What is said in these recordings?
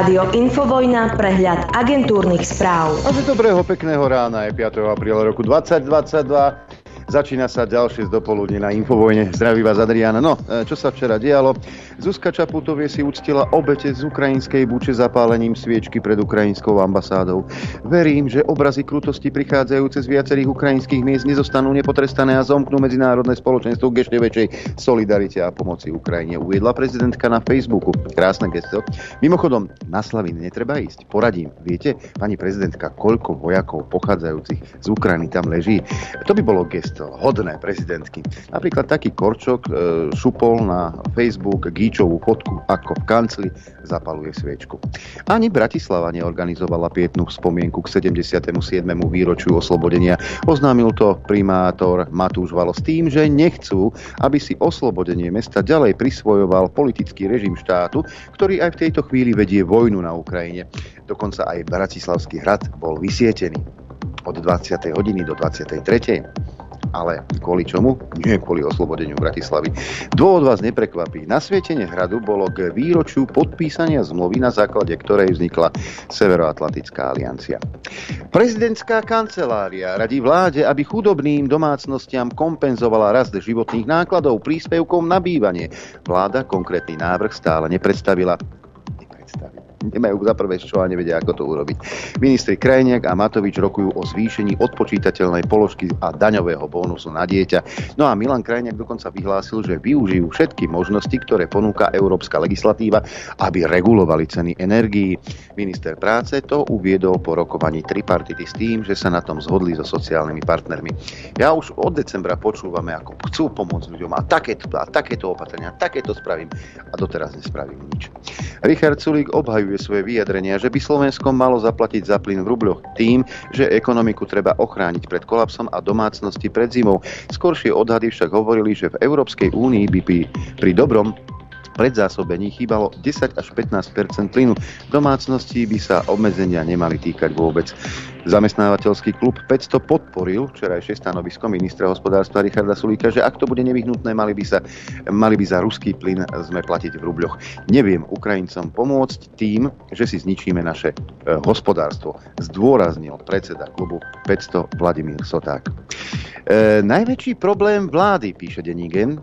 Rádio Infovojna, prehľad agentúrnych správ. A dobrého pekného rána je 5. apríla roku 2022. Začína sa ďalšie z dopoludne na Infovojne. Zdraví vás Adriana. No, e, čo sa včera dialo? Zuzka Čaputovie si uctila obete z ukrajinskej buče zapálením sviečky pred ukrajinskou ambasádou. Verím, že obrazy krutosti prichádzajúce z viacerých ukrajinských miest nezostanú nepotrestané a zomknú medzinárodné spoločenstvo k ešte väčšej solidarite a pomoci Ukrajine. Uviedla prezidentka na Facebooku. Krásne gesto. Mimochodom, na Slaviny netreba ísť. Poradím. Viete, pani prezidentka, koľko vojakov pochádzajúcich z Ukrajiny tam leží? To by bolo gesto to hodné prezidentky. Napríklad taký Korčok e, šupol na Facebook Gíčovú fotku, ako v kancli zapaluje sviečku. Ani Bratislava neorganizovala pietnú spomienku k 77. výročiu oslobodenia. Oznámil to primátor Matúš Valo s tým, že nechcú, aby si oslobodenie mesta ďalej prisvojoval politický režim štátu, ktorý aj v tejto chvíli vedie vojnu na Ukrajine. Dokonca aj Bratislavský hrad bol vysietený od 20. hodiny do 23. Ale kvôli čomu? Nie kvôli oslobodeniu Bratislavy. Dôvod vás neprekvapí. Nasvietenie hradu bolo k výročiu podpísania zmluvy, na základe ktorej vznikla Severoatlantická aliancia. Prezidentská kancelária radí vláde, aby chudobným domácnostiam kompenzovala rast životných nákladov príspevkom na bývanie. Vláda konkrétny návrh stále nepredstavila. Nepredstavila nemajú za prvé čo a nevedia, ako to urobiť. Ministri Krajniak a Matovič rokujú o zvýšení odpočítateľnej položky a daňového bónusu na dieťa. No a Milan Krajniak dokonca vyhlásil, že využijú všetky možnosti, ktoré ponúka európska legislatíva, aby regulovali ceny energií. Minister práce to uviedol po rokovaní tripartity s tým, že sa na tom zhodli so sociálnymi partnermi. Ja už od decembra počúvame, ako chcú pomôcť ľuďom a takéto, a takéto opatrenia, takéto spravím a doteraz nespravím nič. Richard Sulík obhajuje obhajuje svoje vyjadrenia, že by Slovensko malo zaplatiť za plyn v rubľoch tým, že ekonomiku treba ochrániť pred kolapsom a domácnosti pred zimou. Skoršie odhady však hovorili, že v Európskej únii by pri, dobrom predzásobení chýbalo 10 až 15% plynu. Domácnosti by sa obmedzenia nemali týkať vôbec. Zamestnávateľský klub 500 podporil včerajšie stanovisko ministra hospodárstva Richarda Sulíka, že ak to bude nevyhnutné, mali by, sa, mali by za ruský plyn sme platiť v rubľoch. Neviem Ukrajincom pomôcť tým, že si zničíme naše e, hospodárstvo, zdôraznil predseda klubu 500 Vladimír Soták. E, najväčší problém vlády, píše Denigen, e,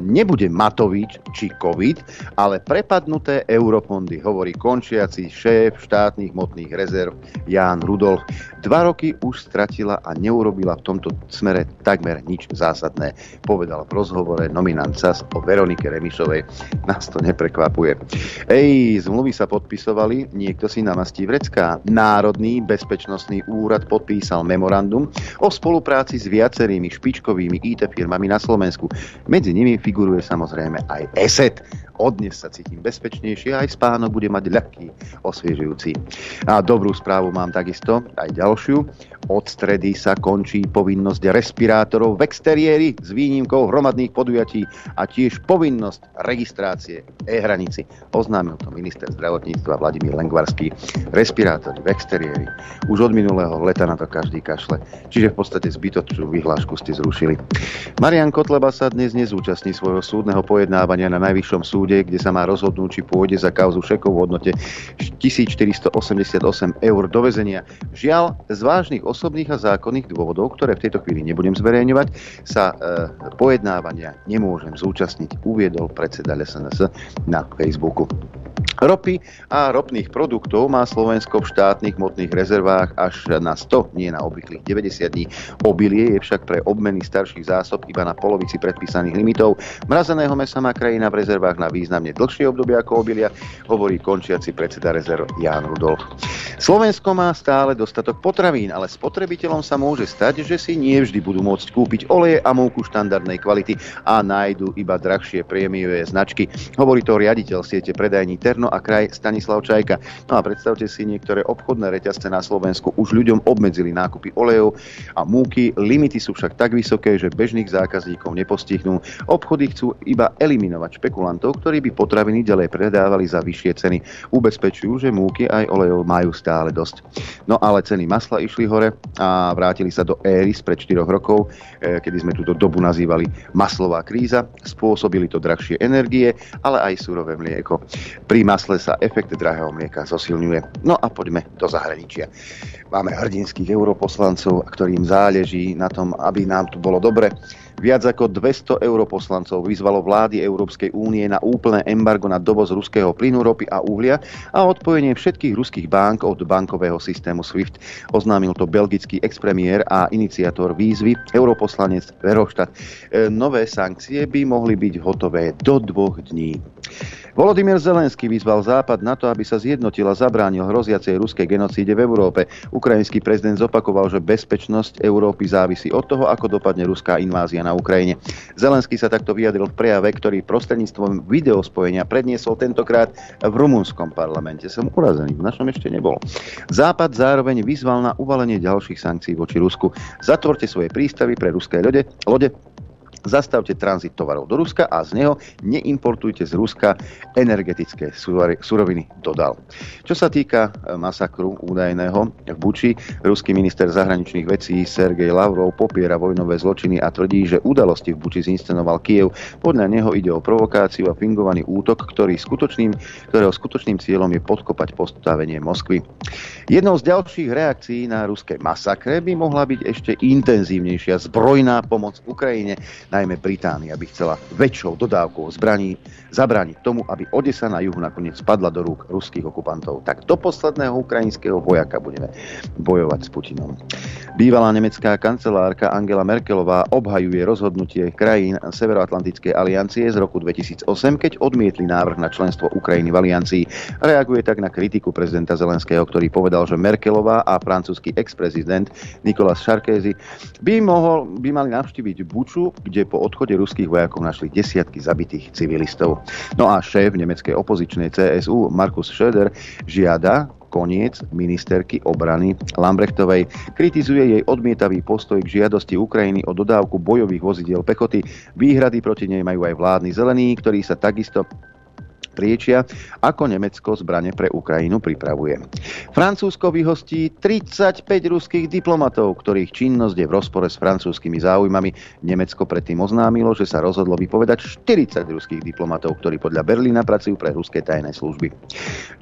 nebude Matovič či COVID, ale prepadnuté eurofondy, hovorí končiaci šéf štátnych motných rezerv Ján Rudolf Rudolf dva roky už stratila a neurobila v tomto smere takmer nič zásadné, povedal v rozhovore nominant SAS o Veronike Remišovej. Nás to neprekvapuje. Ej, zmluvy sa podpisovali, niekto si namastí vrecká. Národný bezpečnostný úrad podpísal memorandum o spolupráci s viacerými špičkovými IT firmami na Slovensku. Medzi nimi figuruje samozrejme aj ESET. Od dnes sa cítim bezpečnejšie a aj spánok bude mať ľahký, osviežujúci. A dobrú správu mám takisto, aj ďalšiu. Od stredy sa končí povinnosť respirátorov v exteriéri s výnimkou hromadných podujatí a tiež povinnosť registrácie e-hranici. Oznámil to minister zdravotníctva Vladimír Lengvarský. Respirátory v exteriéri. Už od minulého leta na to každý kašle. Čiže v podstate zbytočnú vyhlášku ste zrušili. Marian Kotleba sa dnes nezúčastní svojho súdneho pojednávania na Najvyššom súde, kde sa má rozhodnúť, či pôjde za kauzu šekov v hodnote 1488 eur do vezenia. Žiaľ, z vážnych osobných a zákonných dôvodov, ktoré v tejto chvíli nebudem zverejňovať, sa e, pojednávania nemôžem zúčastniť, uviedol predseda LSNS na Facebooku. Ropy a ropných produktov má Slovensko v štátnych motných rezervách až na 100, nie na obvyklých 90 dní. Obilie je však pre obmeny starších zásob iba na polovici predpísaných limitov. Mrazeného mesa má krajina v rezervách na významne dlhšie obdobie ako obilia, hovorí končiaci predseda rezerv Ján Rudolf. Slovensko má stále dostatok potravín, ale spotrebiteľom sa môže stať, že si nie vždy budú môcť kúpiť oleje a múku štandardnej kvality a nájdu iba drahšie prémiové značky. Hovorí to riaditeľ siete predajní Terno a kraj Stanislav Čajka. No a predstavte si, niektoré obchodné reťazce na Slovensku už ľuďom obmedzili nákupy olejov a múky. Limity sú však tak vysoké, že bežných zákazníkov nepostihnú. Obchody chcú iba eliminovať špekulantov, ktorí by potraviny ďalej predávali za vyššie ceny. Ubezpečujú, že múky aj olejov majú stále dosť. No ale ceny masla išli hore a vrátili sa do éry spred 4 rokov, eh, kedy sme túto dobu nazývali maslová kríza. Spôsobili to drahšie energie, ale aj surové mlieko. Pri masle sa efekt drahého mlieka zosilňuje. No a poďme do zahraničia. Máme hrdinských europoslancov, ktorým záleží na tom, aby nám tu bolo dobre. Viac ako 200 europoslancov vyzvalo vlády Európskej únie na úplné embargo na dovoz ruského plynu, ropy a uhlia a odpojenie všetkých ruských bank od bankového systému SWIFT. Oznámil to belgický expremiér a iniciátor výzvy, europoslanec Verhofstadt. E, nové sankcie by mohli byť hotové do dvoch dní. Volodymyr Zelenský vyzval Západ na to, aby sa zjednotil a zabránil hroziacej ruskej genocíde v Európe. Ukrajinský prezident zopakoval, že bezpečnosť Európy závisí od toho, ako dopadne ruská invázia na Ukrajine. Zelenský sa takto vyjadril v prejave, ktorý prostredníctvom videospojenia predniesol tentokrát v rumunskom parlamente. Som urazený, v našom ešte nebol. Západ zároveň vyzval na uvalenie ďalších sankcií voči Rusku. Zatvorte svoje prístavy pre ruské lode, lode Zastavte tranzit tovarov do Ruska a z neho neimportujte z Ruska energetické suroviny, dodal. Čo sa týka e, masakru údajného v Buči, ruský minister zahraničných vecí Sergej Lavrov popiera vojnové zločiny a tvrdí, že udalosti v Buči zinscenoval Kiev. Podľa neho ide o provokáciu a fingovaný útok, ktorý skutočným, ktorého skutočným cieľom je podkopať postavenie Moskvy. Jednou z ďalších reakcií na ruské masakre by mohla byť ešte intenzívnejšia zbrojná pomoc Ukrajine najmä Británia by chcela väčšou dodávkou zbraní zabrániť tomu, aby Odesa na juhu nakoniec spadla do rúk ruských okupantov. Tak do posledného ukrajinského vojaka budeme bojovať s Putinom. Bývalá nemecká kancelárka Angela Merkelová obhajuje rozhodnutie krajín Severoatlantickej aliancie z roku 2008, keď odmietli návrh na členstvo Ukrajiny v aliancii. Reaguje tak na kritiku prezidenta Zelenského, ktorý povedal, že Merkelová a francúzsky ex-prezident Nicolas Sarkozy by, mohol, by mali navštíviť Buču, kde kde po odchode ruských vojakov našli desiatky zabitých civilistov. No a šéf nemeckej opozičnej CSU Markus Schröder žiada koniec ministerky obrany Lambrechtovej. Kritizuje jej odmietavý postoj k žiadosti Ukrajiny o dodávku bojových vozidiel pechoty. Výhrady proti nej majú aj vládni zelení, ktorí sa takisto priečia, ako Nemecko zbrane pre Ukrajinu pripravuje. Francúzsko vyhostí 35 ruských diplomatov, ktorých činnosť je v rozpore s francúzskými záujmami. Nemecko predtým oznámilo, že sa rozhodlo vypovedať 40 ruských diplomatov, ktorí podľa Berlína pracujú pre ruské tajné služby.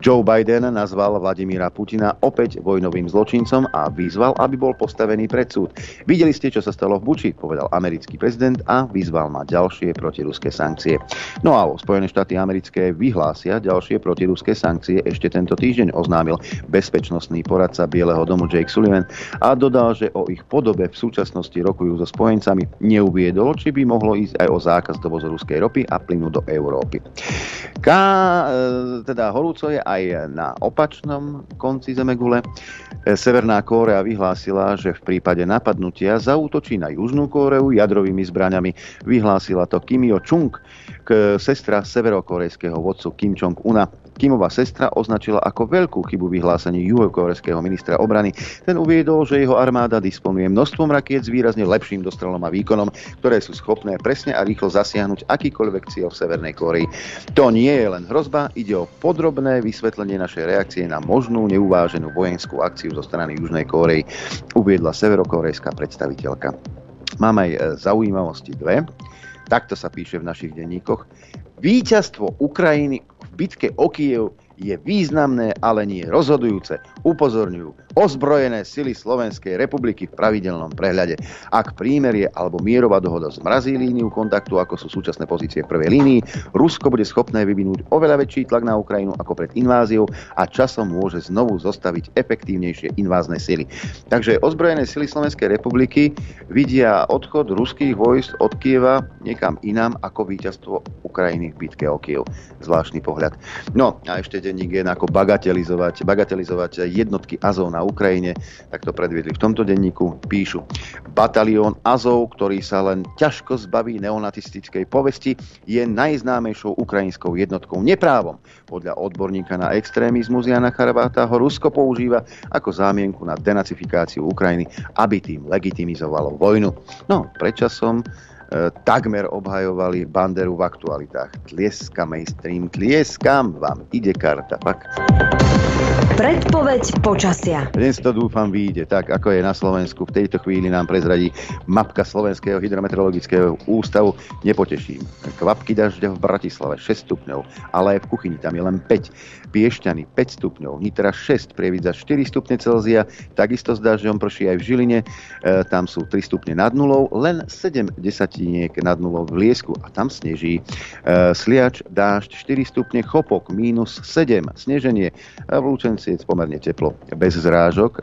Joe Biden nazval Vladimíra Putina opäť vojnovým zločincom a vyzval, aby bol postavený pred súd. Videli ste, čo sa stalo v Buči, povedal americký prezident a vyzval na ďalšie protiruské sankcie. No a Spojené štáty americké vyhlásia ďalšie protiruské sankcie. Ešte tento týždeň oznámil bezpečnostný poradca Bieleho domu Jake Sullivan a dodal, že o ich podobe v súčasnosti rokujú so spojencami. Neuviedol, či by mohlo ísť aj o zákaz dovozu ruskej ropy a plynu do Európy. Ká, e, teda horúco je aj na opačnom konci Zemegule. E, Severná Kórea vyhlásila, že v prípade napadnutia zautočí na Južnú Kóreu jadrovými zbraňami. Vyhlásila to Kim Jo-chung, sestra severokorejského vodcu Kim Jong-una. Kimová sestra označila ako veľkú chybu vyhlásenie juhokorejského ministra obrany. Ten uviedol, že jeho armáda disponuje množstvom rakiet s výrazne lepším dostrelom a výkonom, ktoré sú schopné presne a rýchlo zasiahnuť akýkoľvek cieľ v Severnej Koreji. To nie je len hrozba, ide o podrobné vysvetlenie našej reakcie na možnú neuváženú vojenskú akciu zo strany Južnej Kórei, uviedla severokorejská predstaviteľka. Mám aj e, zaujímavosti dve. Takto sa píše v našich denníkoch. Výťazstvo Ukrajiny v bitke o Kiev je významné, ale nie rozhodujúce, upozorňujú ozbrojené sily Slovenskej republiky v pravidelnom prehľade. Ak prímerie alebo mierová dohoda zmrazí líniu kontaktu, ako sú súčasné pozície v prvej línii, Rusko bude schopné vyvinúť oveľa väčší tlak na Ukrajinu ako pred inváziou a časom môže znovu zostaviť efektívnejšie invázne sily. Takže ozbrojené sily Slovenskej republiky vidia odchod ruských vojsk od Kieva niekam inám ako víťazstvo Ukrajiny v bitke o Kiev. Zvláštny pohľad. No a ešte denník Gen ako bagatelizovať, bagatelizovať jednotky Azov na Ukrajine, tak to predviedli v tomto denníku. Píšu, batalión Azov, ktorý sa len ťažko zbaví neonatistickej povesti, je najznámejšou ukrajinskou jednotkou neprávom. Podľa odborníka na extrémizmus Jana Charabáta ho Rusko používa ako zámienku na denacifikáciu Ukrajiny, aby tým legitimizovalo vojnu. No, predčasom takmer obhajovali Banderu v aktualitách. Tlieskam mainstream, tlieskam, vám ide karta, fakt. Predpoveď počasia. Dnes to dúfam vyjde tak, ako je na Slovensku. V tejto chvíli nám prezradí mapka Slovenského hydrometeorologického ústavu. Nepoteším. Kvapky dažďa v Bratislave 6 stupňov, ale aj v kuchyni tam je len 5. Piešťany 5 stupňov, Nitra 6, Prievidza 4 stupne Celzia, takisto s dažďom prší aj v Žiline, e, tam sú 3 stupne nad nulou, len 7 desatiniek nad nulou v Liesku a tam sneží. E, Sliač, dážď 4 stupne, Chopok minus 7, sneženie, v Lučenci je pomerne teplo. Bez zrážok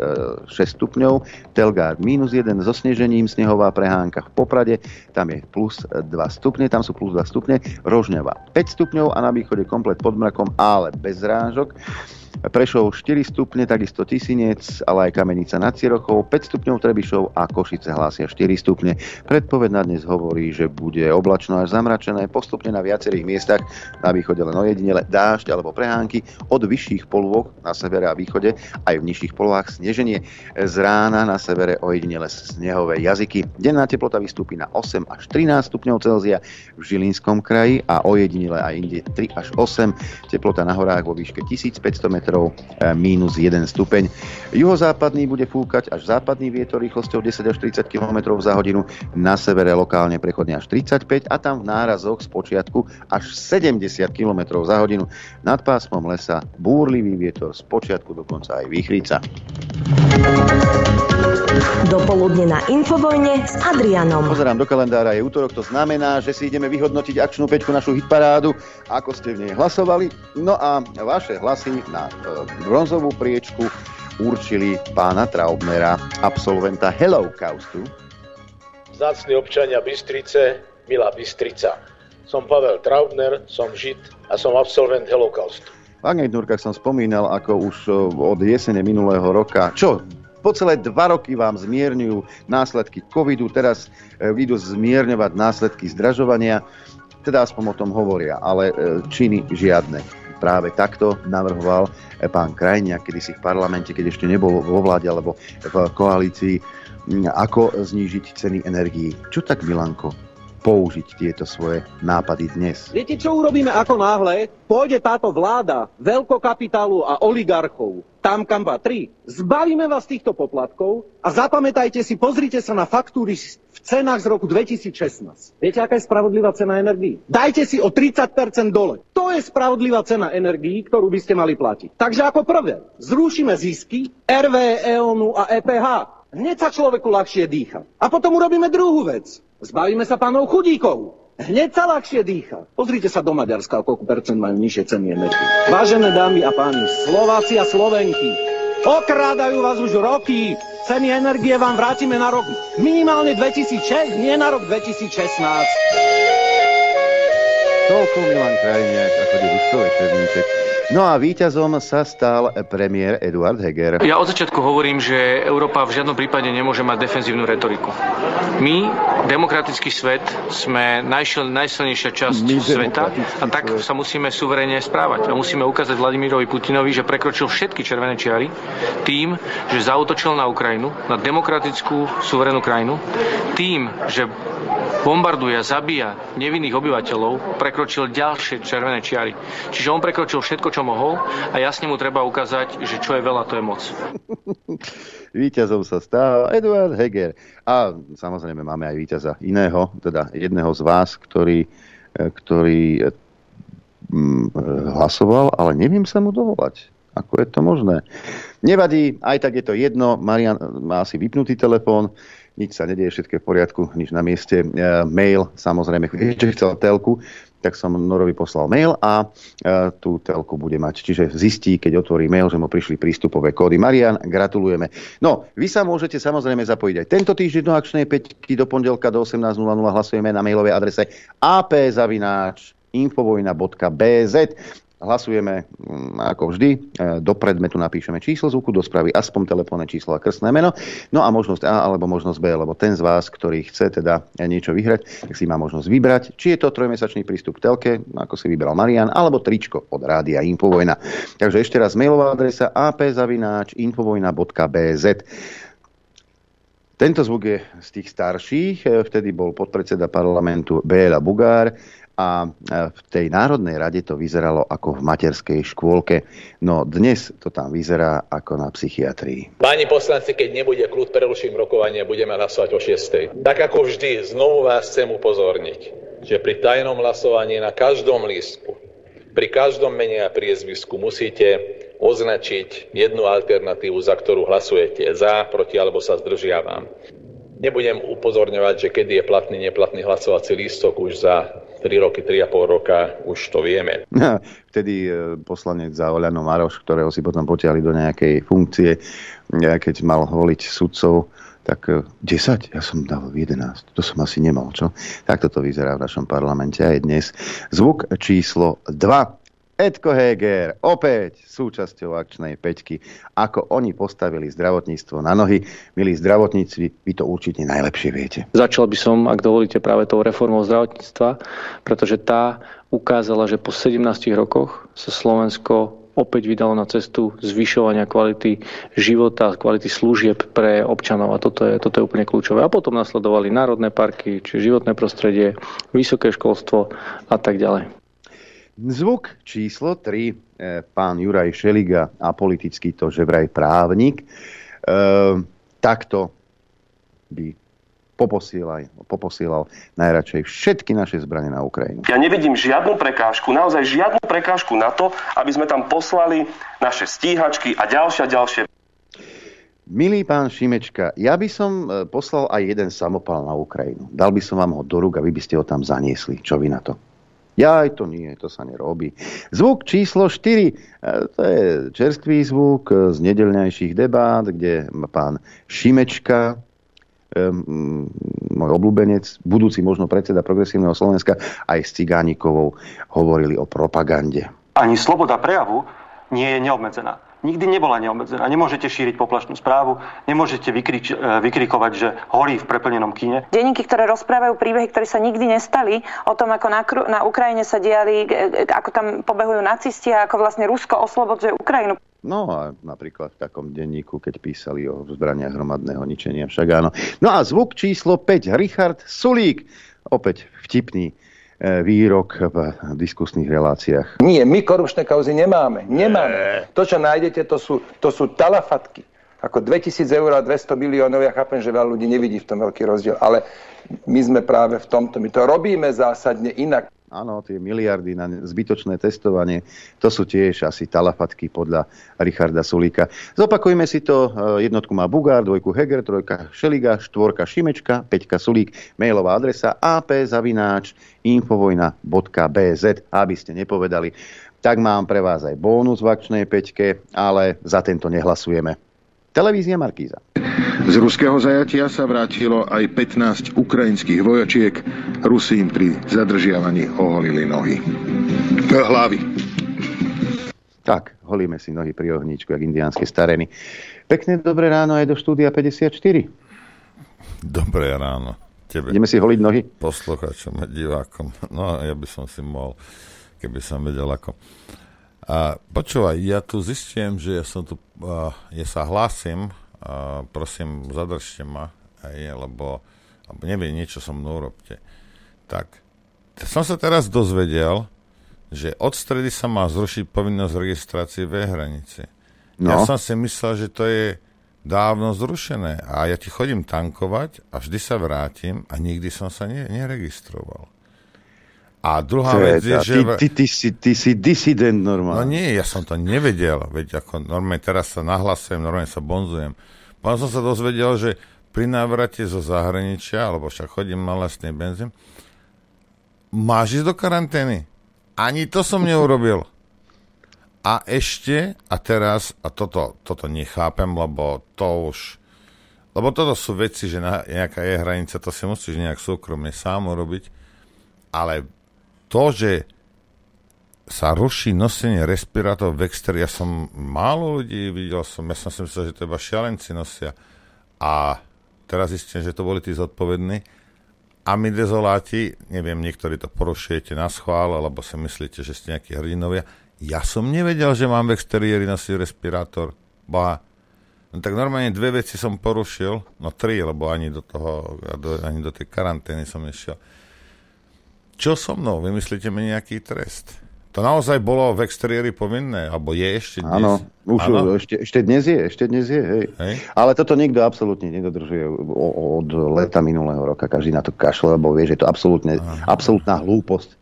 6 e, stupňov, Telgár minus 1 so snežením, snehová prehánka v Poprade, tam je plus 2 stupne, tam sú plus 2 stupne, Rožňava 5 stupňov a na východe komplet pod mrakom, ale bez zrážok. Prešov 4 stupne, takisto Tisinec, ale aj Kamenica nad Cirochou, 5 stupňov Trebišov a Košice hlásia 4 stupne. Predpoved na dnes hovorí, že bude oblačno až zamračené, postupne na viacerých miestach, na východe len ojedinele dážď alebo prehánky, od vyšších polôk na severe a východe, aj v nižších polohách sneženie. Z rána na severe ojedinele snehové jazyky. Denná teplota vystúpi na 8 až 13 stupňov Celzia v Žilinskom kraji a ojedinele aj inde 3 až 8. Teplota na horách vo výške 1500 m minus 1 stupeň. Juhozápadný bude fúkať až západný vietor rýchlosťou 10 až 30 km za hodinu, na severe lokálne prechodne až 35 a tam v nárazoch z počiatku až 70 km za hodinu. Nad pásmom lesa búrlivý vietor z počiatku dokonca aj výchrica. Dopoludne na Infovojne s Adrianom. Pozerám do kalendára, je útorok, to znamená, že si ideme vyhodnotiť akčnú pečku, našu hitparádu, ako ste v nej hlasovali. No a vaše hlasy na e, bronzovú priečku určili pána Traubnera, absolventa Hello Kaustu. Zácni občania Bystrice, milá Bystrica. Som Pavel Traubner, som Žid a som absolvent Holokaustu. V agentúrkach som spomínal, ako už e, od jesene minulého roka, čo po celé dva roky vám zmierňujú následky covidu, teraz e, vyjdú zmierňovať následky zdražovania, teda aspoň o tom hovoria, ale e, činy žiadne. Práve takto navrhoval pán Krajniak kedysi v parlamente, keď ešte nebol vo vláde alebo v koalícii, ako znížiť ceny energií. Čo tak, Milanko? použiť tieto svoje nápady dnes. Viete, čo urobíme ako náhle? Pôjde táto vláda veľkokapitálu a oligarchov tam, kam patrí. Zbavíme vás týchto poplatkov a zapamätajte si, pozrite sa na faktúry cenách z roku 2016. Viete, aká je spravodlivá cena energií? Dajte si o 30% dole. To je spravodlivá cena energií, ktorú by ste mali platiť. Takže ako prvé, zrušíme zisky RV, EONu a EPH. Hneď sa človeku ľahšie dýcha. A potom urobíme druhú vec. Zbavíme sa pánov chudíkov. Hneď sa ľahšie dýcha. Pozrite sa do Maďarska, o koľko percent majú nižšie ceny energie. Vážené dámy a páni, Slováci a Slovenky, okrádajú vás už roky. Ceny energie vám vrátime na rok minimálne 2006, nie na rok 2016. Toľko Milan Krajniak, ako černíček. No a víťazom sa stal premiér Eduard Heger. Ja od začiatku hovorím, že Európa v žiadnom prípade nemôže mať defenzívnu retoriku. My, demokratický svet, sme najšil, najsilnejšia časť My sveta a tak sa musíme suverene správať. A musíme ukázať Vladimirovi Putinovi, že prekročil všetky červené čiary tým, že zautočil na Ukrajinu, na demokratickú suverénnu krajinu, tým, že bombarduje a zabíja nevinných obyvateľov, prekročil ďalšie červené čiary. Čiže on prekročil všetko, čo mohol a jasne mu treba ukázať, že čo je veľa, to je moc. Víťazom sa stal Eduard Heger. A samozrejme máme aj víťaza iného, teda jedného z vás, ktorý, e, ktorý mm, hlasoval, ale neviem sa mu dovolať. Ako je to možné? Nevadí, aj tak je to jedno. Marian má asi vypnutý telefón nič sa nedieje, všetko je v poriadku, nič na mieste. E, mail, samozrejme, keď chcel telku, tak som Norovi poslal mail a e, tú telku bude mať. Čiže zistí, keď otvorí mail, že mu prišli prístupové kódy. Marian, gratulujeme. No, vy sa môžete samozrejme zapojiť aj tento týždeň do akčnej peťky do pondelka do 18.00 hlasujeme na mailovej adrese apzavináč.infovojna.bz Hlasujeme mm, ako vždy. E, do predmetu napíšeme číslo zvuku, do správy aspoň telefónne číslo a krstné meno. No a možnosť A alebo možnosť B, lebo ten z vás, ktorý chce teda niečo vyhrať, tak si má možnosť vybrať. Či je to trojmesačný prístup k telke, ako si vybral Marian, alebo tričko od rádia Infovojna. Takže ešte raz mailová adresa apzavináč.infovojna.bz tento zvuk je z tých starších, e, vtedy bol podpredseda parlamentu Béla Bugár a v tej Národnej rade to vyzeralo ako v materskej škôlke. No dnes to tam vyzerá ako na psychiatrii. Páni poslanci, keď nebude kľud, preruším rokovanie, budeme hlasovať o 6. Tak ako vždy, znovu vás chcem upozorniť, že pri tajnom hlasovaní na každom lístku, pri každom mene a priezvisku musíte označiť jednu alternatívu, za ktorú hlasujete za, proti alebo sa zdržiavam. Nebudem upozorňovať, že kedy je platný, neplatný hlasovací lístok už za 3 roky, 3,5 roka, už to vieme. Vtedy e, poslanec za Oľano Maroš, ktorého si potom potiahli do nejakej funkcie, e, keď mal voliť sudcov, tak 10, e, ja som dal 11, to som asi nemal, čo? Tak toto vyzerá v našom parlamente aj dnes. Zvuk číslo 2. Edko Heger, opäť súčasťou akčnej peťky. Ako oni postavili zdravotníctvo na nohy, milí zdravotníci, vy to určite najlepšie viete. Začal by som, ak dovolíte, práve tou reformou zdravotníctva, pretože tá ukázala, že po 17 rokoch sa Slovensko opäť vydalo na cestu zvyšovania kvality života, kvality služieb pre občanov a toto je, toto je úplne kľúčové. A potom nasledovali národné parky, či životné prostredie, vysoké školstvo a tak ďalej. Zvuk číslo 3, e, pán Juraj Šeliga a politický to že vraj právnik, e, takto by poposielal, poposielal najradšej všetky naše zbranie na Ukrajinu. Ja nevidím žiadnu prekážku, naozaj žiadnu prekážku na to, aby sme tam poslali naše stíhačky a ďalšie a ďalšie. Milý pán Šimečka, ja by som e, poslal aj jeden samopal na Ukrajinu. Dal by som vám ho do rúk a vy by ste ho tam zaniesli. Čo vy na to? Ja aj to nie, to sa nerobí. Zvuk číslo 4, e, to je čerstvý zvuk z nedelňajších debát, kde pán Šimečka, môj obľúbenec, budúci možno predseda Progresívneho Slovenska, aj s Cigánikovou hovorili o propagande. Ani sloboda prejavu nie je neobmedzená nikdy nebola neobmedzená. Nemôžete šíriť poplašnú správu, nemôžete vykrič, e, vykrikovať, že horí v preplnenom kine. Denníky, ktoré rozprávajú príbehy, ktoré sa nikdy nestali, o tom, ako na, na Ukrajine sa diali, ako tam pobehujú nacisti a ako vlastne Rusko oslobodzuje Ukrajinu. No a napríklad v takom denníku, keď písali o zbraniach hromadného ničenia, však áno. No a zvuk číslo 5, Richard Sulík, opäť vtipný E, výrok v diskusných reláciách. Nie, my korupčné kauzy nemáme. Nemáme. To, čo nájdete, to sú, to sú talafatky. Ako 2000 eur a 200 miliónov, ja chápem, že veľa ľudí nevidí v tom veľký rozdiel, ale my sme práve v tomto. My to robíme zásadne inak. Áno, tie miliardy na zbytočné testovanie, to sú tiež asi talafatky podľa Richarda Sulíka. Zopakujme si to. E, jednotku má Bugár, dvojku Heger, trojka Šeliga, štvorka Šimečka, peťka Sulík, mailová adresa apzavináč infovojna.bz, aby ste nepovedali. Tak mám pre vás aj bónus v akčnej peťke, ale za tento nehlasujeme. Televízia Markíza. Z ruského zajatia sa vrátilo aj 15 ukrajinských vojačiek. Rusi im pri zadržiavaní oholili nohy. Hlavy. Tak, holíme si nohy pri ohníčku, jak indiánske stareny. Pekné dobré ráno aj do štúdia 54. Dobré ráno. Tebe. Ideme si holiť nohy? Posluchačom a divákom. No, ja by som si mohol, keby som vedel ako. A počúvaj, ja tu zistím, že ja som tu, uh, ja sa hlásim, uh, prosím, zadržte ma, aj, lebo, lebo neviem, niečo so mnou robte. Tak, som sa teraz dozvedel, že od stredy sa má zrušiť povinnosť registrácie v hranici. No. Ja som si myslel, že to je dávno zrušené a ja ti chodím tankovať a vždy sa vrátim a nikdy som sa ne, neregistroval. A druhá vec je, že... Ty, ty, ty, si, ty si disident normálne. No nie, ja som to nevedel. Veď ako normálne teraz sa nahlasujem, normálne sa bonzujem. Potom som sa dozvedel, že pri návrate zo zahraničia, alebo však chodím na lesný benzín, máš ísť do karantény. Ani to som neurobil. A ešte, a teraz, a toto, toto nechápem, lebo to už... Lebo toto sú veci, že nejaká je hranica, to si musíš nejak súkromne sám urobiť, ale to, že sa ruší nosenie respirátorov v exteri, ja som málo ľudí videl som, ja som si myslel, že to iba šialenci nosia. A teraz zistím, že to boli tí zodpovední. A my dezoláti, neviem, niektorí to porušujete na schvál, alebo si myslíte, že ste nejakí hrdinovia. Ja som nevedel, že mám v exteriéri nosiť respirátor. Ba, no tak normálne dve veci som porušil, no tri, lebo ani do toho, ani do tej karantény som nešiel. Čo so mnou? Vymyslíte mi nejaký trest. To naozaj bolo v exteriéri povinné, alebo je ešte dnes? Áno, už Áno? Ešte, ešte dnes je, ešte dnes je, hej. hej. Ale toto nikto absolútne nedodržuje od leta minulého roka. Každý na to kašle, lebo vie, že je to absolútne, absolútna hlúposť.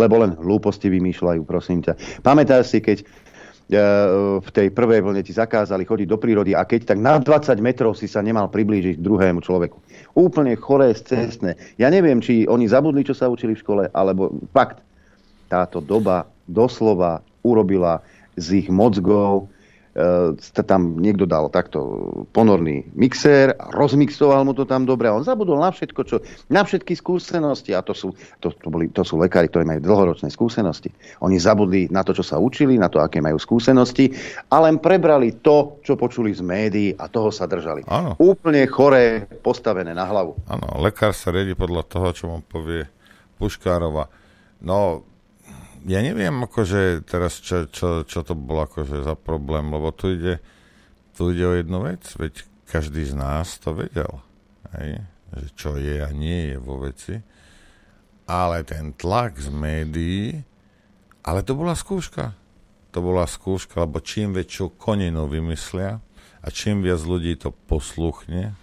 Lebo len hlúposti vymýšľajú, prosím ťa. Pamätáš si, keď E, v tej prvej vlne ti zakázali chodiť do prírody a keď tak na 20 metrov si sa nemal priblížiť k druhému človeku. Úplne choré, cestné. Ja neviem, či oni zabudli, čo sa učili v škole, alebo fakt, táto doba doslova urobila z ich mozgov e, tam niekto dal takto ponorný mixér, rozmixoval mu to tam dobre a on zabudol na všetko, čo, na všetky skúsenosti a to sú, to, to, boli, to sú lekári, ktorí majú dlhoročné skúsenosti. Oni zabudli na to, čo sa učili, na to, aké majú skúsenosti a len prebrali to, čo počuli z médií a toho sa držali. Áno. Úplne choré, postavené na hlavu. Áno, lekár sa riedi podľa toho, čo mu povie Puškárova. No, ja neviem, akože teraz, čo, čo, čo to bolo akože za problém, lebo tu ide, tu ide o jednu vec, veď každý z nás to vedel, hej? že čo je a nie je vo veci, ale ten tlak z médií, ale to bola skúška. To bola skúška, lebo čím väčšiu koninu vymyslia a čím viac ľudí to posluchne,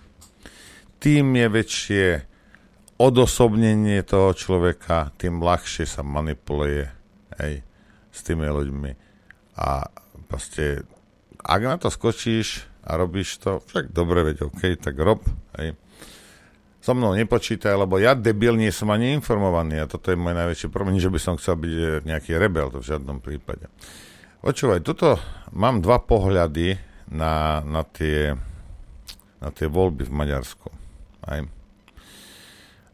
tým je väčšie odosobnenie toho človeka, tým ľahšie sa manipuluje hej, s tými ľuďmi. A proste, ak na to skočíš a robíš to, však dobre, veď OK, tak rob, hej. So mnou nepočítaj, lebo ja debil nie som ani informovaný a toto je môj najväčší problém, že by som chcel byť eh, nejaký rebel, to v žiadnom prípade. Počúvaj, tuto mám dva pohľady na, na, tie, na tie voľby v Maďarsku. Aj.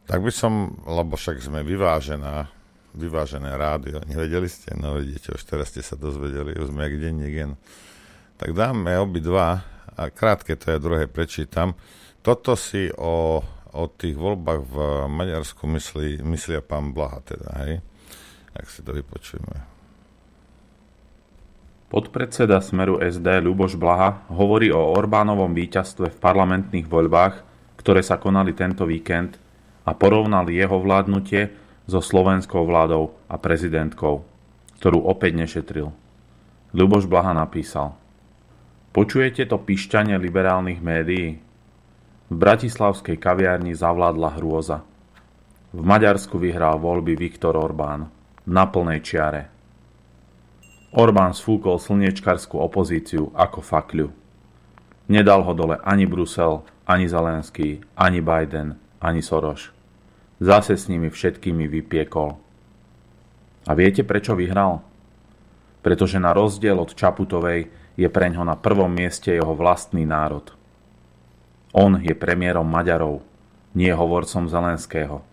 Tak by som, lebo však sme vyvážená vyvážené rádio. Nevedeli ste? No vidíte, už teraz ste sa dozvedeli, už sme jak denník jen. Tak dáme obidva a krátke to ja druhé prečítam. Toto si o, o tých voľbách v Maďarsku myslí, myslia pán Blaha teda, hej? Tak si to vypočujeme. Podpredseda Smeru SD Ľuboš Blaha hovorí o Orbánovom víťazstve v parlamentných voľbách, ktoré sa konali tento víkend a porovnal jeho vládnutie so slovenskou vládou a prezidentkou, ktorú opäť nešetril. Ľuboš Blaha napísal Počujete to pišťanie liberálnych médií? V bratislavskej kaviarni zavládla hrôza. V Maďarsku vyhral voľby Viktor Orbán na plnej čiare. Orbán sfúkol slniečkarskú opozíciu ako fakľu. Nedal ho dole ani Brusel, ani Zelenský, ani Biden, ani Soros zase s nimi všetkými vypiekol. A viete, prečo vyhral? Pretože na rozdiel od Čaputovej je preňho na prvom mieste jeho vlastný národ. On je premiérom Maďarov, nie hovorcom Zelenského.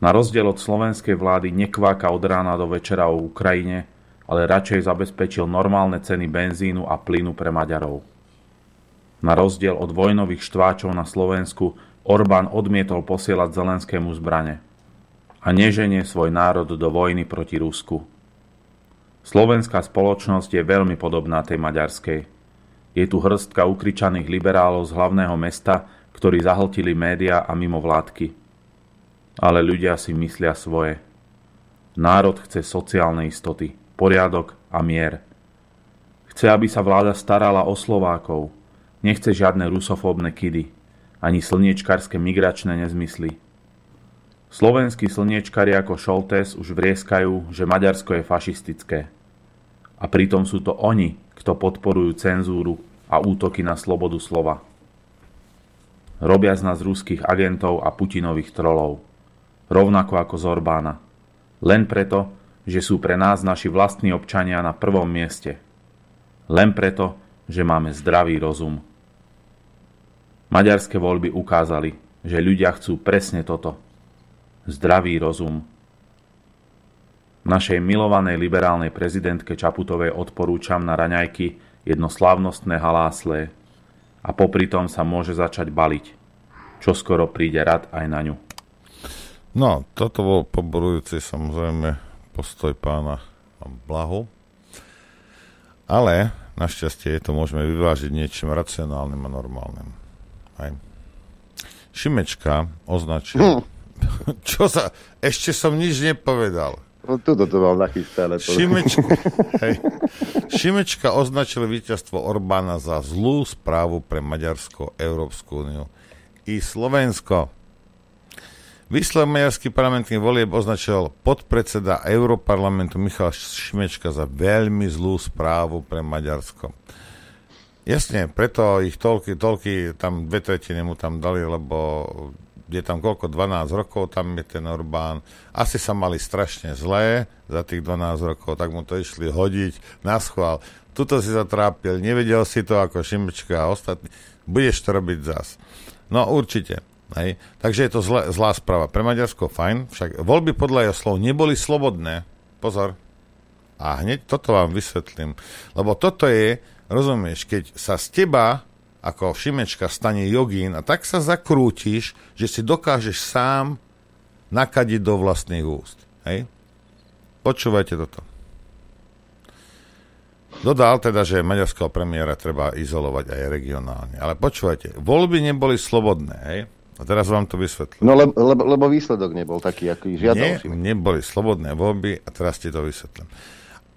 Na rozdiel od slovenskej vlády nekváka od rána do večera o Ukrajine, ale radšej zabezpečil normálne ceny benzínu a plynu pre Maďarov. Na rozdiel od vojnových štváčov na Slovensku Orbán odmietol posielať Zelenskému zbrane a neženie svoj národ do vojny proti Rusku. Slovenská spoločnosť je veľmi podobná tej maďarskej. Je tu hrstka ukričaných liberálov z hlavného mesta, ktorí zahltili média a mimo vládky. Ale ľudia si myslia svoje. Národ chce sociálne istoty, poriadok a mier. Chce, aby sa vláda starala o Slovákov. Nechce žiadne rusofóbne kidy ani slniečkarské migračné nezmysly. Slovenskí slniečkari ako Šoltes už vrieskajú, že Maďarsko je fašistické. A pritom sú to oni, kto podporujú cenzúru a útoky na slobodu slova. Robia z nás ruských agentov a Putinových trolov. Rovnako ako z Orbána. Len preto, že sú pre nás naši vlastní občania na prvom mieste. Len preto, že máme zdravý rozum. Maďarské voľby ukázali, že ľudia chcú presne toto. Zdravý rozum. Našej milovanej liberálnej prezidentke Čaputovej odporúčam na raňajky jedno slávnostné haláslé a popri tom sa môže začať baliť, čo skoro príde rad aj na ňu. No, toto bol poborujúci samozrejme postoj pána Blahu. Ale našťastie to môžeme vyvážiť niečím racionálnym a normálnym. Aj. Šimečka označil, hm. Čo sa... Ešte som nič nepovedal. No tuto to mal nachystané. Šimečka, hej. Šimečka označil víťazstvo Orbána za zlú správu pre Maďarsko, Európsku úniu i Slovensko. Výsledok maďarský parlamentný volieb označil podpredseda Európarlamentu Michal Šimečka za veľmi zlú správu pre Maďarsko. Jasne, preto ich toľky, toľky, tam dve tretiny mu tam dali, lebo je tam koľko, 12 rokov, tam je ten Orbán. Asi sa mali strašne zlé za tých 12 rokov, tak mu to išli hodiť na schvál. Tuto si sa trápil, nevedel si to ako Šimečka a ostatní. Budeš to robiť zas. No určite. Hej. Takže je to zlá, zlá správa. Pre Maďarsko fajn, však voľby podľa jeho slov neboli slobodné. Pozor. A hneď toto vám vysvetlím. Lebo toto je, rozumieš, keď sa z teba ako Šimečka stane jogín a tak sa zakrútiš, že si dokážeš sám nakadiť do vlastných úst. Hej? Počúvajte toto. Dodal teda, že maďarského premiéra treba izolovať aj regionálne. Ale počúvajte, voľby neboli slobodné, hej? A teraz vám to vysvetlím. No lebo, lebo, lebo výsledok nebol taký, aký žiadal Nie, neboli slobodné voľby a teraz ti to vysvetlím.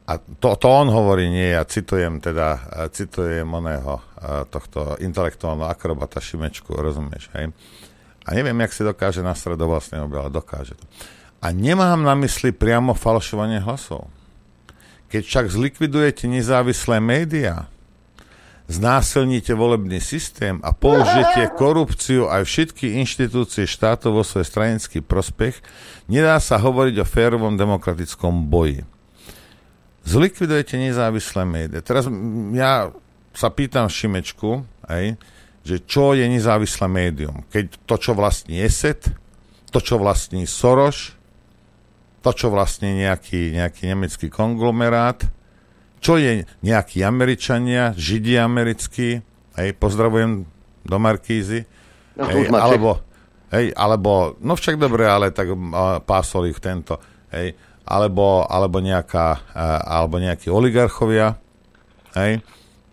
A to, to on hovorí, nie ja citujem teda, citujem oného tohto intelektuálneho akrobata Šimečku, rozumieš, hej? A neviem, jak si dokáže nastrať do vlastného ale dokáže to. A nemám na mysli priamo falšovanie hlasov. Keď však zlikvidujete nezávislé médiá, znásilníte volebný systém a použijete korupciu aj všetky inštitúcie štátov vo svoj stranický prospech, nedá sa hovoriť o férovom demokratickom boji zlikvidujete nezávislé médiá. Teraz ja sa pýtam Šimečku, aj, že čo je nezávislé médium. Keď to, čo vlastní ESET, to, čo vlastní Soros, to, čo vlastní nejaký, nejaký nemecký konglomerát, čo je nejakí Američania, Židi americkí, hej, pozdravujem do Markízy, no, hej, alebo, hej, alebo, no však dobre, ale tak uh, pásol ich tento, hej, alebo, alebo, nejaká, alebo nejakí oligarchovia. Hej?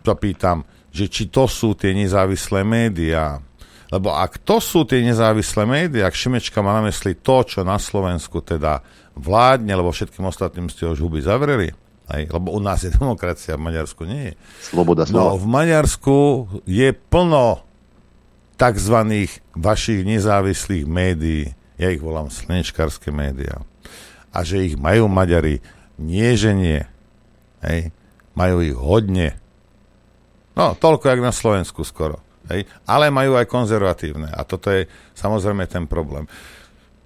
To pýtam, že či to sú tie nezávislé médiá. Lebo ak to sú tie nezávislé médiá, ak Šimečka má na mysli to, čo na Slovensku teda vládne, lebo všetkým ostatným ste už huby zavreli, hej? lebo u nás je demokracia, v Maďarsku nie je. Sloboda slova. No, v Maďarsku je plno tzv. vašich nezávislých médií. Ja ich volám slnečkarské médiá a že ich majú Maďari. Nie, že nie. Hej. Majú ich hodne. No, toľko, jak na Slovensku skoro. Hej. Ale majú aj konzervatívne. A toto je samozrejme ten problém.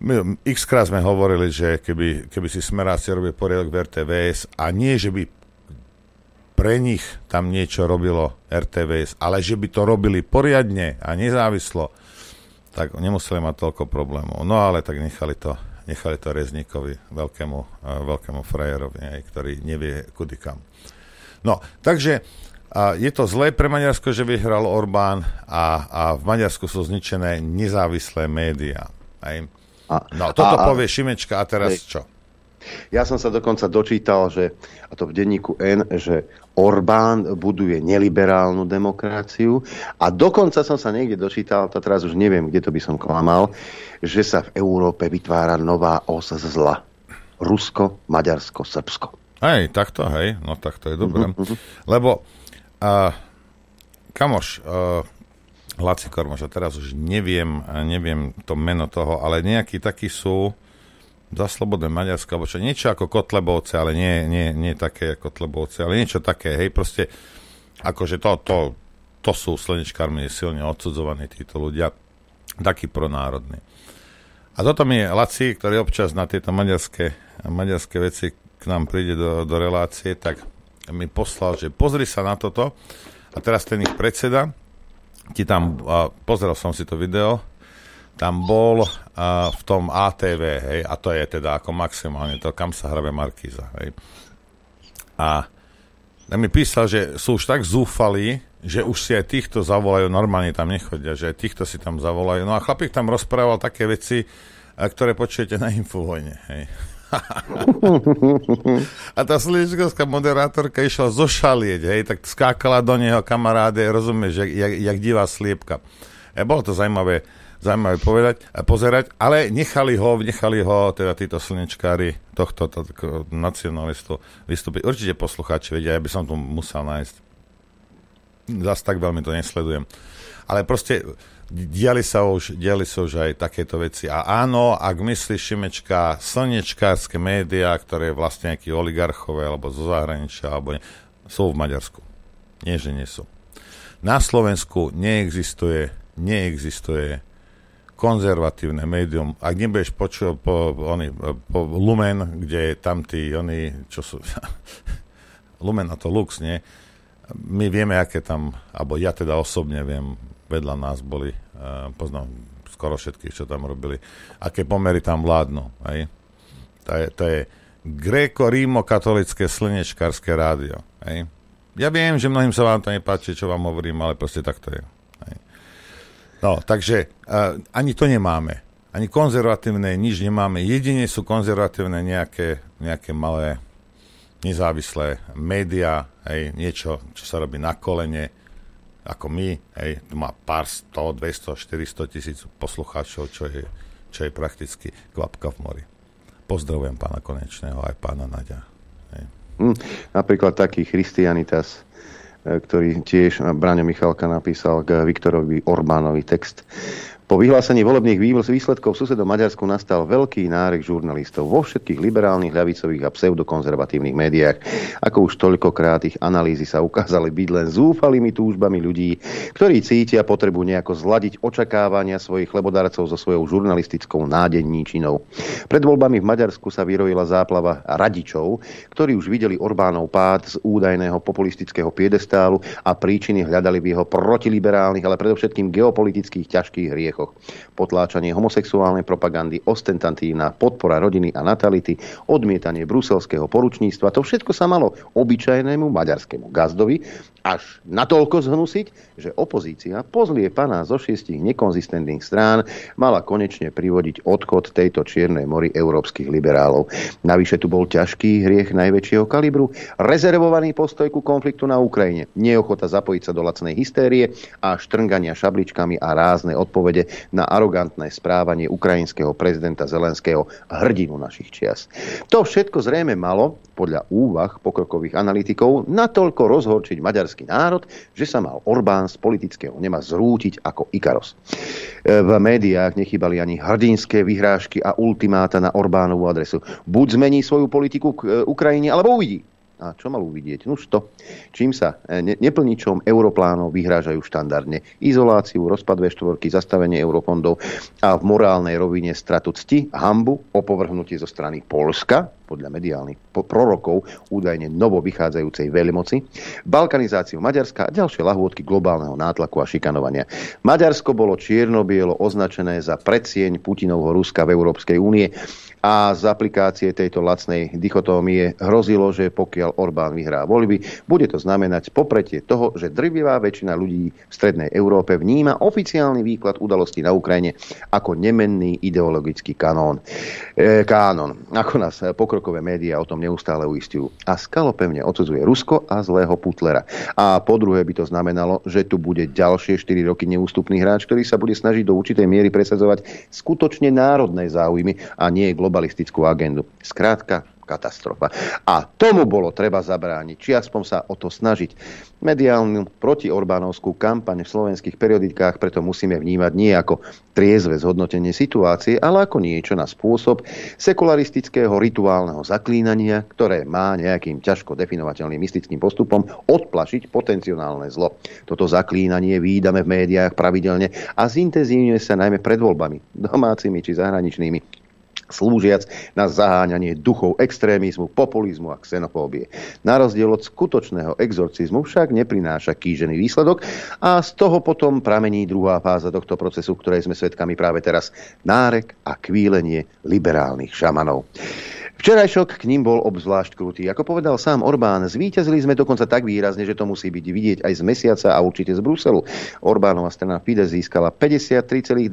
My x krát sme hovorili, že keby, keby si smeráci robili poriadok v RTVS a nie, že by pre nich tam niečo robilo RTVS, ale že by to robili poriadne a nezávislo, tak nemuseli mať toľko problémov. No ale tak nechali to nechali to Reznikovi, veľkému, veľkému frajerovi, aj, ktorý nevie kudy kam. No, takže a je to zlé pre Maďarsko, že vyhral Orbán a, a v Maďarsku sú zničené nezávislé médiá. Aj. No, toto a, povie Šimečka a teraz čo? Ja som sa dokonca dočítal, že, a to v denníku N, že Orbán buduje neliberálnu demokraciu a dokonca som sa niekde dočítal, to teraz už neviem, kde to by som klamal, že sa v Európe vytvára nová os zla. Rusko, Maďarsko, Srbsko. Hej, takto, hej, no tak to je dobré. Uh-huh. Lebo, uh, kamoš, uh, Laci Kormoš, a teraz už neviem, neviem to meno toho, ale nejakí takí sú za slobodné Maďarsko, alebo čo, niečo ako Kotlebovce, ale nie, nie, nie také ako Kotlebovce, ale niečo také, hej, proste, akože to, to, to sú slnečkármi silne odsudzovaní títo ľudia, takí pronárodní. A toto mi je Laci, ktorý občas na tieto maďarské, maďarské veci k nám príde do, do relácie, tak mi poslal, že pozri sa na toto a teraz ten ich predseda ti tam, a pozrel som si to video, tam bol a, v tom ATV, hej, a to je teda ako maximálne to, kam sa hrabe Markíza, hej. A mi písal, že sú už tak zúfali, že už si aj týchto zavolajú, normálne tam nechodia, že aj týchto si tam zavolajú. No a chlapík tam rozprával také veci, ktoré počujete na Infovojne, hej. a tá slíčkovská moderátorka išla zošalieť, hej, tak skákala do neho kamaráde, rozumieš, jak, jak, jak divá sliepka. E, bolo to zaujímavé, zaujímavé povedať, a pozerať, ale nechali ho, nechali ho, teda títo slnečkári tohto to, nacionalistu vystúpiť. Určite poslucháči vedia, ja by som tu musel nájsť. Zas tak veľmi to nesledujem. Ale proste diali sa už, diali sa už aj takéto veci. A áno, ak myslíš Šimečka, slnečkárske médiá, ktoré vlastne nejakí oligarchové alebo zo zahraničia, alebo ne, sú v Maďarsku. Nie, že nie sú. Na Slovensku neexistuje, neexistuje konzervatívne médium. Ak nebudeš počuť po, oni, po Lumen, kde je tam tí, oni, čo sú, Lumen a to Lux, nie? My vieme, aké tam, alebo ja teda osobne viem, vedľa nás boli, uh, poznám skoro všetkých, čo tam robili, aké pomery tam vládnu. Hej? To je, to je gréko-rímo-katolické slnečkárske rádio. Hej? Ja viem, že mnohým sa vám to nepáči, čo vám hovorím, ale proste tak to je. No, takže uh, ani to nemáme. Ani konzervatívne nič nemáme. Jedine sú konzervatívne nejaké, nejaké malé nezávislé médiá, hej, niečo, čo sa robí na kolene, ako my, hej, tu má pár 100, 200, 400 tisíc poslucháčov, čo je, čo je prakticky kvapka v mori. Pozdravujem pána Konečného aj pána Naďa. Hej. Hm, napríklad taký Christianitas, ktorý tiež Braňo Michalka napísal k Viktorovi Orbánovi text po vyhlásení volebných výsledkov v susedom Maďarsku nastal veľký nárek žurnalistov vo všetkých liberálnych, ľavicových a pseudokonzervatívnych médiách. Ako už toľkokrát ich analýzy sa ukázali byť len zúfalými túžbami ľudí, ktorí cítia potrebu nejako zladiť očakávania svojich lebodarcov so svojou žurnalistickou nádenníčinou. Pred voľbami v Maďarsku sa vyrojila záplava radičov, ktorí už videli Orbánov pád z údajného populistického piedestálu a príčiny hľadali v jeho protiliberálnych, ale predovšetkým geopolitických ťažkých hriech hriechoch. Potláčanie homosexuálnej propagandy, ostentatívna podpora rodiny a natality, odmietanie bruselského poručníctva, to všetko sa malo obyčajnému maďarskému gazdovi až natoľko zhnusiť, že opozícia pozlie pana zo šiestich nekonzistentných strán mala konečne privodiť odchod tejto čiernej mori európskych liberálov. Navyše tu bol ťažký hriech najväčšieho kalibru, rezervovaný postoj ku konfliktu na Ukrajine, neochota zapojiť sa do lacnej hystérie a štrngania šabličkami a rázne odpovede na arogantné správanie ukrajinského prezidenta Zelenského hrdinu našich čias. To všetko zrejme malo, podľa úvah pokrokových analytikov, natoľko rozhorčiť maďarský národ, že sa mal Orbán z politického nema zrútiť ako Ikaros. V médiách nechybali ani hrdinské vyhrážky a ultimáta na Orbánovú adresu. Buď zmení svoju politiku k Ukrajine, alebo uvidí a čo mal uvidieť? Nuž to, čím sa e, ne, neplničom europlánov vyhrážajú štandardne izoláciu, rozpad V4, zastavenie eurofondov a v morálnej rovine stratu cti, hambu, opovrhnutie zo strany Polska, podľa mediálnych prorokov údajne novo vychádzajúcej veľmoci, balkanizáciu Maďarska a ďalšie lahôdky globálneho nátlaku a šikanovania. Maďarsko bolo čierno-bielo označené za predsieň Putinovho Ruska v Európskej únie a z aplikácie tejto lacnej dichotómie hrozilo, že pokiaľ Orbán vyhrá voľby, bude to znamenať popretie toho, že drvivá väčšina ľudí v strednej Európe vníma oficiálny výklad udalostí na Ukrajine ako nemenný ideologický kanón. E, kánon. Ako nás pokrokové médiá o tom neustále uistujú. A skalopevne odsudzuje Rusko a zlého Putlera. A po druhé by to znamenalo, že tu bude ďalšie 4 roky neústupný hráč, ktorý sa bude snažiť do určitej miery presadzovať skutočne národné záujmy a nie globálne globalistickú agendu. Skrátka, katastrofa. A tomu bolo treba zabrániť, či aspoň sa o to snažiť. Mediálnu protiorbánovskú kampaň v slovenských periodikách preto musíme vnímať nie ako triezve zhodnotenie situácie, ale ako niečo na spôsob sekularistického rituálneho zaklínania, ktoré má nejakým ťažko definovateľným mystickým postupom odplašiť potenciálne zlo. Toto zaklínanie výdame v médiách pravidelne a zintenzívňuje sa najmä pred voľbami, domácimi či zahraničnými slúžiac na zaháňanie duchov extrémizmu, populizmu a xenofóbie. Na rozdiel od skutočného exorcizmu však neprináša kýžený výsledok a z toho potom pramení druhá fáza tohto procesu, ktorej sme svedkami práve teraz. Nárek a kvílenie liberálnych šamanov. Včerajšok k ním bol obzvlášť krutý. Ako povedal sám Orbán, zvíťazili sme dokonca tak výrazne, že to musí byť vidieť aj z mesiaca a určite z Bruselu. Orbánova strana Fidesz získala 53,29%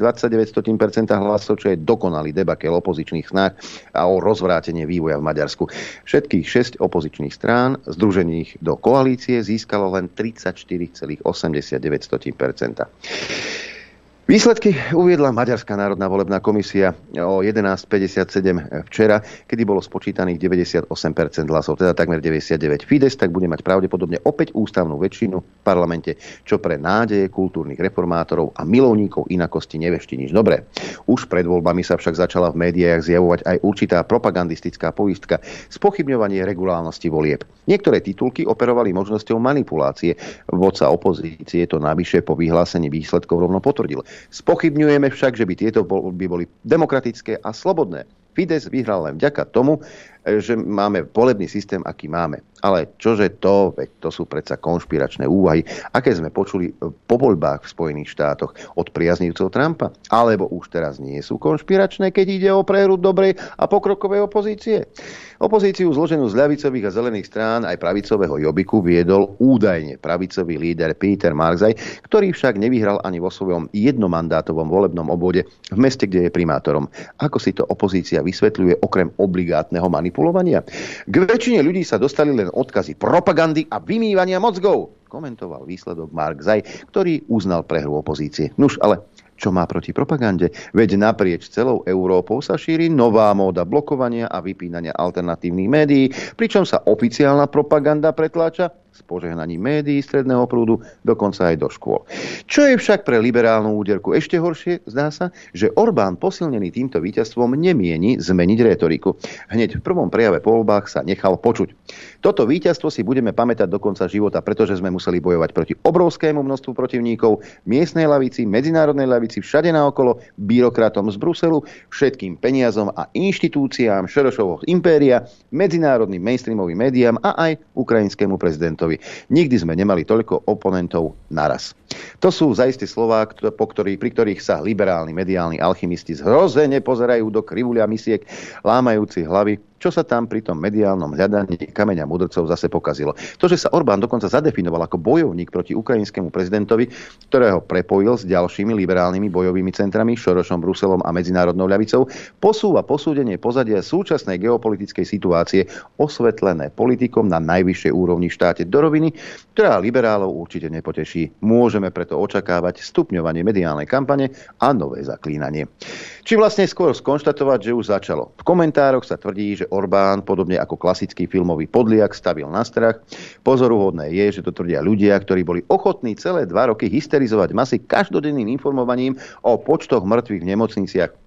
hlasov, čo je dokonalý debakel opozičných snách a o rozvrátenie vývoja v Maďarsku. Všetkých 6 opozičných strán združených do koalície získalo len 34,89%. Výsledky uviedla Maďarská národná volebná komisia o 11.57 včera, kedy bolo spočítaných 98% hlasov, teda takmer 99. Fides tak bude mať pravdepodobne opäť ústavnú väčšinu v parlamente, čo pre nádeje kultúrnych reformátorov a milovníkov inakosti nevešti nič dobré. Už pred voľbami sa však začala v médiách zjavovať aj určitá propagandistická poistka, spochybňovanie regulálnosti volieb. Niektoré titulky operovali možnosťou manipulácie. Vodca opozície to navyše po vyhlásení výsledkov rovno potvrdil. Spochybňujeme však, že by tieto by boli demokratické a slobodné. Fides vyhral len vďaka tomu, že máme volebný systém, aký máme. Ale čože to, veď to sú predsa konšpiračné úvahy, aké sme počuli po voľbách v Spojených štátoch od priaznivcov Trumpa, alebo už teraz nie sú konšpiračné, keď ide o prehru dobrej a pokrokovej opozície. Opozíciu zloženú z ľavicových a zelených strán aj pravicového jobiku viedol údajne pravicový líder Peter Marzaj, ktorý však nevyhral ani vo svojom jednomandátovom volebnom obvode v meste, kde je primátorom. Ako si to opozícia vysvetľuje okrem obligátneho manipulovania? K väčšine ľudí sa dostali len odkazy propagandy a vymývania mozgov, komentoval výsledok Mark Zaj, ktorý uznal prehru opozície. Nuž, ale čo má proti propagande? Veď naprieč celou Európou sa šíri nová móda blokovania a vypínania alternatívnych médií, pričom sa oficiálna propaganda pretláča s požehnaním médií stredného prúdu, dokonca aj do škôl. Čo je však pre liberálnu úderku ešte horšie, zdá sa, že Orbán posilnený týmto víťazstvom nemieni zmeniť retoriku. Hneď v prvom prejave po voľbách sa nechal počuť. Toto víťazstvo si budeme pamätať do konca života, pretože sme museli bojovať proti obrovskému množstvu protivníkov, miestnej lavici, medzinárodnej lavici, všade naokolo, byrokratom z Bruselu, všetkým peniazom a inštitúciám Šerošovho impéria, medzinárodným mainstreamovým médiám a aj ukrajinskému prezidentovi. Nikdy sme nemali toľko oponentov naraz. To sú zaiste slová, po ktorých, pri ktorých sa liberálni mediálni alchymisti zhrozene pozerajú do krivulia misiek, lámajúci hlavy čo sa tam pri tom mediálnom hľadaní kameňa mudrcov zase pokazilo. To, že sa Orbán dokonca zadefinoval ako bojovník proti ukrajinskému prezidentovi, ktorého prepojil s ďalšími liberálnymi bojovými centrami, Šorošom, Bruselom a medzinárodnou ľavicou, posúva posúdenie pozadia súčasnej geopolitickej situácie osvetlené politikom na najvyššej úrovni v štáte do roviny, ktorá liberálov určite nepoteší. Môžeme preto očakávať stupňovanie mediálnej kampane a nové zaklínanie. Či vlastne skôr skonštatovať, že už začalo. V komentároch sa tvrdí, že Orbán, podobne ako klasický filmový podliak, stavil na strach. Pozoruhodné je, že to tvrdia ľudia, ktorí boli ochotní celé dva roky hysterizovať masy každodenným informovaním o počtoch mŕtvych v nemocniciach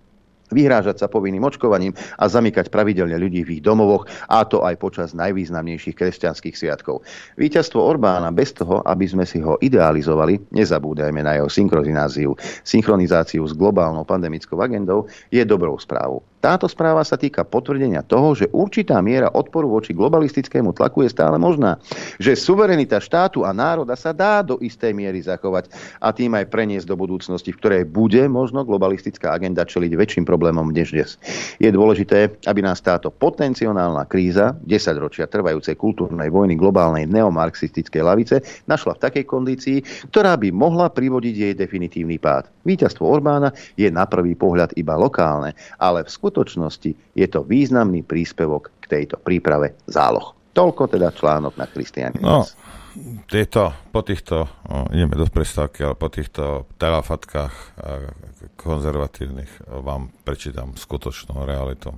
vyhrážať sa povinným očkovaním a zamykať pravidelne ľudí v ich domovoch, a to aj počas najvýznamnejších kresťanských sviatkov. Víťazstvo Orbána bez toho, aby sme si ho idealizovali, nezabúdajme na jeho synchronizáciu, synchronizáciu s globálnou pandemickou agendou, je dobrou správou. Táto správa sa týka potvrdenia toho, že určitá miera odporu voči globalistickému tlaku je stále možná. Že suverenita štátu a národa sa dá do istej miery zachovať a tým aj preniesť do budúcnosti, v ktorej bude možno globalistická agenda čeliť väčším problémom než dnes. Je dôležité, aby nás táto potenciálna kríza, 10 ročia trvajúcej kultúrnej vojny globálnej neomarxistickej lavice, našla v takej kondícii, ktorá by mohla privodiť jej definitívny pád. Víťazstvo Orbána je na prvý pohľad iba lokálne, ale v skut- skutočnosti je to významný príspevok k tejto príprave záloh. Toľko teda článok na Kristiane. No, tieto, po týchto, no, ideme do prestávky, ale po týchto telefatkách konzervatívnych vám prečítam skutočnú realitu.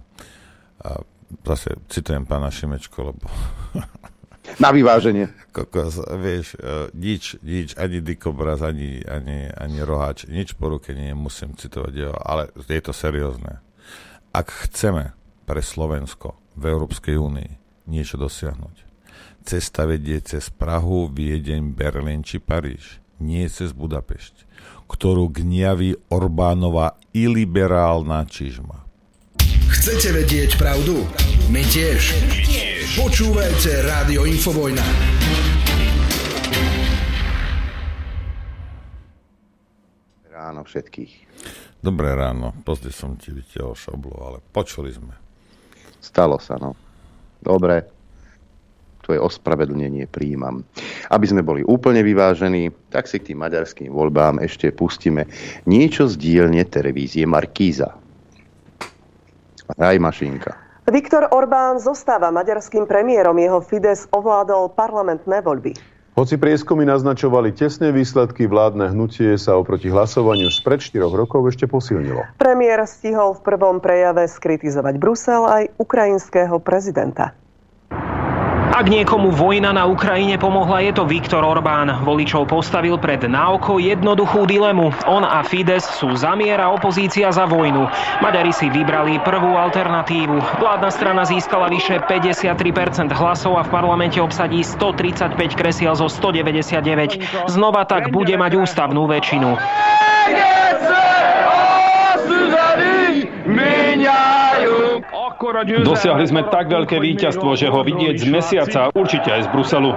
A zase citujem pána Šimečko, lebo na vyváženie. Kokos, vieš, nič, nič, ani dikobraz, ani, ani, ani roháč, nič po ruke nie musím citovať jeho, ale je to seriózne. Ak chceme pre Slovensko v Európskej únii niečo dosiahnuť, cesta vedie cez Prahu, Viedeň, Berlín či Paríž, nie cez Budapešť, ktorú gniaví Orbánova iliberálna čižma. Chcete vedieť pravdu? My tiež. My tiež. Počúvajte Rádio Infovojna. Ráno všetkých. Dobré ráno. Pozde som ti vytiaľ šablo, ale počuli sme. Stalo sa, no. Dobre. Tvoje ospravedlnenie príjmam. Aby sme boli úplne vyvážení, tak si k tým maďarským voľbám ešte pustíme niečo z dielne televízie Markíza. Raj Mašinka. Viktor Orbán zostáva maďarským premiérom. Jeho Fides ovládol parlamentné voľby. Hoci prieskumy naznačovali tesné výsledky, vládne hnutie sa oproti hlasovaniu spred 4 rokov ešte posilnilo. Premiér stihol v prvom prejave skritizovať Brusel aj ukrajinského prezidenta. Ak niekomu vojna na Ukrajine pomohla, je to Viktor Orbán. Voličov postavil pred náoko jednoduchú dilemu. On a Fides sú za mier a opozícia za vojnu. Maďari si vybrali prvú alternatívu. Vládna strana získala vyše 53% hlasov a v parlamente obsadí 135 kresiel zo 199. Znova tak bude mať ústavnú väčšinu. Dosiahli sme tak veľké víťazstvo, že ho vidieť z mesiaca, určite aj z Bruselu.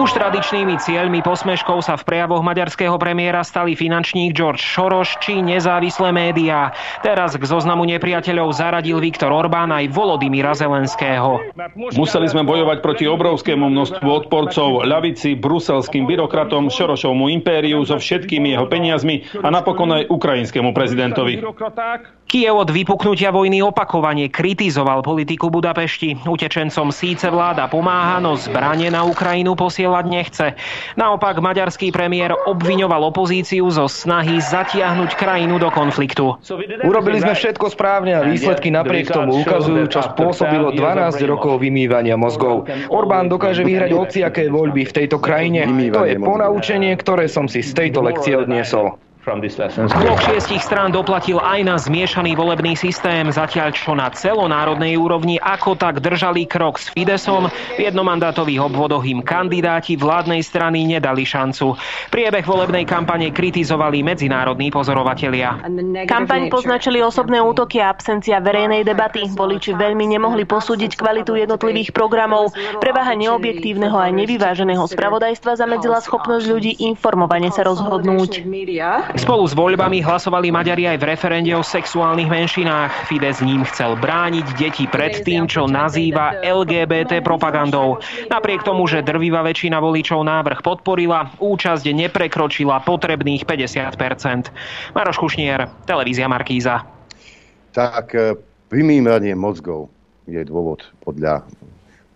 Už tradičnými cieľmi posmeškov sa v prejavoch maďarského premiéra stali finančník George Soros či nezávislé médiá. Teraz k zoznamu nepriateľov zaradil Viktor Orbán aj Volodymyra Zelenského. Museli sme bojovať proti obrovskému množstvu odporcov, ľavici, bruselským byrokratom, Šorošovmu impériu so všetkými jeho peniazmi a napokon aj ukrajinskému prezidentovi. Kiev od vypuknutia vojny opakovane kritizoval politiku Budapešti. Utečencom síce vláda pomáha, no zbranie na Ukrajinu posielať nechce. Naopak maďarský premiér obviňoval opozíciu zo snahy zatiahnuť krajinu do konfliktu. Urobili sme všetko správne a výsledky napriek tomu ukazujú, čo spôsobilo 12 rokov vymývania mozgov. Orbán dokáže vyhrať hociaké voľby v tejto krajine. To je ponaučenie, ktoré som si z tejto lekcie odniesol. Blok šiestich strán doplatil aj na zmiešaný volebný systém, zatiaľ čo na celonárodnej úrovni ako tak držali krok s Fidesom, v jednomandátových obvodoch im kandidáti vládnej strany nedali šancu. Priebeh volebnej kampane kritizovali medzinárodní pozorovatelia. Kampaň poznačili osobné útoky a absencia verejnej debaty. Voliči veľmi nemohli posúdiť kvalitu jednotlivých programov. Prevaha neobjektívneho a nevyváženého spravodajstva zamedzila schopnosť ľudí informovane sa rozhodnúť. Spolu s voľbami hlasovali Maďari aj v referende o sexuálnych menšinách. Fides ním chcel brániť deti pred tým, čo nazýva LGBT propagandou. Napriek tomu, že drvivá väčšina voličov návrh podporila, účasť neprekročila potrebných 50%. Maroš Kušnier, televízia Markíza. Tak e, vymývanie mozgov je dôvod podľa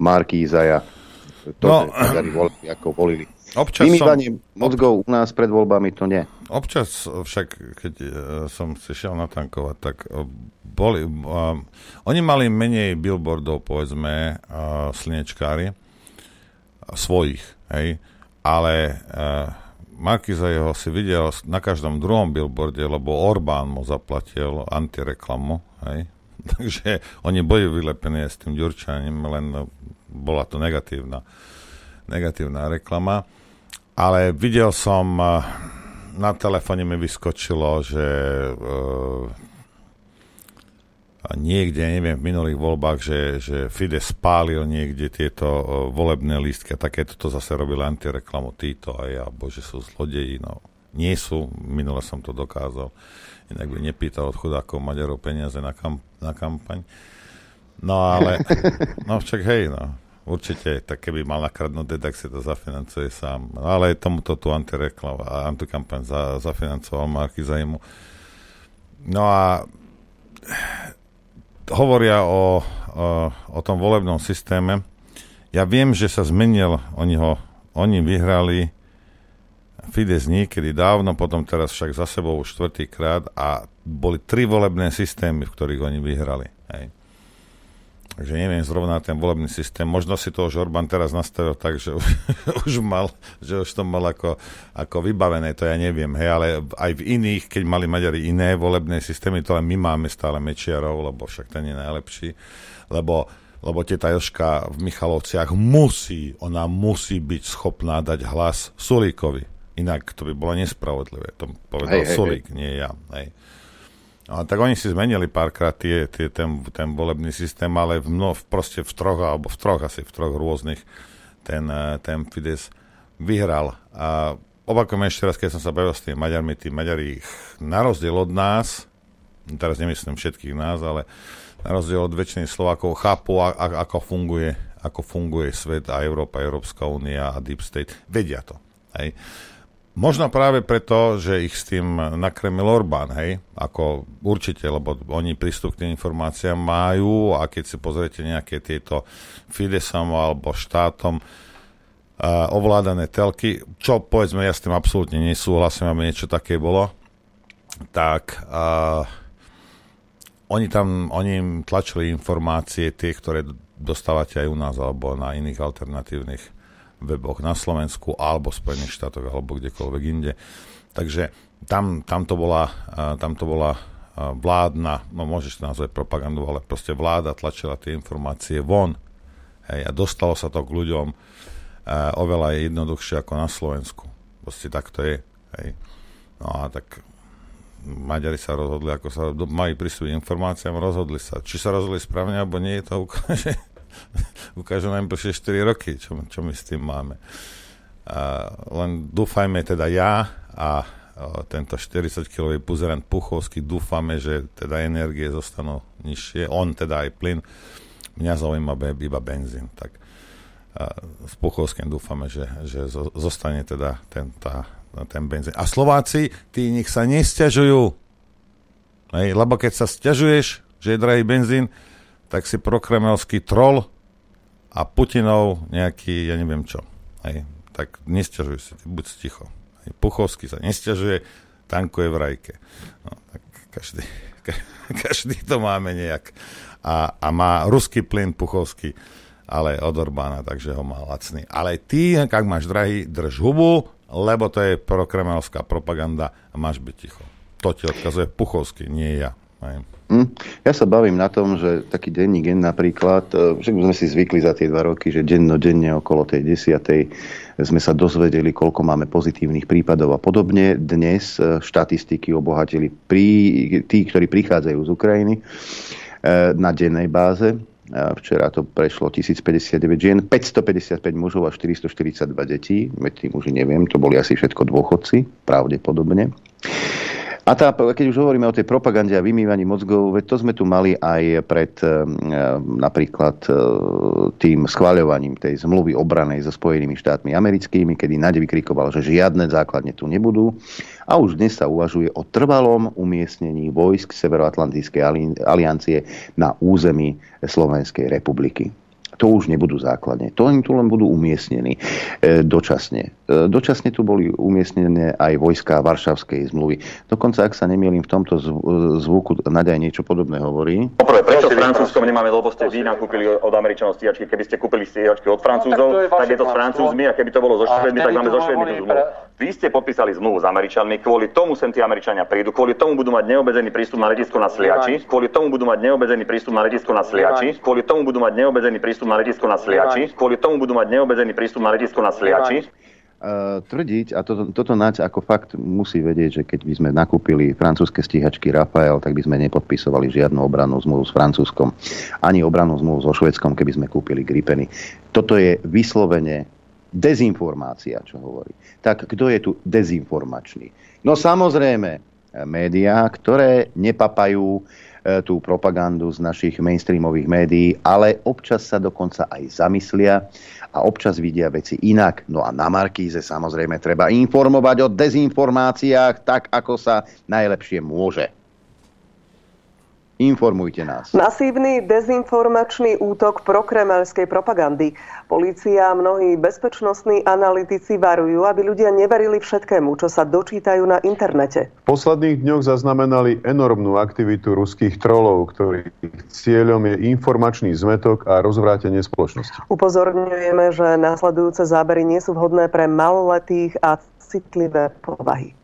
Markíza. To, no, že volili, ako volili. Občas Vymývanie som... mozgov u nás pred voľbami to nie. Občas však, keď uh, som si šiel natankovať, tak uh, boli, uh, oni mali menej billboardov, povedzme, uh, slnečkári, svojich, hej, ale uh, Markiza jeho si videl na každom druhom billboarde, lebo Orbán mu zaplatil antireklamu, hej, takže oni boli vylepení s tým Ďurčaním, len bola to negatívna, negatívna reklama. Ale videl som, eh, na telefóne mi vyskočilo, že uh, niekde, neviem, v minulých voľbách, že, že Fides spálil niekde tieto uh, volebné lístky a takéto to zase robili antireklamu títo a ja, bože, sú zlodeji, no. Nie sú, minule som to dokázal. Inak by nepýtal od chudákov Maďarov peniaze na, kam, na kampaň. No ale, no však hej, no Určite, tak keby mal nakradnúť, tak si to zafinancuje sám. Ale tomuto tu antireklam a antikampaň za, zafinancoval Marky Zajmu. No a hovoria o, o, o tom volebnom systéme. Ja viem, že sa zmenil, oni ho, oni vyhrali Fides niekedy dávno, potom teraz však za sebou už štvrtýkrát a boli tri volebné systémy, v ktorých oni vyhrali. Hej. Takže neviem zrovna ten volebný systém. Možno si to už Orbán teraz nastavil tak, že už mal, že už to mal ako, ako vybavené, to ja neviem. Hej, ale aj v iných, keď mali Maďari iné volebné systémy, to len my máme stále Mečiarov, lebo však ten je najlepší. Lebo lebo teta Joška v Michalovciach musí, ona musí byť schopná dať hlas Sulíkovi. Inak to by bolo nespravodlivé. To povedal hej, Sulík, hej, hej. nie ja. Hej. A tak oni si zmenili párkrát tie, tie, ten, ten volebný systém, ale v, no, proste v troch, alebo v troch asi, v troch rôznych ten, eh, ten Fides vyhral. A opakujem ešte raz, keď som sa bavil s tými Maďarmi, tí Maďari na rozdiel od nás, teraz nemyslím všetkých nás, ale na rozdiel od väčšiny Slovákov chápu, a, a, ako, funguje, ako funguje svet a Európa, Európska únia a Deep State. Vedia to. Hej. Možno práve preto, že ich s tým nakremil Orbán, hej, ako určite, lebo oni prístup k tým informáciám majú a keď si pozriete nejaké tieto Fidesom alebo štátom, ovládané telky, čo povedzme, ja s tým absolútne nesúhlasím, aby niečo také bolo, tak uh, oni tam, oni im tlačili informácie, tie, ktoré dostávate aj u nás, alebo na iných alternatívnych weboch na Slovensku, alebo Spojených štátoch, alebo kdekoľvek inde. Takže tam, tam to bola, tam to bola vládna, no môžeš to nazvať propagandu, ale proste vláda tlačila tie informácie von. Hej, a dostalo sa to k ľuďom oveľa je jednoduchšie ako na Slovensku. Proste tak to je. Hej. No a tak Maďari sa rozhodli, ako sa majú prístup informáciám, rozhodli sa. Či sa rozhodli správne, alebo nie, to ukáže, ukáže nám 4 roky, čo, čo my s tým máme. A len dúfajme teda ja a tento 40-kilový puzerant Puchovský dúfame, že teda energie zostanú nižšie, on teda aj plyn. Mňa zaujíma iba benzín. Tak s Puchovským dúfame, že, že zostane teda ten, tá, ten benzín. A Slováci, tí nech sa nestiažujú. Lebo keď sa stiažuješ, že je drahý benzín, tak si prokremelský troll a Putinov nejaký, ja neviem čo. Hej, tak nestiažuj si, buď ticho. Hej, Puchovský sa nestiažuje, tankuje v rajke. No, tak každý, každý to máme nejak. A, a má ruský plyn Puchovský ale od Orbána, takže ho mal lacný. Ale ty, ak máš drahý, drž hubu, lebo to je prokremelská propaganda a máš byť ticho. To ti odkazuje Puchovský, nie ja. Hm. Ja sa bavím na tom, že taký denní gen napríklad, e, že sme si zvykli za tie dva roky, že denne okolo tej desiatej sme sa dozvedeli, koľko máme pozitívnych prípadov a podobne. Dnes e, štatistiky obohatili pri, tí, ktorí prichádzajú z Ukrajiny e, na dennej báze Včera to prešlo 1059 žien, 555 mužov a 442 detí. Veď tí muži neviem, to boli asi všetko dôchodci, pravdepodobne. A tá, keď už hovoríme o tej propagande a vymývaní mozgov, veď to sme tu mali aj pred e, napríklad e, tým schváľovaním tej zmluvy obranej so Spojenými štátmi americkými, kedy Naď vykrikoval, že žiadne základne tu nebudú. A už dnes sa uvažuje o trvalom umiestnení vojsk Severoatlantickej aliancie na území Slovenskej republiky to už nebudú základne. To oni tu len budú umiestnení e, dočasne. E, dočasne tu boli umiestnené aj vojska Varšavskej zmluvy. Dokonca, ak sa nemýlim, v tomto zvuku Naďaj niečo podobné hovorí. Poprvé, prečo s Francúzskom nemáme, lebo ste vy nakúpili od Američanov stíhačky. Keby ste kúpili stíhačky od Francúzov, no, tak, je tak je to s Francúzmi. A keby to bolo so Švedmi, tak máme so Švedmi tú zmluvu. Vy ste podpísali zmluvu s Američanmi, kvôli tomu sem tí Američania prídu, kvôli tomu budú mať neobmedzený prístup na letisko na Sliači, kvôli tomu budú mať neobmedzený prístup na letisko na Sliači, kvôli tomu budú mať neobmedzený prístup na letisko na Sliači, kvôli tomu budú mať neobmedzený prístup na letisko na Sliači. Uh, tvrdiť, a toto, toto Naď ako fakt musí vedieť, že keď by sme nakúpili francúzske stíhačky Rafael, tak by sme nepodpisovali žiadnu obrannú zmluvu s Francúzskom, ani obrannú zmluvu so Švedskom, keby sme kúpili Gripeny. Toto je vyslovene dezinformácia, čo hovorí. Tak kto je tu dezinformačný? No samozrejme, médiá, ktoré nepapajú e, tú propagandu z našich mainstreamových médií, ale občas sa dokonca aj zamyslia a občas vidia veci inak. No a na Markíze samozrejme treba informovať o dezinformáciách tak, ako sa najlepšie môže. Informujte nás. Masívny dezinformačný útok prokremelskej propagandy. Polícia a mnohí bezpečnostní analytici varujú, aby ľudia neverili všetkému, čo sa dočítajú na internete. V posledných dňoch zaznamenali enormnú aktivitu ruských trolov, ktorých cieľom je informačný zmetok a rozvrátenie spoločnosti. Upozorňujeme, že následujúce zábery nie sú vhodné pre maloletých a citlivé povahy.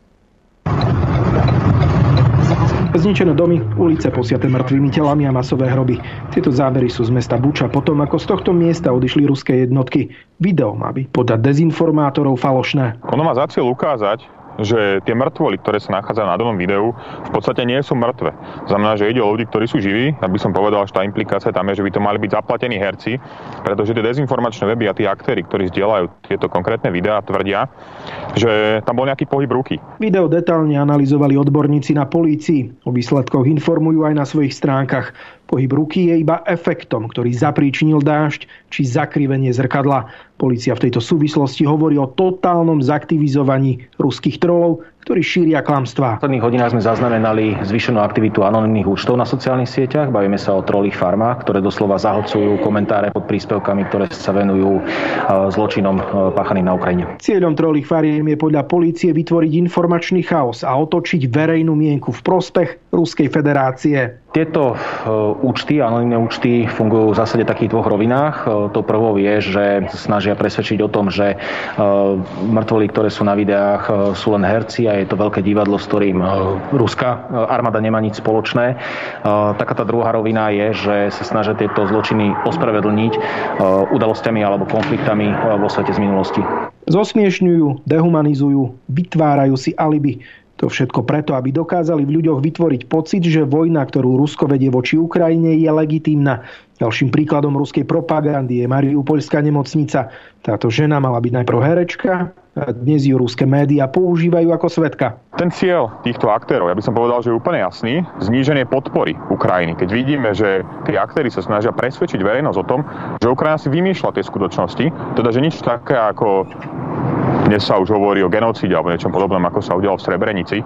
Zničené domy, ulice posiate mŕtvými telami a masové hroby. Tieto zábery sú z mesta Buča potom, ako z tohto miesta odišli ruské jednotky. Video má byť podľa dezinformátorov falošné. Ono má za cieľ ukázať, že tie mŕtvoly, ktoré sa nachádzajú na domom videu, v podstate nie sú mŕtve. Znamená, že ide o ľudí, ktorí sú živí. Aby som povedal, že tá implikácia tam je, že by to mali byť zaplatení herci, pretože tie dezinformačné weby a tí aktéry, ktorí zdieľajú tieto konkrétne videá, tvrdia, že tam bol nejaký pohyb ruky. Video detálne analyzovali odborníci na polícii. O výsledkoch informujú aj na svojich stránkach. Pohyb ruky je iba efektom, ktorý zapríčinil dážď či zakrivenie zrkadla. Polícia v tejto súvislosti hovorí o totálnom zaktivizovaní ruských trolov, ktorí šíria klamstvá. V posledných hodinách sme zaznamenali zvýšenú aktivitu anonimných účtov na sociálnych sieťach. Bavíme sa o trolých farmách, ktoré doslova zahodcujú komentáre pod príspevkami, ktoré sa venujú e, zločinom e, páchaným na Ukrajine. Cieľom trolých fariem je podľa polície vytvoriť informačný chaos a otočiť verejnú mienku v prospech Ruskej federácie. Tieto e, účty, anonimné účty fungujú v zásade v takých dvoch rovinách. To prvou je, že snažia presvedčiť o tom, že e, mŕtvoly, ktoré sú na videách, sú len herci a je to veľké divadlo, s ktorým ruská armáda nemá nič spoločné. Taká tá druhá rovina je, že sa snažia tieto zločiny ospravedlniť udalosťami alebo konfliktami vo svete z minulosti. Zosmiešňujú, dehumanizujú, vytvárajú si alibi to všetko preto, aby dokázali v ľuďoch vytvoriť pocit, že vojna, ktorú Rusko vedie voči Ukrajine, je legitímna. Ďalším príkladom ruskej propagandy je Mariupolská nemocnica. Táto žena mala byť najprv herečka, a dnes ju ruské médiá používajú ako svetka. Ten cieľ týchto aktérov, ja by som povedal, že je úplne jasný. Zníženie podpory Ukrajiny. Keď vidíme, že tí aktéry sa snažia presvedčiť verejnosť o tom, že Ukrajina si vymýšľa tie skutočnosti, teda že nič také ako dnes sa už hovorí o genocíde alebo niečom podobnom, ako sa udialo v Srebrenici,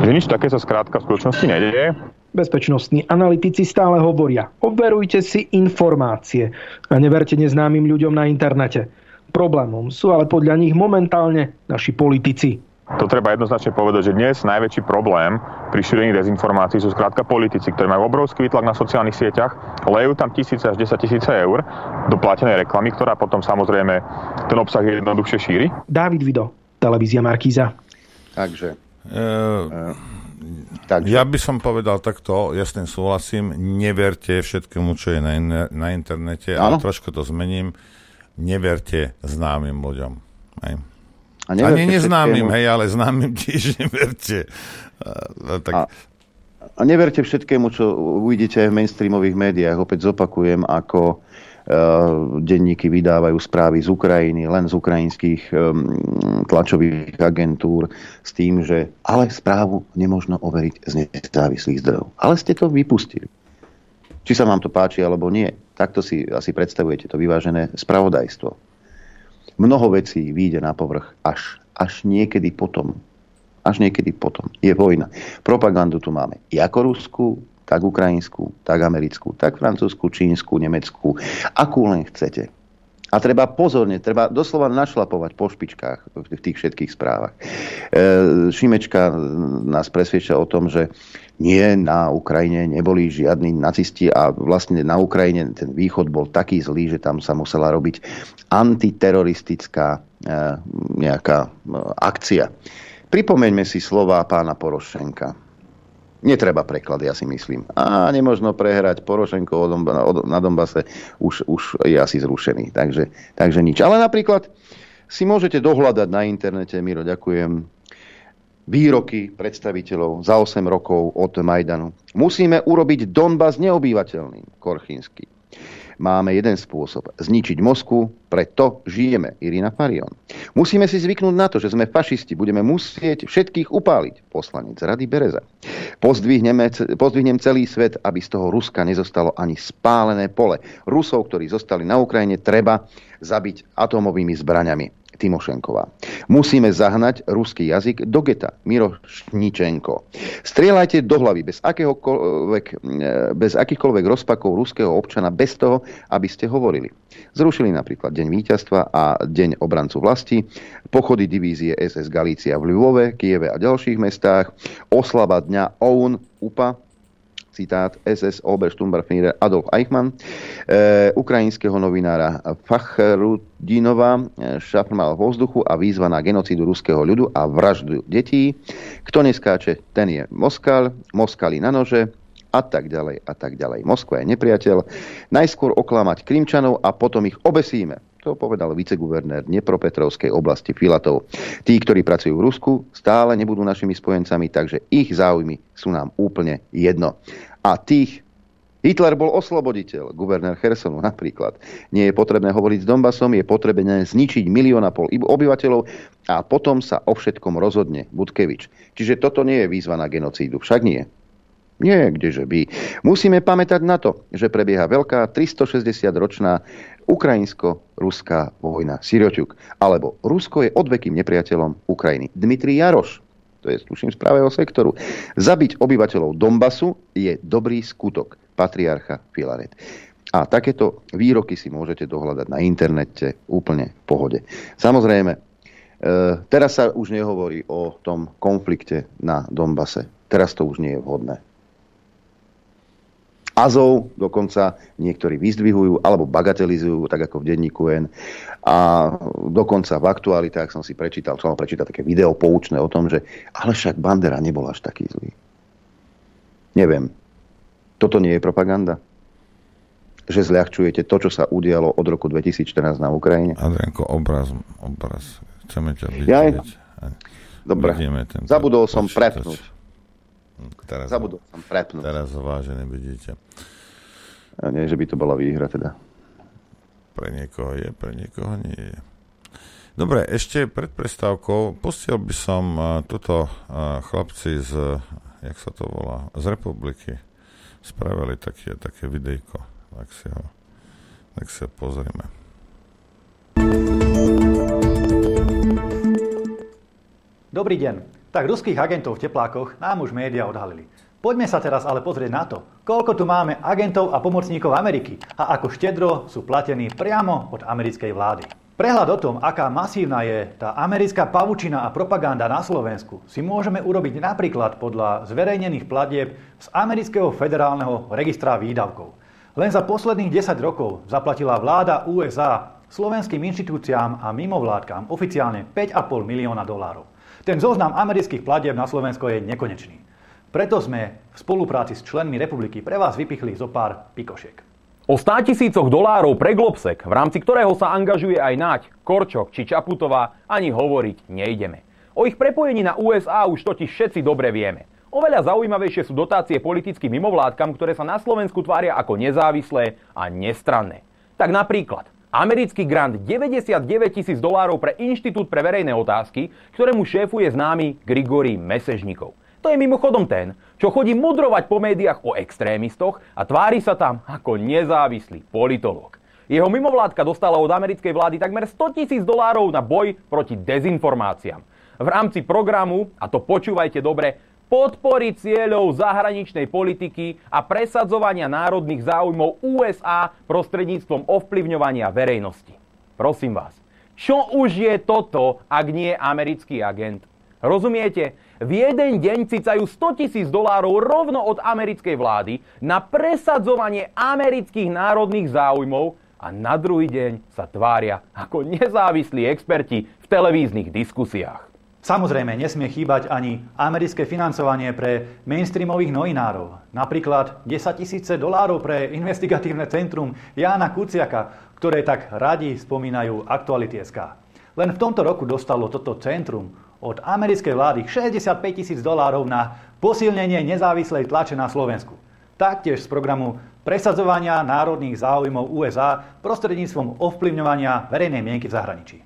že nič také sa skrátka v skutočnosti nedieje. Bezpečnostní analytici stále hovoria, overujte si informácie a neverte neznámym ľuďom na internete. Problémom sú ale podľa nich momentálne naši politici. To treba jednoznačne povedať, že dnes najväčší problém pri šírení dezinformácií sú skrátka politici, ktorí majú obrovský výtlak na sociálnych sieťach, lejú tam tisíce až 10 tisíce eur do platenej reklamy, ktorá potom samozrejme ten obsah jednoduchšie šíri. David Vido, televízia Markíza. Takže. E, takže. Ja by som povedal takto, ja s tým súhlasím, neverte všetkému, čo je na, in- na internete, ano? ale trošku to zmením, neverte známym ľuďom. Aj. A Ani neznámym, hej, ale známym tiež neverte. A, tak... a, a neverte všetkému, čo uvidíte v mainstreamových médiách. Opäť zopakujem, ako uh, denníky vydávajú správy z Ukrajiny, len z ukrajinských um, tlačových agentúr s tým, že ale správu nemožno overiť z nezávislých zdrojov. Ale ste to vypustili. Či sa vám to páči alebo nie. Takto si asi predstavujete to vyvážené spravodajstvo mnoho vecí vyjde na povrch až, až niekedy potom. Až niekedy potom. Je vojna. Propagandu tu máme ako ruskú, tak ukrajinskú, tak americkú, tak francúzsku, čínsku, nemeckú, akú len chcete. A treba pozorne, treba doslova našlapovať po špičkách v tých všetkých správach. E, Šimečka nás presvieča o tom, že nie, na Ukrajine neboli žiadni nacisti a vlastne na Ukrajine ten východ bol taký zlý, že tam sa musela robiť antiteroristická e, nejaká e, akcia. Pripomeňme si slova pána Porošenka. Netreba preklad, ja si myslím. A nemožno prehrať Porošenko na Donbase, už, už je asi zrušený. Takže, takže nič. Ale napríklad si môžete dohľadať na internete, Miro, ďakujem, výroky predstaviteľov za 8 rokov od Majdanu. Musíme urobiť Donbass neobývateľným, Korchinský. Máme jeden spôsob. Zničiť Moskvu, preto žijeme. Irina Farion. Musíme si zvyknúť na to, že sme fašisti. Budeme musieť všetkých upáliť. Poslanec Rady Bereza. Pozdvihnem celý svet, aby z toho Ruska nezostalo ani spálené pole. Rusov, ktorí zostali na Ukrajine, treba zabiť atómovými zbraňami. Timošenková. Musíme zahnať ruský jazyk do geta. Miro Šničenko. Strieľajte do hlavy bez, akéhokoľvek, e, bez akýchkoľvek rozpakov ruského občana, bez toho, aby ste hovorili. Zrušili napríklad Deň víťazstva a Deň obrancu vlasti, pochody divízie SS Galícia v Ľubove, Kieve a ďalších mestách, oslava dňa OUN, UPA, citát SS Obersturmbannführer Adolf Eichmann, e, ukrajinského novinára Fachrudinova, e, šafrmal vo vzduchu a výzva na genocídu ruského ľudu a vraždu detí. Kto neskáče, ten je Moskal, Moskali na nože, a tak ďalej a tak ďalej. Moskva je nepriateľ. Najskôr oklamať Krimčanov a potom ich obesíme. To povedal viceguvernér Dnepropetrovskej oblasti Filatov. Tí, ktorí pracujú v Rusku, stále nebudú našimi spojencami, takže ich záujmy sú nám úplne jedno. A tých Hitler bol osloboditeľ, guvernér Hersonu napríklad. Nie je potrebné hovoriť s Donbasom, je potrebné zničiť milión a pol obyvateľov a potom sa o všetkom rozhodne Budkevič. Čiže toto nie je výzva na genocídu, však nie. Nie, kdeže by. Musíme pamätať na to, že prebieha veľká 360-ročná ukrajinsko-ruská vojna. Sirioťuk. Alebo Rusko je odvekým nepriateľom Ukrajiny. Dmitrij Jaroš to je sluším z pravého sektoru. Zabiť obyvateľov Donbasu je dobrý skutok. Patriarcha Filaret. A takéto výroky si môžete dohľadať na internete úplne v pohode. Samozrejme, e, teraz sa už nehovorí o tom konflikte na Donbase. Teraz to už nie je vhodné. Azov dokonca niektorí vyzdvihujú alebo bagatelizujú, tak ako v denníku N. A dokonca v aktualitách som si prečítal, som prečítal také video poučné o tom, že ale však Bandera nebol až taký zlý. Neviem. Toto nie je propaganda? Že zľahčujete to, čo sa udialo od roku 2014 na Ukrajine? Adrianko, obraz, obraz. Chceme ťa vidieť. Ja, Dobre. Zabudol som prepnúť. Teraz, Zabudol som prepnúť. Teraz ho vážené vidíte. A nie, že by to bola výhra teda. Pre niekoho je, pre niekoho nie je. Dobre, ešte pred prestávkou pustil by som uh, toto uh, chlapci z, jak sa to volá, z republiky. Spravili také, také videjko. Tak si ho, tak si ho pozrieme. Dobrý deň. Tak ruských agentov v teplákoch nám už médiá odhalili. Poďme sa teraz ale pozrieť na to, koľko tu máme agentov a pomocníkov Ameriky a ako štedro sú platení priamo od americkej vlády. Prehľad o tom, aká masívna je tá americká pavučina a propaganda na Slovensku, si môžeme urobiť napríklad podľa zverejnených platieb z amerického federálneho registra výdavkov. Len za posledných 10 rokov zaplatila vláda USA slovenským inštitúciám a mimovládkam oficiálne 5,5 milióna dolárov. Ten zoznam amerických platieb na Slovensko je nekonečný. Preto sme v spolupráci s členmi republiky pre vás vypichli zo pár pikošiek. O 100 tisícoch dolárov pre Globsek, v rámci ktorého sa angažuje aj Naď, Korčok či Čaputová, ani hovoriť nejdeme. O ich prepojení na USA už totiž všetci dobre vieme. Oveľa zaujímavejšie sú dotácie politickým mimovládkam, ktoré sa na Slovensku tvária ako nezávislé a nestranné. Tak napríklad, Americký grant 99 tisíc dolárov pre Inštitút pre verejné otázky, ktorému šéfuje známy Grigory Mesežnikov. To je mimochodom ten, čo chodí mudrovať po médiách o extrémistoch a tvári sa tam ako nezávislý politológ. Jeho mimovládka dostala od americkej vlády takmer 100 tisíc dolárov na boj proti dezinformáciám. V rámci programu, a to počúvajte dobre, podpory cieľov zahraničnej politiky a presadzovania národných záujmov USA prostredníctvom ovplyvňovania verejnosti. Prosím vás, čo už je toto, ak nie americký agent? Rozumiete? V jeden deň cicajú 100 tisíc dolárov rovno od americkej vlády na presadzovanie amerických národných záujmov a na druhý deň sa tvária ako nezávislí experti v televíznych diskusiách. Samozrejme, nesmie chýbať ani americké financovanie pre mainstreamových novinárov. Napríklad 10 tisíce dolárov pre investigatívne centrum Jána Kuciaka, ktoré tak radi spomínajú Aktuality.sk. Len v tomto roku dostalo toto centrum od americkej vlády 65 tisíc dolárov na posilnenie nezávislej tlače na Slovensku. Taktiež z programu presadzovania národných záujmov USA prostredníctvom ovplyvňovania verejnej mienky v zahraničí.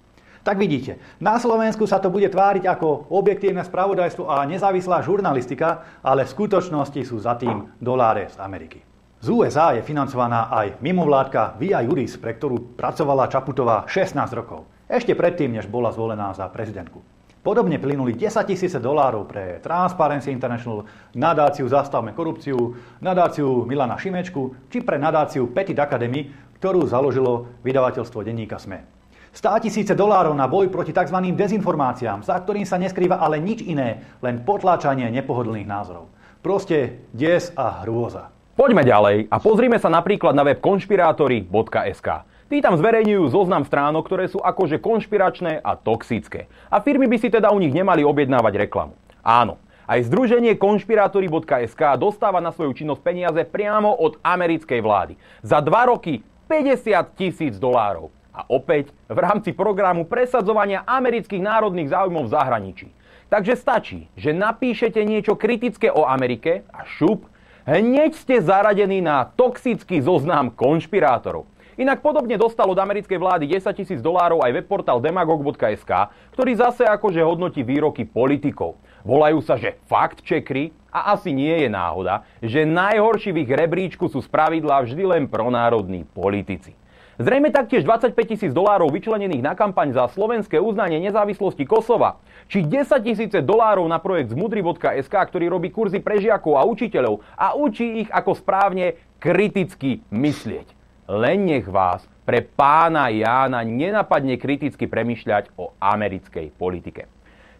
Tak vidíte, na Slovensku sa to bude tváriť ako objektívne spravodajstvo a nezávislá žurnalistika, ale v skutočnosti sú za tým doláre z Ameriky. Z USA je financovaná aj mimovládka Via Juris, pre ktorú pracovala Čaputová 16 rokov. Ešte predtým, než bola zvolená za prezidentku. Podobne plynuli 10 tisíce dolárov pre Transparency International, nadáciu Zastavme korupciu, nadáciu Milana Šimečku či pre nadáciu Petit Academy, ktorú založilo vydavateľstvo denníka SME. 100 tisíce dolárov na boj proti tzv. dezinformáciám, za ktorým sa neskrýva ale nič iné, len potláčanie nepohodlných názorov. Proste des a hrôza. Poďme ďalej a pozrime sa napríklad na web konšpirátory.sk. Tí tam zverejňujú zoznam stránok, ktoré sú akože konšpiračné a toxické. A firmy by si teda u nich nemali objednávať reklamu. Áno, aj združenie konšpirátory.sk dostáva na svoju činnosť peniaze priamo od americkej vlády. Za dva roky 50 tisíc dolárov. A opäť v rámci programu presadzovania amerických národných záujmov v zahraničí. Takže stačí, že napíšete niečo kritické o Amerike a šup, hneď ste zaradení na toxický zoznam konšpirátorov. Inak podobne dostal od americkej vlády 10 tisíc dolárov aj webportál demagog.sk, ktorý zase akože hodnotí výroky politikov. Volajú sa, že fakt checkry a asi nie je náhoda, že najhorší v ich rebríčku sú spravidla vždy len pronárodní politici. Zrejme taktiež 25 tisíc dolárov vyčlenených na kampaň za slovenské uznanie nezávislosti Kosova, či 10 tisíce dolárov na projekt zmudry.sk, ktorý robí kurzy pre žiakov a učiteľov a učí ich ako správne kriticky myslieť. Len nech vás pre pána Jána nenapadne kriticky premyšľať o americkej politike.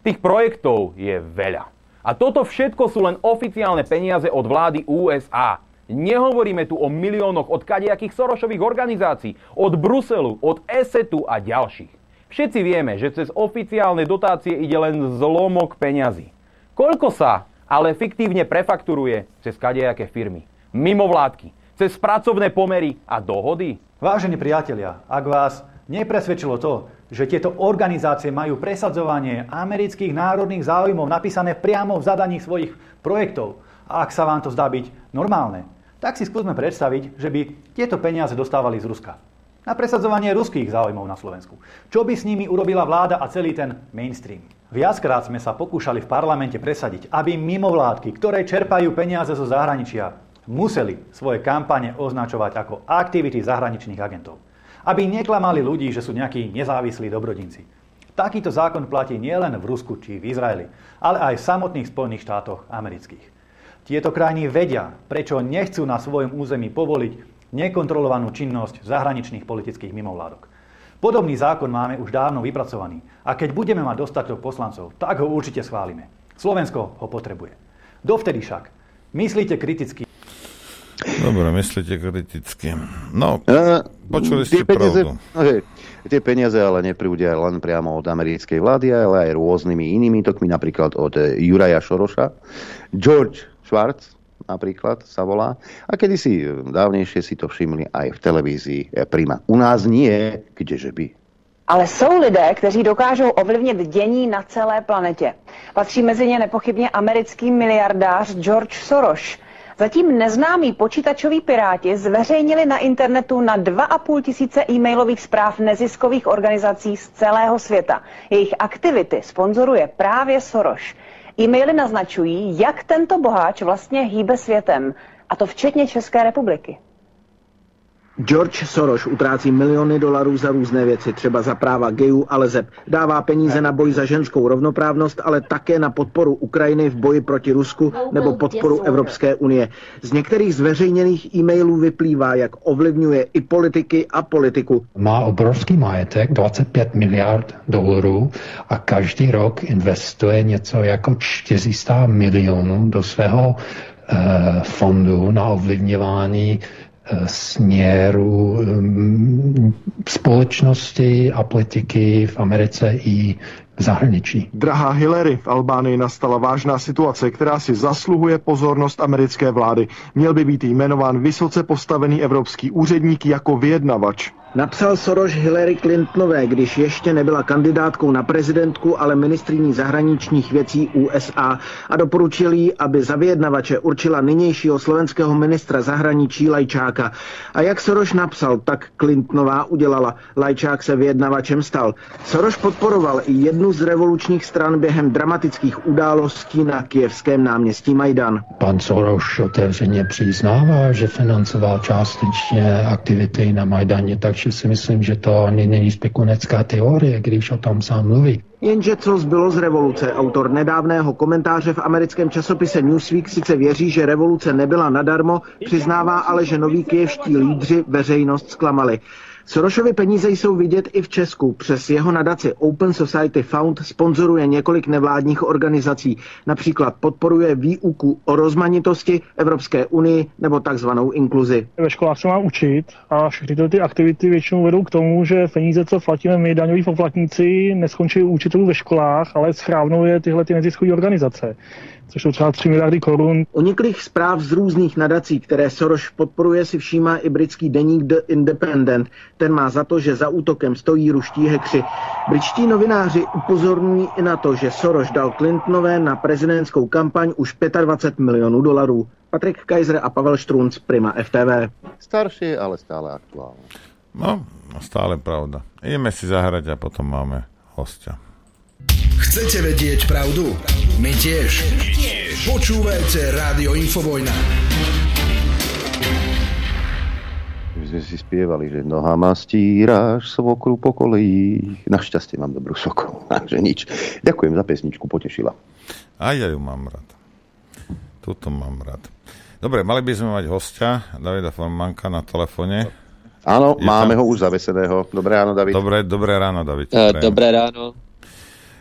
Tých projektov je veľa. A toto všetko sú len oficiálne peniaze od vlády USA. Nehovoríme tu o miliónoch od kadejakých Sorošových organizácií, od Bruselu, od ESETu a ďalších. Všetci vieme, že cez oficiálne dotácie ide len zlomok peňazí. Koľko sa ale fiktívne prefakturuje cez kadejaké firmy, mimovládky, cez pracovné pomery a dohody? Vážení priatelia, ak vás nepresvedčilo to, že tieto organizácie majú presadzovanie amerických národných záujmov napísané priamo v zadaní svojich projektov, ak sa vám to zdá byť normálne, tak si skúsme predstaviť, že by tieto peniaze dostávali z Ruska. Na presadzovanie ruských záujmov na Slovensku. Čo by s nimi urobila vláda a celý ten mainstream? Viackrát sme sa pokúšali v parlamente presadiť, aby mimovládky, ktoré čerpajú peniaze zo zahraničia, museli svoje kampane označovať ako aktivity zahraničných agentov. Aby neklamali ľudí, že sú nejakí nezávislí dobrodinci. Takýto zákon platí nielen v Rusku či v Izraeli, ale aj v samotných Spojených štátoch amerických. Tieto krajiny vedia, prečo nechcú na svojom území povoliť nekontrolovanú činnosť zahraničných politických mimovládok. Podobný zákon máme už dávno vypracovaný a keď budeme mať dostatok poslancov, tak ho určite schválime. Slovensko ho potrebuje. Dovtedy však myslíte kriticky. Dobre, myslíte kriticky. No, uh, počuli ste peniaze, pravdu. Okay. Tie peniaze ale neprúdia len priamo od americkej vlády, ale aj rôznymi inými tokmi, napríklad od Juraja Šoroša. George Schwarz napríklad sa volá. A kedysi dávnejšie si to všimli aj v televízii Prima. U nás nie, kdeže by. Ale jsou lidé, kteří dokážou ovlivnit dění na celé planetě. Patří mezi ně nepochybně americký miliardář George Soros. Zatím neznámí počítačoví piráti zveřejnili na internetu na 2,5 tisíce e-mailových zpráv neziskových organizací z celého světa. Jejich aktivity sponzoruje právě Soros. E-maily naznačují, jak tento boháč vlastně hýbe světem, a to včetně České republiky. George Soros utrácí miliony dolarů za různé věci, třeba za práva gejů a lezeb. Dává peníze na boj za ženskou rovnoprávnost, ale také na podporu Ukrajiny v boji proti Rusku nebo podporu Evropské unie. Z některých zveřejněných e-mailů vyplývá, jak ovlivňuje i politiky a politiku. Má obrovský majetek, 25 miliard dolarů a každý rok investuje něco jako 400 milionů do svého eh, fondu na ovlivňování směru um, společnosti a politiky v Americe i v zahraničí. Drahá Hillary, v Albánii nastala vážná situace, která si zasluhuje pozornost americké vlády. Měl by být jmenován vysoce postavený evropský úředník jako vyjednavač. Napsal Soros Hillary Clintonové, když ještě nebyla kandidátkou na prezidentku, ale ministriní zahraničních věcí USA a doporučil jí, aby za vyjednavače určila nynějšího slovenského ministra zahraničí Lajčáka. A jak Soros napsal, tak Clintonová udělala. Lajčák se vyjednavačem stal. Soros podporoval i jednu z revolučních stran během dramatických událostí na kijevském náměstí Majdan. Pan Soros otevřeně přiznává, že financoval částečně aktivity na Majdaně, tak takže si myslím, že to ani není spekunecká teorie, když o tom sám mluví. Jenže co zbylo z revoluce? Autor nedávného komentáře v americkém časopise Newsweek sice věří, že revoluce nebyla nadarmo, přiznává ale, že noví kijevští lídři veřejnost zklamali. Sorošovy peníze jsou vidět i v Česku. Přes jeho nadaci Open Society Fund sponzoruje několik nevládních organizací. Například podporuje výuku o rozmanitosti Evropské unii nebo takzvanou inkluzi. Ve školách se má učit a všechny ty aktivity většinou vedou k tomu, že peníze, co platíme my, daňoví poplatníci, neskončí učitelů ve školách, ale schrávnou je tyhle ty neziskové organizace což jsou třeba 3 miliardy korun. Uniklých zpráv z různých nadací, které Soros podporuje, si všímá i britský deník The Independent. Ten má za to, že za útokem stojí ruští hekři. Britští novináři upozorňují i na to, že Soros dal Clintonové na prezidentskou kampaň už 25 milionů dolarů. Patrik Kaiser a Pavel Štrunc, Prima FTV. Starší, ale stále aktuálne. No, stále pravda. Ideme si zahrať a potom máme hostia. Chcete vedieť pravdu? My tiež. Počúvajte Rádio Infovojna. sme si spievali, že nohama stíraš svokru po kolejích. Našťastie mám dobrú svokru, takže nič. Ďakujem za pesničku, potešila. A ja ju mám rád. Tuto mám rád. Dobre, mali by sme mať hostia, Davida Formanka na telefone. Áno, Je máme tam... ho už zaveseného. Dobré ráno, David. Dobré, dobré ráno, David. Uh, dobré ráno.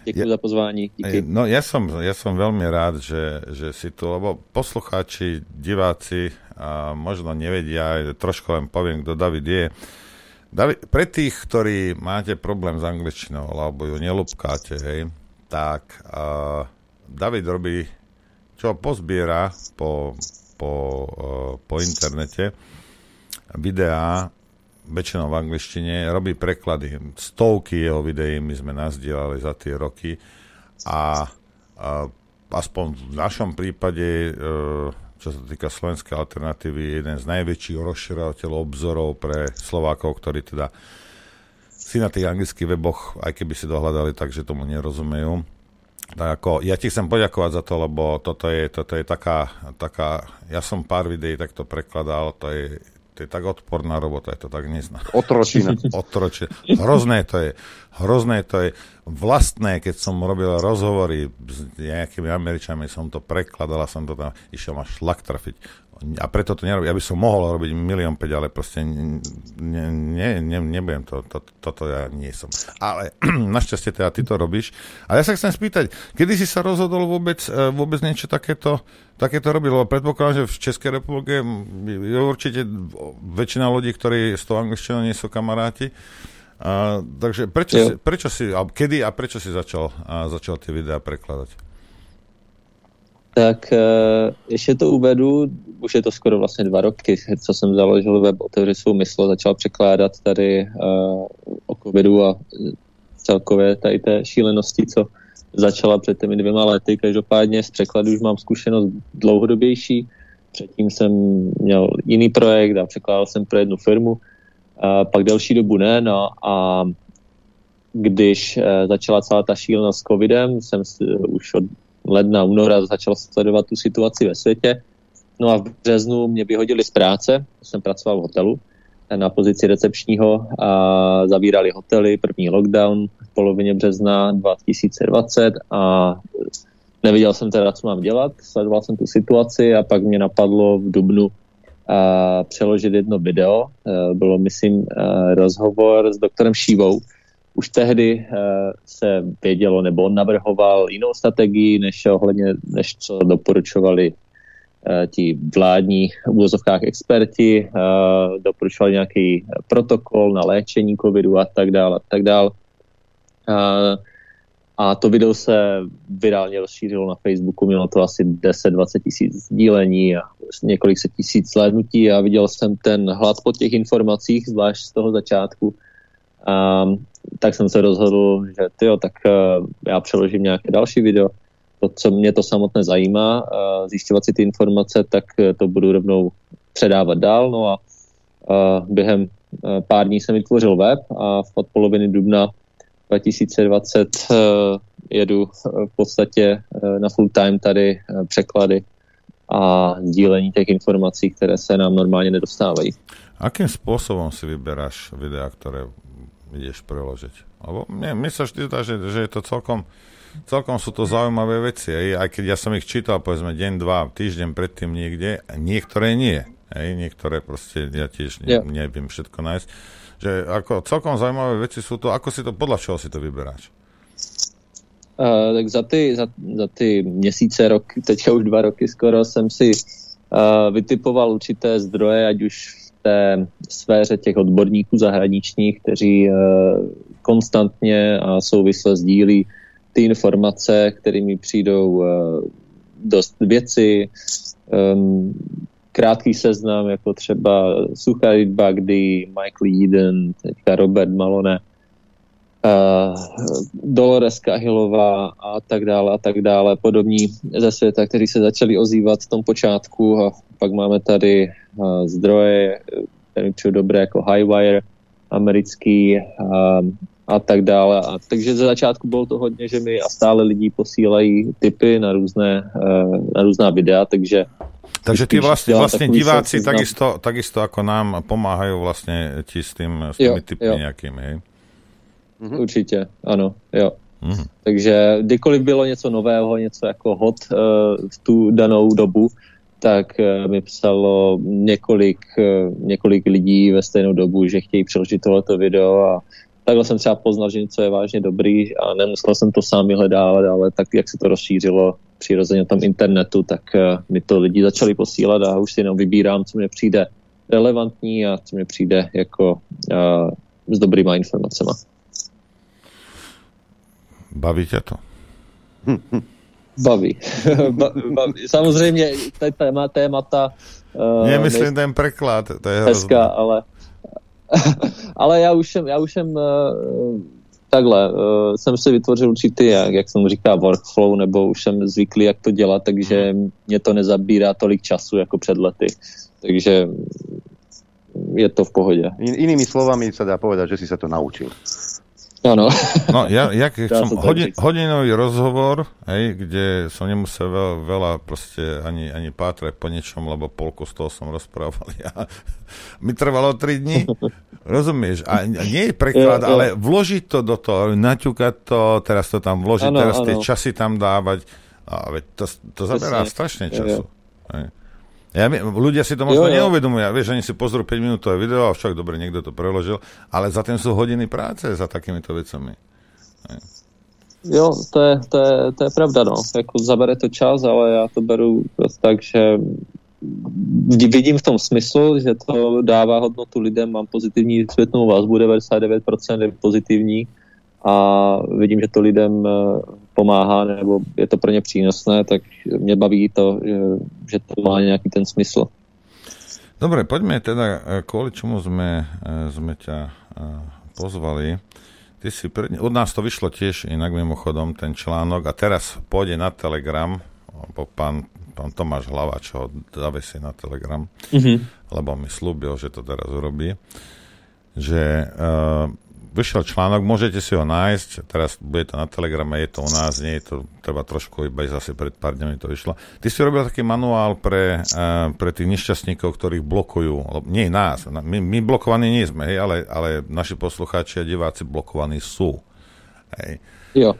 Ďakujem ja, za. Díky. No ja som, ja som veľmi rád, že, že si tu, lebo poslucháči, diváci a možno nevedia, trošku len poviem, kto David je. David, pre tých, ktorí máte problém s angličtinou, alebo ju nelúbkáte, hej, tak uh, David robí, čo pozbiera po, po, uh, po internete, videá väčšinou v angličtine, robí preklady. Stovky jeho videí my sme nazdielali za tie roky a, a aspoň v našom prípade, e, čo sa týka slovenskej alternatívy, jeden z najväčších rozširovateľov obzorov pre Slovákov, ktorí teda si na tých anglických weboch, aj keby si dohľadali, takže tomu nerozumejú. Tak ako, ja ti chcem poďakovať za to, lebo toto je, toto je taká, taká, ja som pár videí takto prekladal, to je to je tak odporná robota, je to tak nezná. Otročina. Otročina. Hrozné to je. Hrozné to je. Vlastné, keď som robil rozhovory s nejakými Američanmi, som to prekladal a som to tam, išiel ma šlak trafiť a preto to nerobím. Ja by som mohol robiť milión 5, ale proste ne, ne, ne, nebudem to, to, toto ja nie som. Ale našťastie teda ty to robíš. A ja sa chcem spýtať, kedy si sa rozhodol vôbec, e, vôbec niečo takéto, takéto robiť? Lebo predpokladám, že v Českej republike je určite väčšina ľudí, ktorí s tou angličtinou nie sú kamaráti. A, takže prečo si, prečo si, a kedy a prečo si začal, a začal tie videá prekladať? Tak uh, ještě to uvedu, už je to skoro vlastně dva roky, co jsem založil web Otevři svou mysl, začal překládat tady uh, o covidu a celkově tady té šílenosti, co začala před těmi dvěma lety. Každopádně z překladu už mám zkušenost dlouhodobější. Předtím jsem měl jiný projekt a překládal jsem pro jednu firmu, a pak delší dobu ne. No a když uh, začala celá ta šílenost s covidem, jsem si, už od ledna, února začal sledovat tu situaci ve světě. No a v březnu mě vyhodili z práce, jsem pracoval v hotelu na pozici recepčního a zavírali hotely, první lockdown v polovině března 2020 a nevěděl jsem teda, co mám dělat, sledoval jsem tu situaci a pak mě napadlo v Dubnu a přeložit jedno video. E, bylo, myslím, rozhovor s doktorem Šívou, už tehdy uh, se vědělo, nebo on navrhoval jinou strategii, než ohledně, než co doporučovali uh, ti vládní v úvozovkách experti, uh, doporučovali nějaký protokol na léčení covidu a tak dále, a tak dále. A to video se virálně rozšířilo na Facebooku, mělo to asi 10-20 tisíc sdílení a několik set tisíc slednutí a viděl jsem ten hlad po těch informacích, zvlášť z toho začátku. Um, tak jsem se rozhodl, že tyjo, tak uh, já přeložím nějaké další video. To, co mě to samotné zajímá, uh, zjišťovat si ty informace, tak uh, to budu rovnou předávat dál. No a během pár dní jsem vytvořil web a od poloviny dubna 2020 uh, jedu v podstatě na full time tady překlady a dílení těch informací, které se nám normálně nedostávají. Akým spôsobom si vyberáš videá, ktoré ideš preložiť. Lebo mne, mne sa vždy zdá, že, že je to celkom, celkom sú to zaujímavé veci. Aj, aj keď ja som ich čítal, povedzme, deň, dva, týždeň predtým niekde, niektoré nie. Hej, niektoré proste, ja tiež ne, yeah. neviem všetko nájsť. Že ako celkom zaujímavé veci sú to, ako si to, podľa čoho si to vyberáš? Uh, tak za ty, za, za ty měsíce, rok, teďka už dva roky skoro, jsem si uh, vytipoval určité zdroje, ať už té sféře těch odborníků zahraničních, kteří eh, konstantně a souvisle sdílí ty informace, kterými přijdou eh, dost věci, ehm, krátký seznam, jako třeba Sucharit Bagdy, Michael Eden, teďka Robert Malone, Dolores Kahilová a tak dále a tak dále, podobní ze světa, kteří se začali ozývat v tom počátku a pak máme tady zdroje, které jsou dobré jako Highwire, americký uh, a tak dále. A, takže ze začátku bylo to hodně, že mi a stále lidi posílají typy na různé, na různá videa, takže Takže tí vlastne, vlastne diváci takisto, takisto ako nám pomáhajú vlastne ti s, tým, s tými typmi nejakými, hej? Mm-hmm. Určitě, ano, jo. Mm-hmm. Takže kdykoliv bylo něco nového, něco jako hot uh, v tu danou dobu, tak uh, mi psalo několik, uh, několik lidí ve stejnou dobu, že chtějí přeložit tohleto video a takhle jsem třeba poznal, že něco je vážně dobrý a nemusel jsem to sám vyhledávat, ale tak, jak se to rozšířilo přirozeně na tom internetu, tak uh, mi to lidi začali posílat a už si jenom vybírám, co mi přijde relevantní a co mi přijde jako uh, s dobrýma informacemi. Baví ťa to? Baví. Baví. Samozřejmě to téma, témata... Uh, Nemyslím ten preklad, to je hezká, ale, ale já už jsem, já už jsem uh, takhle, uh, jsem si vytvořil určitý, jak, jak jsem říká, workflow, nebo už jsem zvyklý, jak to dělat, takže mě to nezabírá tolik času jako před lety. Takže je to v pohodě. In, inými slovami sa dá povedať, že si sa to naučil. Áno. No, ja, ja keď som hodin, hodinový rozhovor, hej, kde som nemusel veľa, veľa proste ani, ani pátrať po niečom, lebo polku z toho som rozprával ja. Mi trvalo 3 dní, rozumieš? A nie je preklad, ja, ja. ale vložiť to do toho, naťukať to, teraz to tam vložiť, ano, teraz ano. tie časy tam dávať. A veď to, to zaberá strašne času. Ja, ja. Ja, ľudia si to možno jo, jo. neuvedomujú. Vieš, oni si pozrú 5 minútové video a však dobre, niekto to preložil, ale za tým sú hodiny práce za takýmito vecami. Jo, to je, to je, to je pravda, no. Jako zabere to čas, ale já to beru tak, že vidím v tom smysl, že to dává hodnotu lidem, mám pozitivní zpětnou vazbu, 99% je pozitivní a vidím, že to lidem eh, pomáhá nebo je to pro ně přínosné, tak mě baví to, že to má nějaký ten smysl. Dobre, poďme teda, eh, kvôli čomu sme, sme ťa pozvali. Ty si pred, od nás to vyšlo tiež inak mimochodom, ten článok a teraz pôjde na Telegram, lebo pán, pán Tomáš Hlavač ho zavesí na Telegram, mm-hmm. lebo mi slúbil, že to teraz urobí, že uh, vyšiel článok, môžete si ho nájsť, teraz bude to na Telegrame, je to u nás, nie je to, treba trošku iba zase pred pár dňami to vyšlo. Ty si robil taký manuál pre, uh, pre tých nešťastníkov, ktorých blokujú, nie nás, my, my blokovaní nie sme, hej, ale, ale naši poslucháči a diváci blokovaní sú. Hej. Jo.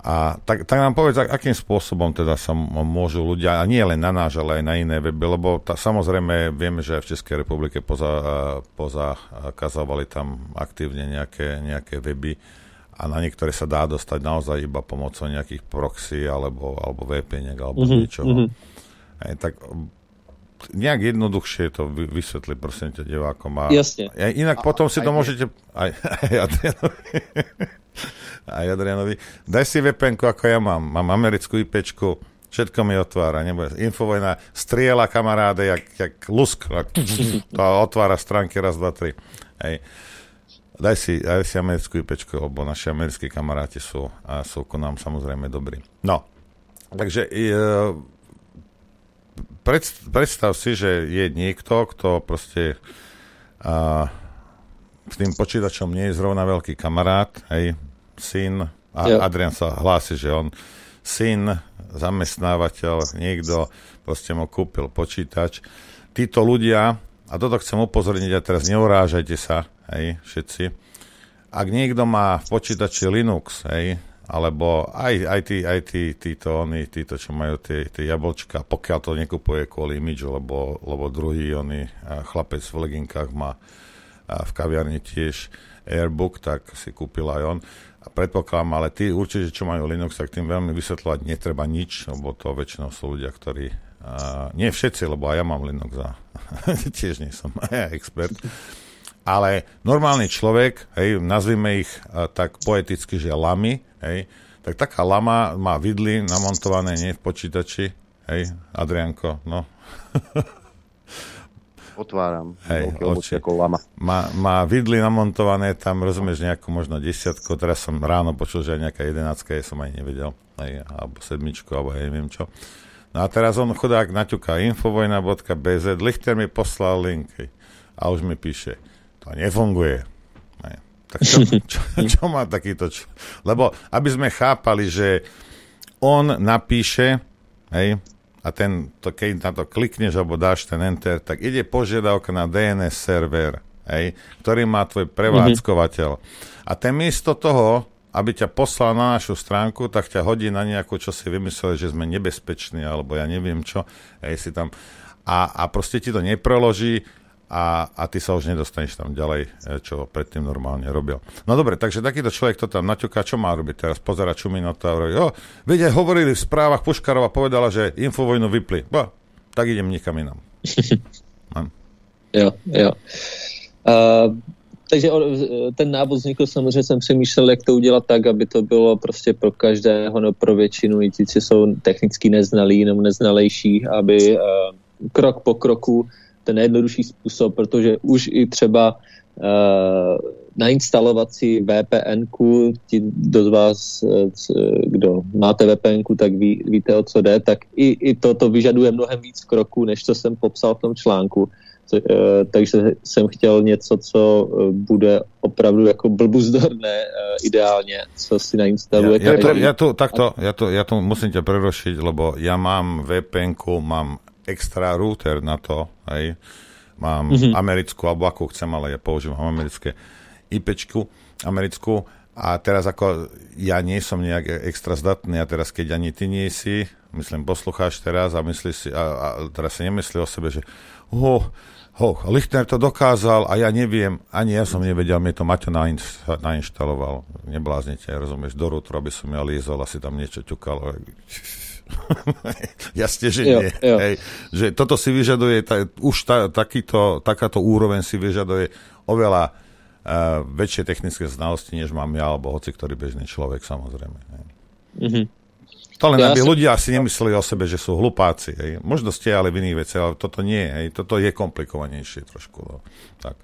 A tak, tak nám povedz, akým spôsobom teda sa môžu ľudia, a nie len na náš, ale aj na iné weby, lebo tá, samozrejme vieme, že aj v Českej republike poza, pozakazovali tam aktívne nejaké, nejaké weby a na niektoré sa dá dostať naozaj iba pomocou nejakých proxy alebo, alebo VPN alebo mm-hmm, niečoho. Mm-hmm. Aj, tak nejak jednoduchšie to vysvetli, prosím ťa, divákom. A, Jasne. A inak a, potom si to môžete... Aj, aj, aj, aj Adrianovi. Daj si VPN ako ja mám. Mám americkú IP, všetko mi otvára. Nebude. Infovojna striela kamaráde, jak, jak lusk. To otvára stránky raz, dva, tri. Hej. Daj si, daj si americkú IP, lebo naši americkí kamaráti sú, a sú ku nám samozrejme dobrí. No, takže e, predstav si, že je niekto, kto proste a, s tým počítačom nie je zrovna veľký kamarát, hej, syn, a jo. Adrian sa hlási, že on syn, zamestnávateľ, niekto proste mu kúpil počítač. Títo ľudia, a toto chcem upozorniť, a teraz neurážajte sa, hej, všetci, ak niekto má v počítači Linux, hej, alebo aj, aj, tí, aj tí, títo, oni, títo, čo majú tie, tie jablčka, pokiaľ to nekupuje kvôli imidžu, lebo, lebo druhý, oni, chlapec v leginkách má v kaviarni tiež Airbook, tak si kúpil aj on a predpokladám, ale tí určite, čo majú Linux, tak tým veľmi vysvetľovať netreba nič, lebo to väčšinou sú ľudia, ktorí uh, nie všetci, lebo aj ja mám Linux a tiež nie som expert. Ale normálny človek, hej, nazvime ich uh, tak poeticky, že lamy, hej, tak taká lama má vidly namontované nie v počítači, hej, Adrianko, no. otváram. Hej, oči. lama. Má, má vidly namontované, tam rozumieš nejakú možno desiatku, teraz som ráno počul, že aj nejaká jedenáctka je, som aj nevedel, aj, alebo sedmičku, alebo aj neviem čo. No a teraz on chudák naťuká infovojna.bz, Lichter mi poslal link a už mi píše, to nefunguje. Hej. Tak čo, čo, čo má takýto... Čo? Lebo aby sme chápali, že on napíše, hej, a ten, to, keď na to klikneš alebo dáš ten enter, tak ide požiadavka na DNS server, hej, ktorý má tvoj prevádzkovateľ. Mm-hmm. A ten miesto toho, aby ťa poslal na našu stránku, tak ťa hodí na nejakú, čo si vymyslel, že sme nebezpeční, alebo ja neviem čo, hej, si tam, a, a proste ti to nepreloží a, a ty sa už nedostaneš tam ďalej, e, čo predtým normálne robil. No dobre, takže takýto človek to tam naťuká, čo má robiť teraz? Pozera Čuminota a hovorí, o, veď hovorili v správach, Puškarova povedala, že infovojnu vypli. Bo, tak idem niekam inam. jo, jo. Uh, takže ten návod vznikl samozřejmě, jsem přemýšlel, jak to udělat tak, aby to bylo prostě pro každého, no pro většinu, i ti, co jsou technicky neznalí nebo neznalejší, aby uh, krok po kroku ten nejjednodušší způsob, protože už i třeba uh, nainstalovat si vpn ti do z vás, kdo máte vpn tak ví, víte, o co jde, tak i, i to, to vyžaduje mnohem víc kroků, než co jsem popsal v tom článku. Eh, takže jsem chtěl něco, co eh, bude opravdu jako blbuzdorné eh, ideálně, co si nainstaluje. Ja, ja, to, ja, tu, takto, ja, to, ja to musím ťa prerušiť, lebo ja mám vpn mám extra router na to, hej. Mám mm-hmm. americkú, alebo akú chcem, ale ja používam americké IPčku, americkú a teraz ako ja nie som nejak extra zdatný a teraz keď ani ty nie si, myslím, poslucháš teraz a myslíš si, a, a teraz si nemyslí o sebe, že oh, ho, Lichtner to dokázal a ja neviem, ani ja som nevedel, mi to Maťo nainš, nainštaloval. Nebláznite, rozumieš, do rútru, aby som ja lízol, asi tam niečo ťukalo. Jasne, že jo, nie. Jo. Hej. Že toto si vyžaduje, ta, už ta, takýto, takáto úroveň si vyžaduje oveľa uh, väčšie technické znalosti, než mám ja, alebo hoci ktorý bežný človek, samozrejme. Mm-hmm. To len, ja aby som... ľudia si nemysleli o sebe, že sú hlupáci. Hej. Možno ste ale v iných veciach, ale toto nie. Hej. Toto je komplikovanejšie trošku. No. Tak.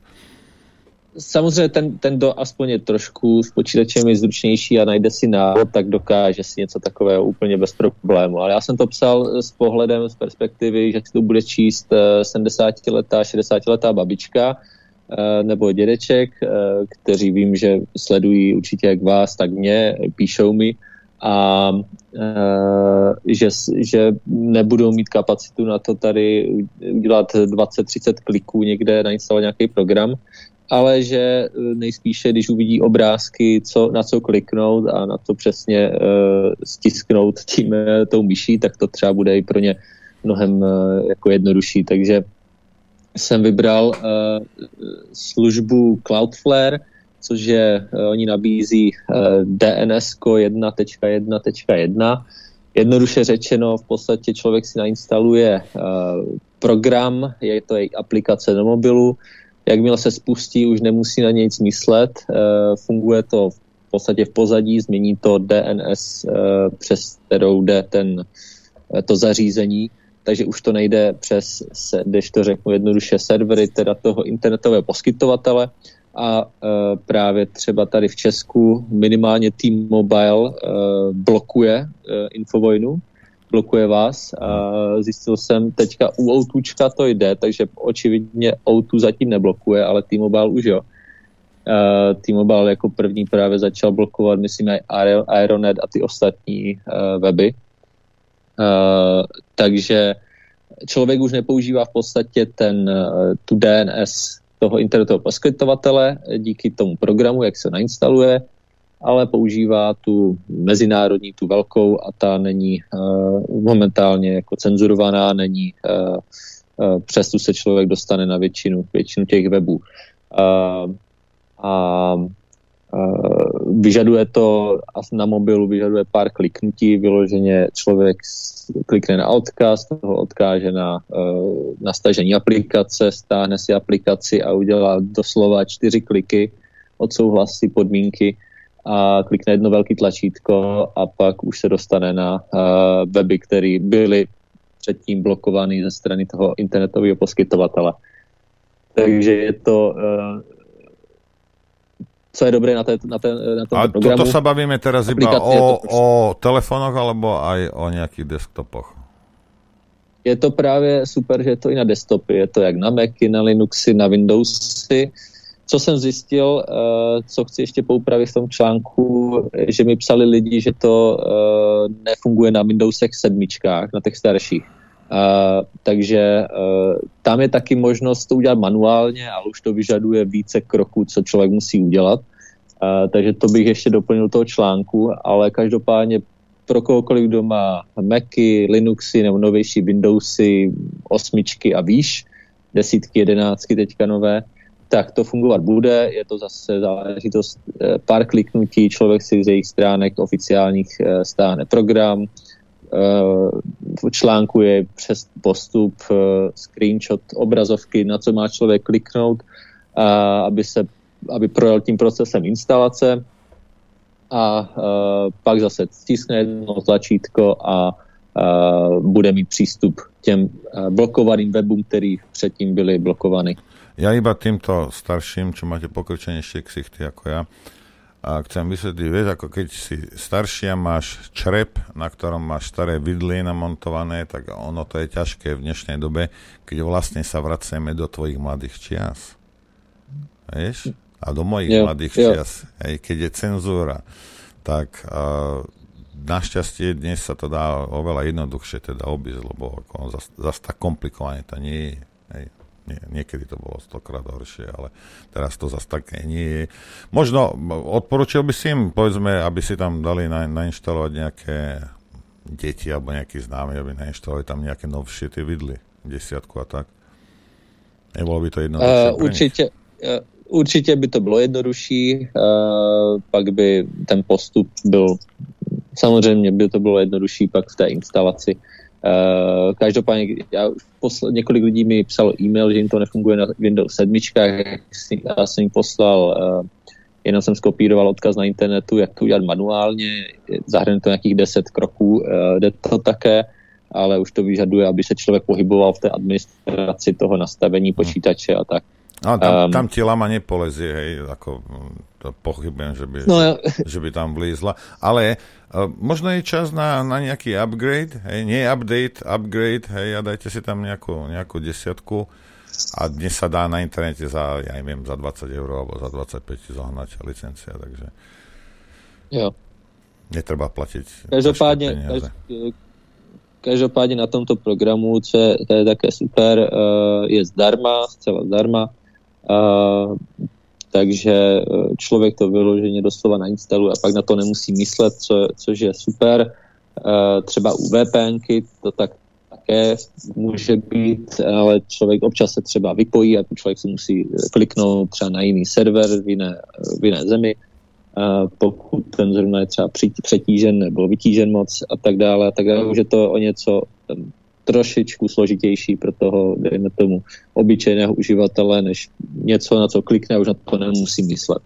Samozřejmě ten, ten, kdo aspoň je trošku s počítačem je zručnější a najde si návod, tak dokáže si něco takového úplně bez problému. Ale já jsem to psal s pohledem, z perspektivy, že to bude číst 70-letá, eh, 60-letá babička eh, nebo dědeček, eh, kteří vím, že sledují určitě jak vás, tak mě, píšou mi, a že, že nebudou mít kapacitu na to tady udělat 20-30 kliků někde, nainstalovat nějaký program, ale že e, nejspíše, když uvidí obrázky, co, na co kliknout a na to přesně e, stisknout tím e, tou myší, tak to třeba bude i pro ně mnohem e, jako jednodušší. Takže jsem vybral e, službu Cloudflare, což je, eh, oni nabízí eh, DNS 1.1.1. Jednoduše řečeno, v podstatě člověk si nainstaluje eh, program, je to její aplikace do mobilu, jakmile se spustí, už nemusí na nic myslet, funguje to v podstatě v pozadí, změní to DNS, přes kterou jde ten, to zařízení, takže už to nejde přes, když to řeknu jednoduše, servery teda toho internetového poskytovatele, a e, právě třeba tady v Česku minimálně T-Mobile e, blokuje e, Infovojnu, blokuje vás. Zjistil jsem teďka u Outučka to jde, takže očividně Outu zatím neblokuje, ale T-Mobile už jo. T-Mobile jako první právě začal blokovat, myslím, i Aeronet a ty ostatní uh, weby. Uh, takže člověk už nepoužívá v podstatě ten, uh, tu DNS toho internetového poskytovatele díky tomu programu, jak se nainstaluje, ale používá tu mezinárodní, tu velkou a ta není uh, momentálně jako cenzurovaná, není uh, uh, přes tu se člověk dostane na většinu, většinu těch webů. Uh, a vyžaduje to na mobilu, vyžaduje pár kliknutí, vyloženě člověk klikne na odkaz, toho odkáže na, na stažení aplikace, stáhne si aplikaci a udělá doslova čtyři kliky, odsouhlasí podmínky a klikne jedno velký tlačítko a pak už se dostane na weby, které byly předtím blokovaný ze strany toho internetového poskytovatele. Takže je to co je dobré na, té, na, té, na tom A programu. toto sa bavíme teraz iba o, o telefónoch alebo aj o nejakých desktopoch? Je to právě super, že je to i na desktopy. Je to jak na Macy, na Linuxy, na Windowsy. Co jsem zjistil, eh, co chci ještě poupravit v tom článku, že mi psali lidi, že to eh, nefunguje na Windowsech sedmičkách, na těch starších. takže tam je taky možnost to udělat manuálně, ale už to vyžaduje více kroků, co člověk musí udělat. takže to bych ještě doplnil toho článku, ale každopádně pro kohokoliv, kdo má Macy, Linuxy nebo novější Windowsy, osmičky a výš, desítky, jedenáctky teďka nové, tak to fungovat bude. Je to zase záležitost eh, pár kliknutí, člověk si z jejich stránek oficiálních eh, stáhne program, eh, v článku je přes postup screenshot obrazovky, na co má člověk kliknout, aby, se, aby projel tím procesem instalace a pak zase stiskne jedno tlačítko a bude mít přístup těm blokovaným webům, který předtím byly blokovány. Ja iba týmto starším, čo máte pokročenejšie ksichty ako ja, a chcem vysvetliť, vieš, ako keď si starší a máš črep, na ktorom máš staré vidly namontované, tak ono to je ťažké v dnešnej dobe, keď vlastne sa vraceme do tvojich mladých čias. Vieš? A do mojich yeah, mladých yeah. čias. Hej, keď je cenzúra, tak uh, našťastie dnes sa to dá oveľa jednoduchšie teda obísť, lebo zase zas tak komplikované to nie je. Hej. Nie, niekedy to bolo stokrát horšie, ale teraz to zase také nie je. Možno odporučil by si im, povedzme, aby si tam dali na, nainštalovať nejaké deti alebo nejakí známi, aby nainštalovali tam nejaké novšie tie vidly, desiatku a tak. Nebolo by to jednoduchšie? Uh, určite, uh, určitě by to bylo jednodušší, uh, pak by ten postup byl, samozřejmě by to bylo jednodušší pak v té instalaci. Uh, každopádně já posl- několik lidí mi psalo e-mail, že jim to nefunguje na Windows 7, já jsem jim poslal, uh, jenom jsem skopíroval odkaz na internetu, jak to udělat manuálně, zahrne to nějakých 10 kroků, uh, jde to také, ale už to vyžaduje, aby se člověk pohyboval v té administraci toho nastavení počítače a tak. No, tam, um, tam ti lama nepolezie, hej, ako to pochybujem, že by, no, že by tam vlízla. Ale uh, možno je čas na, na nejaký upgrade, hej, nie update, upgrade, hej, a dajte si tam nejakú, nejakú desiatku a dnes sa dá na internete za, ja neviem, za 20 eur alebo za 25 zohnať licencia, takže jo. netreba platiť každopádne, každopádne na tomto programu, co je, to je také super, uh, je zdarma, zcela zdarma, takže e, člověk to vyloženě doslova nainstaluje a pak na to nemusí myslet, co, což je super. Uh, třeba u VPNky to tak také může být, ale člověk občas se třeba vypojí a člověk si musí kliknout třeba na jiný server v jiné, v jiné zemi, uh, pokud ten zrovna je třeba přetížen nebo vytížen moc a tak dále, tak dále, už je to o něco trošičku složitější pro toho, dejme tomu, obyčejného uživatele, než něco, na co klikne a už na to nemusí myslet.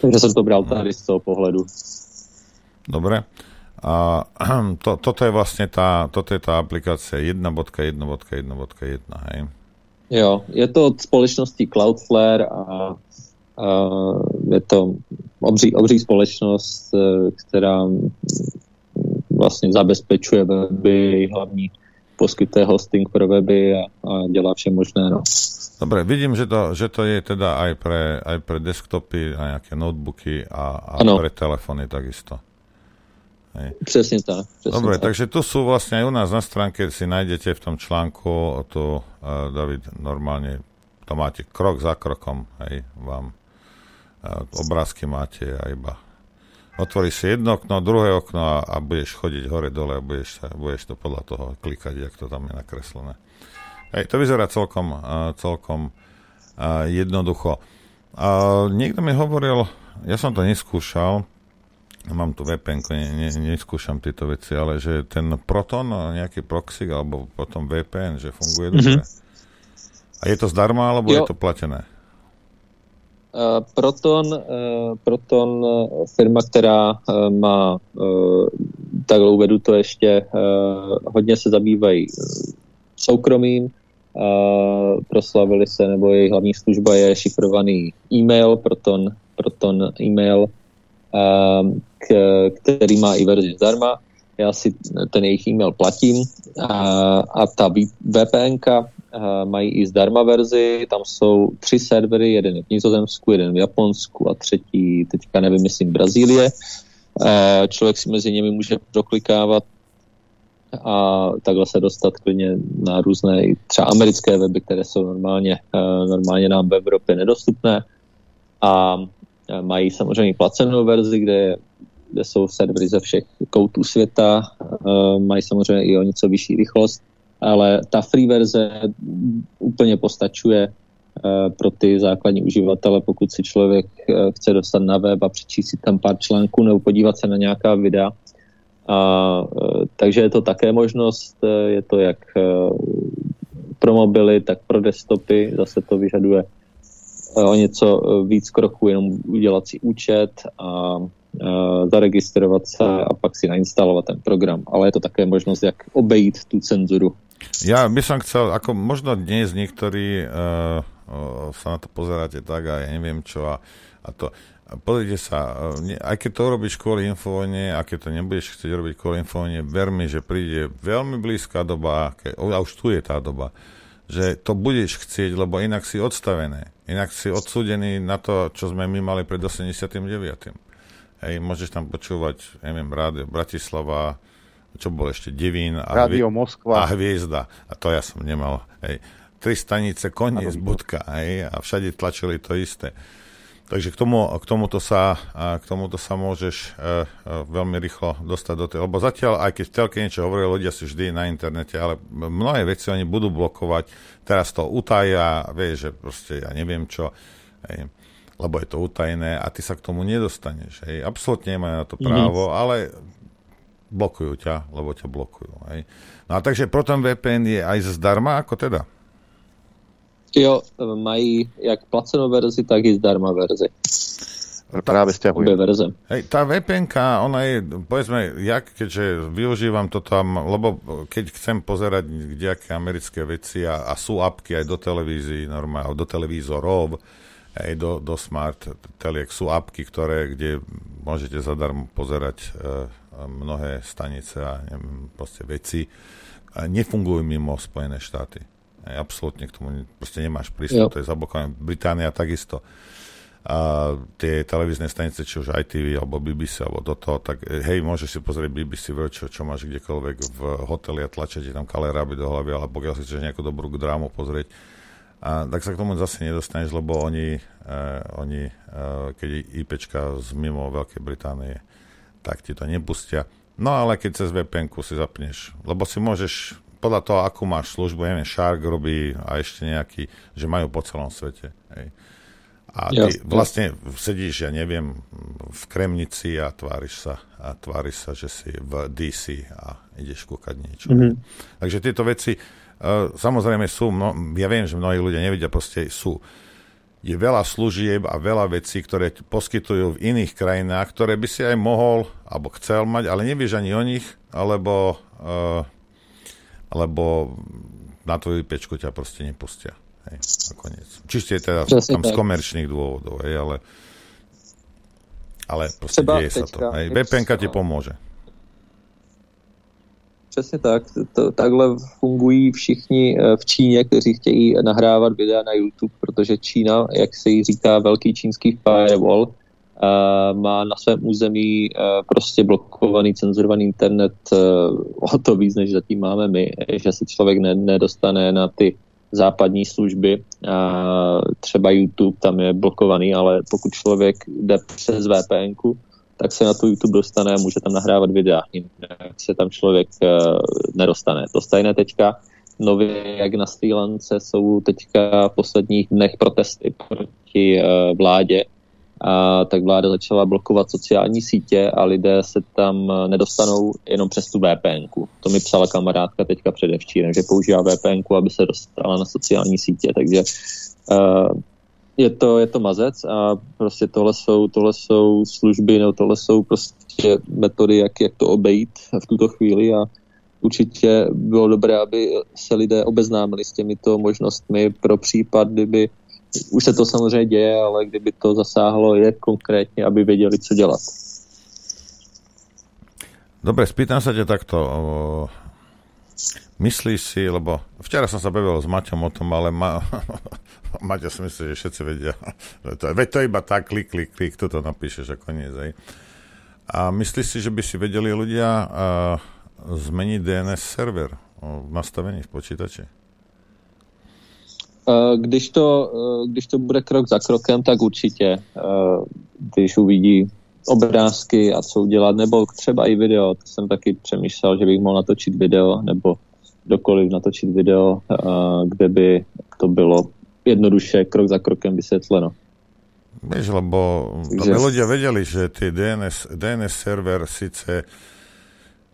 Takže jsem to bral tady z toho pohledu. Dobre. A to, toto je vlastne tá, toto je tá aplikácia 1.1.1.1, hej? Jo, je to od společnosti Cloudflare a, a je to obří, obří společnost, e, která vlastně zabezpečuje weby, hlavní poskytuje hosting pro weby a, a dělá vše možné. No. Dobre, vidím, že to, že to je teda aj pre, aj pre desktopy a nejaké notebooky a, a pre telefóny takisto. Hej. Přesně tak. Přesně Dobre, tak. takže tu sú vlastne aj u nás na stránke, si nájdete v tom článku, to uh, David normálne, to máte krok za krokom, hej, vám uh, obrázky máte a iba otvoríš si jedno okno, druhé okno a, a budeš chodiť hore-dole a budeš, sa, budeš to podľa toho klikať, jak to tam je nakreslené. Hej, to vyzerá celkom, uh, celkom uh, jednoducho. Uh, niekto mi hovoril, ja som to neskúšal, mám tu VPN, ne, ne, neskúšam tieto veci, ale že ten Proton, nejaký proxy, alebo potom VPN, že funguje mm-hmm. dobre. A je to zdarma, alebo jo. je to platené? Eh, Proton, eh, Proton eh, firma, která má, takhle uvedu to ještě, hodně se zabývají soukromým, proslavili se, nebo jejich hlavní služba je šifrovaný e-mail, Proton, Proton e-mail, který má i verzi zdarma. Já si ten jejich e-mail platím a, a ta VPNka Eh, mají i zdarma verzi, tam jsou tři servery, jeden je v Nizozemsku, jeden v Japonsku a třetí, teďka nevím, myslím Brazílie. Eh, člověk si mezi nimi může proklikávat a takhle se dostat klidně na různé třeba americké weby, které jsou normálně, normálně nám v Evropě nedostupné a mají samozřejmě placenou verzi, kde, jsou servery ze všech koutů světa, mají samozřejmě i o něco vyšší rychlost, ale ta free verze úplně postačuje pro ty základní uživatele, pokud si člověk chce dostat na web a přečíst si tam pár článků nebo podívat se na nějaká videa. A, takže je to také možnost, je to jak pro mobily, tak pro desktopy, zase to vyžaduje o něco víc kroků, jenom udělat si účet a zaregistrovat se a pak si nainstalovat ten program. Ale je to také možnost, jak obejít tu cenzuru. Ja by som chcel, ako možno dnes niektorí uh, sa na to pozeráte tak a ja neviem čo a, a to. Pozrite sa, aj keď to robíš kvôli infovojne, a keď to nebudeš chcieť robiť kvôli infovojne, ver mi, že príde veľmi blízka doba, keď, a už tu je tá doba, že to budeš chcieť, lebo inak si odstavené. Inak si odsúdený na to, čo sme my mali pred 89. Hej, môžeš tam počúvať, neviem, rádio Bratislava, čo bol ešte Devín a, Rádio Moskva. a Hviezda. A to ja som nemal. Hej tri stanice, koniec, bodka. Hej, a všade tlačili to isté. Takže k, tomu, k, tomuto sa, k tomuto sa môžeš e, e, veľmi rýchlo dostať do tej, lebo zatiaľ, aj keď v telke niečo hovorí, ľudia si vždy na internete, ale mnohé veci oni budú blokovať, teraz to utajia, vieš, že proste ja neviem čo, hej, lebo je to utajené a ty sa k tomu nedostaneš. Hej. Absolutne nemajú na to mhm. právo, mm. ale blokujú ťa, lebo ťa blokujú. Hej. No a takže potom VPN je aj zdarma, ako teda? Jo, mají jak placenou verzi, tak i zdarma verzi. Práve stiahujú. Obe verze. Hej, tá vpn ona je, povedzme, ja keďže využívam to tam, lebo keď chcem pozerať kdejaké americké veci a, a sú apky aj do televízií, normálne, do televízorov, aj do, do smart teliek sú apky, ktoré, kde môžete zadarmo pozerať e, mnohé stanice a neviem, proste veci. A nefungujú mimo Spojené štáty. Absolútne k tomu proste nemáš prístup, jo. to je zablokované. Británia takisto. A tie televízne stanice, či už ITV, alebo BBC, alebo toto, tak hej, môžeš si pozrieť BBC čo, čo máš kdekoľvek v hoteli a tlačiť tam kaleráby do hlavy, ale pokiaľ si chceš nejakú dobrú drámu pozrieť, a tak sa k tomu zase nedostaneš, lebo oni, uh, oni uh, keď IPčka z mimo Veľkej Británie, tak ti to nepustia. No ale keď cez VPN si zapneš, lebo si môžeš podľa toho, akú máš službu, neviem, Shark robí a ešte nejaký, že majú po celom svete. Hej. A ty Jasne. vlastne sedíš, ja neviem, v Kremnici a tváriš sa, a tváriš sa, že si v DC a ideš kúkať niečo. Mm-hmm. Takže tieto veci, samozrejme sú, no, ja viem, že mnohí ľudia nevidia, proste sú. Je veľa služieb a veľa vecí, ktoré poskytujú v iných krajinách, ktoré by si aj mohol, alebo chcel mať, ale nevieš ani o nich, alebo uh, lebo na tvoju pečku ťa proste nepustia. Hej, nakoniec. Čiste je teda Presne tam tak. z komerčných dôvodov, hej, ale ale proste Třeba deje sa to. Hej. VPN ti pomôže. Přesně tak. To, takhle fungují všichni eh, v Číně, kteří chtějí nahrávat videa na YouTube, protože Čína, jak se jí říká, velký čínský firewall, má na svém území prostě blokovaný, cenzurovaný internet o to víc, než zatím máme my, že se člověk nedostane na ty západní služby. Třeba YouTube tam je blokovaný, ale pokud člověk jde přes VPN, tak se na tu YouTube dostane a může tam nahrávat videa. Jinak se tam člověk nedostane. To stejné teďka nově, jak na Sri Lance, jsou teďka v posledních dnech protesty proti vládě, a tak vláda začala blokovat sociální sítě a lidé se tam nedostanou jenom přes tu VPN. To mi psala kamarádka teďka předevčírem, že používá VPN, aby se dostala na sociální sítě, takže je to, je to mazec a prostě tohle jsou, tohle jsou služby, no tohle jsou prostě metody, jak, jak to obejít v tuto chvíli a určitě bylo dobré, aby se lidé obeznámili s těmito možnostmi pro případ, kdyby už se to samozřejmě děje, ale kdyby to zasáhlo je konkrétně, aby věděli, co dělat. Dobre, spýtam sa ťa takto. Myslíš si, lebo včera som sa bavil s Maťom o tom, ale ma, Maťo si myslí, že všetci vedia. To je, veď to je iba tak, klik, klik, klik, toto napíšeš a koniec. Aj. A myslíš si, že by si vedeli ľudia uh, zmeniť DNS server v nastavení v počítači? Když to, když to bude krok za krokem, tak určitě, když uvidí obrázky a co udělat, nebo třeba i video. To jsem taky přemýšlel, že bych mohl natočit video, nebo dokoliv natočit video, kde by to bylo jednoduše krok za krokem vysvětleno. Vieš, lebo aby ľudia vedeli, že tie DNS, DNS server síce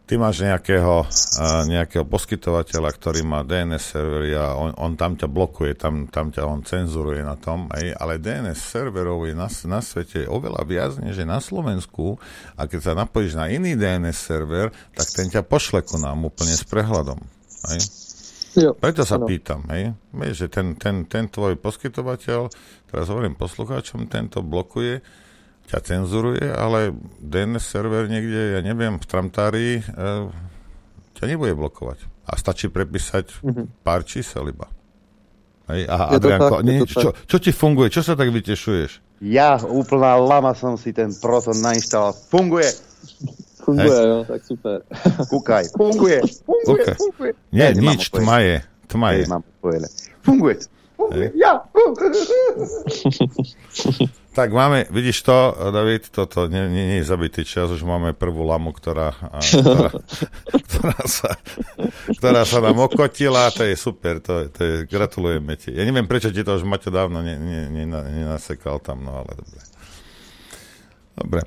ty máš nejakého, nejakého poskytovateľa, ktorý má DNS servery a on, on tam ťa blokuje, tam, tam ťa on cenzuruje na tom, aj, ale DNS serverov je na, na svete oveľa viac, než je na Slovensku a keď sa napojíš na iný DNS server, tak ten ťa pošle ku nám úplne s prehľadom. Aj? Jo, Preto sa ano. pýtam, hej? Vieš, že ten, ten, ten tvoj poskytovateľ, teraz hovorím poslucháčom, tento blokuje, ťa cenzuruje, ale DNS server niekde, ja neviem, v Tramtári e, ťa nebude blokovať. A stačí prepísať mm-hmm. pár čísel iba. Hej, a Adrianko, tak, nie, čo, čo ti funguje? Čo sa tak vytešuješ? Ja, úplná lama som si ten Proton nainštaloval. Funguje! Funguje, jo, tak super. Kúkaj, funguje, funguje, okay. funguje. Nie, ja, nič, tma je, tma je. Funguje, funguje, ja. Tak máme, vidíš to, David, toto nie, nie, nie je zabitý čas, už máme prvú lamu, ktorá, ktorá, ktorá, sa, ktorá sa nám okotila, to je super, to, to je, gratulujeme ti. Ja neviem, prečo ti to už Maťo dávno nenasekal tam, no ale dobre. Dobre.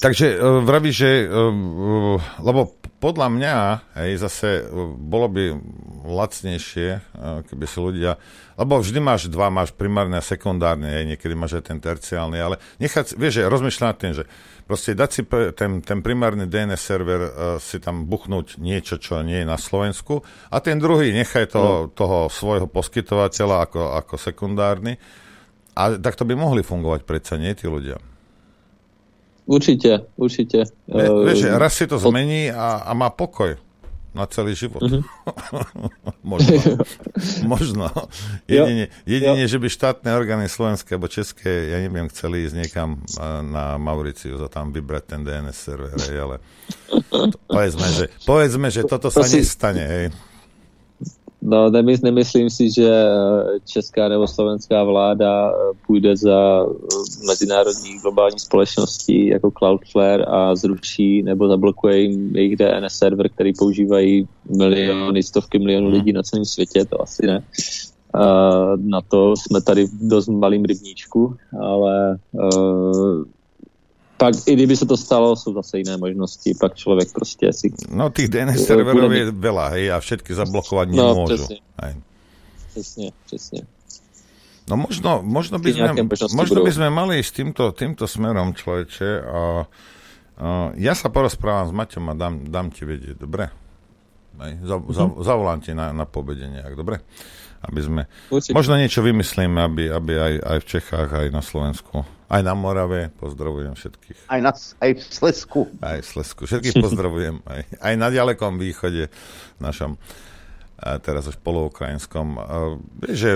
Takže uh, vraví, že, uh, lebo podľa mňa, hej, zase bolo by lacnejšie, uh, keby si ľudia lebo vždy máš dva, máš primárne a sekundárne, aj niekedy máš aj ten terciálny, ale nechať, vieš, že rozmýšľať nad tým, že proste dať si ten, ten primárny DNS server, uh, si tam buchnúť niečo, čo nie je na Slovensku a ten druhý nechaj to, no. toho svojho poskytovateľa ako, ako sekundárny a tak to by mohli fungovať predsa nie tí ľudia. Určite, určite. Vie, vieš, raz si to zmení a, a má pokoj na celý život. Mm-hmm. Možno. Možno. Jedine, jedine že by štátne orgány slovenské alebo české, ja neviem, chceli ísť niekam na Mauriciu a tam vybrať ten DNS server, ale to, povedzme, že, povedzme, že toto sa nestane. Hej. No, nemysl, nemyslím si, že eh, česká nebo slovenská vláda eh, půjde za eh, mezinárodní globální společností jako Cloudflare a zruší nebo zablokuje jim jejich DNS server, který používají miliony, stovky milionů hmm. lidí na celém světě, to asi ne. Na to jsme tady v dost malým rybníčku, ale pak i kdyby se to stalo, jsou zase jiné možnosti, pak člověk prostě si... No tých DNS serverov je veľa, hej, a všetky zablokovať no, nemôžu. Přesně. Hej. Přesně, přesně. No možno, možno, by sme, možno by sme mali ísť týmto, týmto smerom, človeče. A, a ja sa porozprávam s Maťom a dám, dám ti vedieť, dobre? Hej, za, mm-hmm. za, zavolám ti na, na pobede nejak, dobre? Aby sme... Určite. Možno niečo vymyslíme, aby, aby aj, aj v Čechách, aj na Slovensku aj na Morave, pozdravujem všetkých. Aj, na, aj v Slesku. Aj v Slesku. Všetkých pozdravujem. Aj, aj na ďalekom východe našom, a teraz už poluukrajinskom. Vieš, že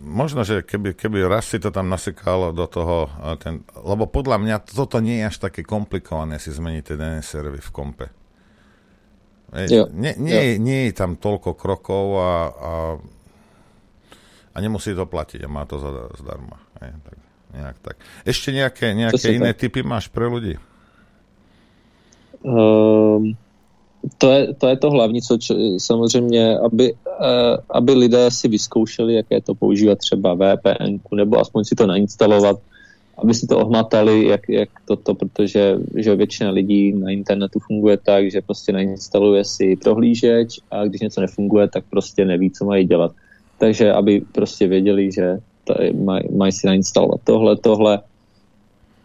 možno, že keby, keby raz si to tam nasekalo do toho, ten, lebo podľa mňa toto nie je až také komplikované si zmeniť tie DNS servery v kompe. Vieš, nie, nie, nie je tam toľko krokov a, a, a nemusí to platiť a má to zadarmo. Tak. Nejak tak. Ešte nejaké, nejaké iné tak. typy máš pre ľudí? Um, to, je, to je to hlavní, co č, samozřejmě, aby, uh, aby lidé si vyzkoušeli, jaké to používat třeba VPN, nebo aspoň si to nainstalovat, aby si to ohmatali, jak, jak toto, protože že většina lidí na internetu funguje tak, že prostě nainstaluje si prohlížeč a když něco nefunguje, tak prostě neví, co mají dělat. Takže aby prostě věděli, že mají maj si nainstalovat tohle, tohle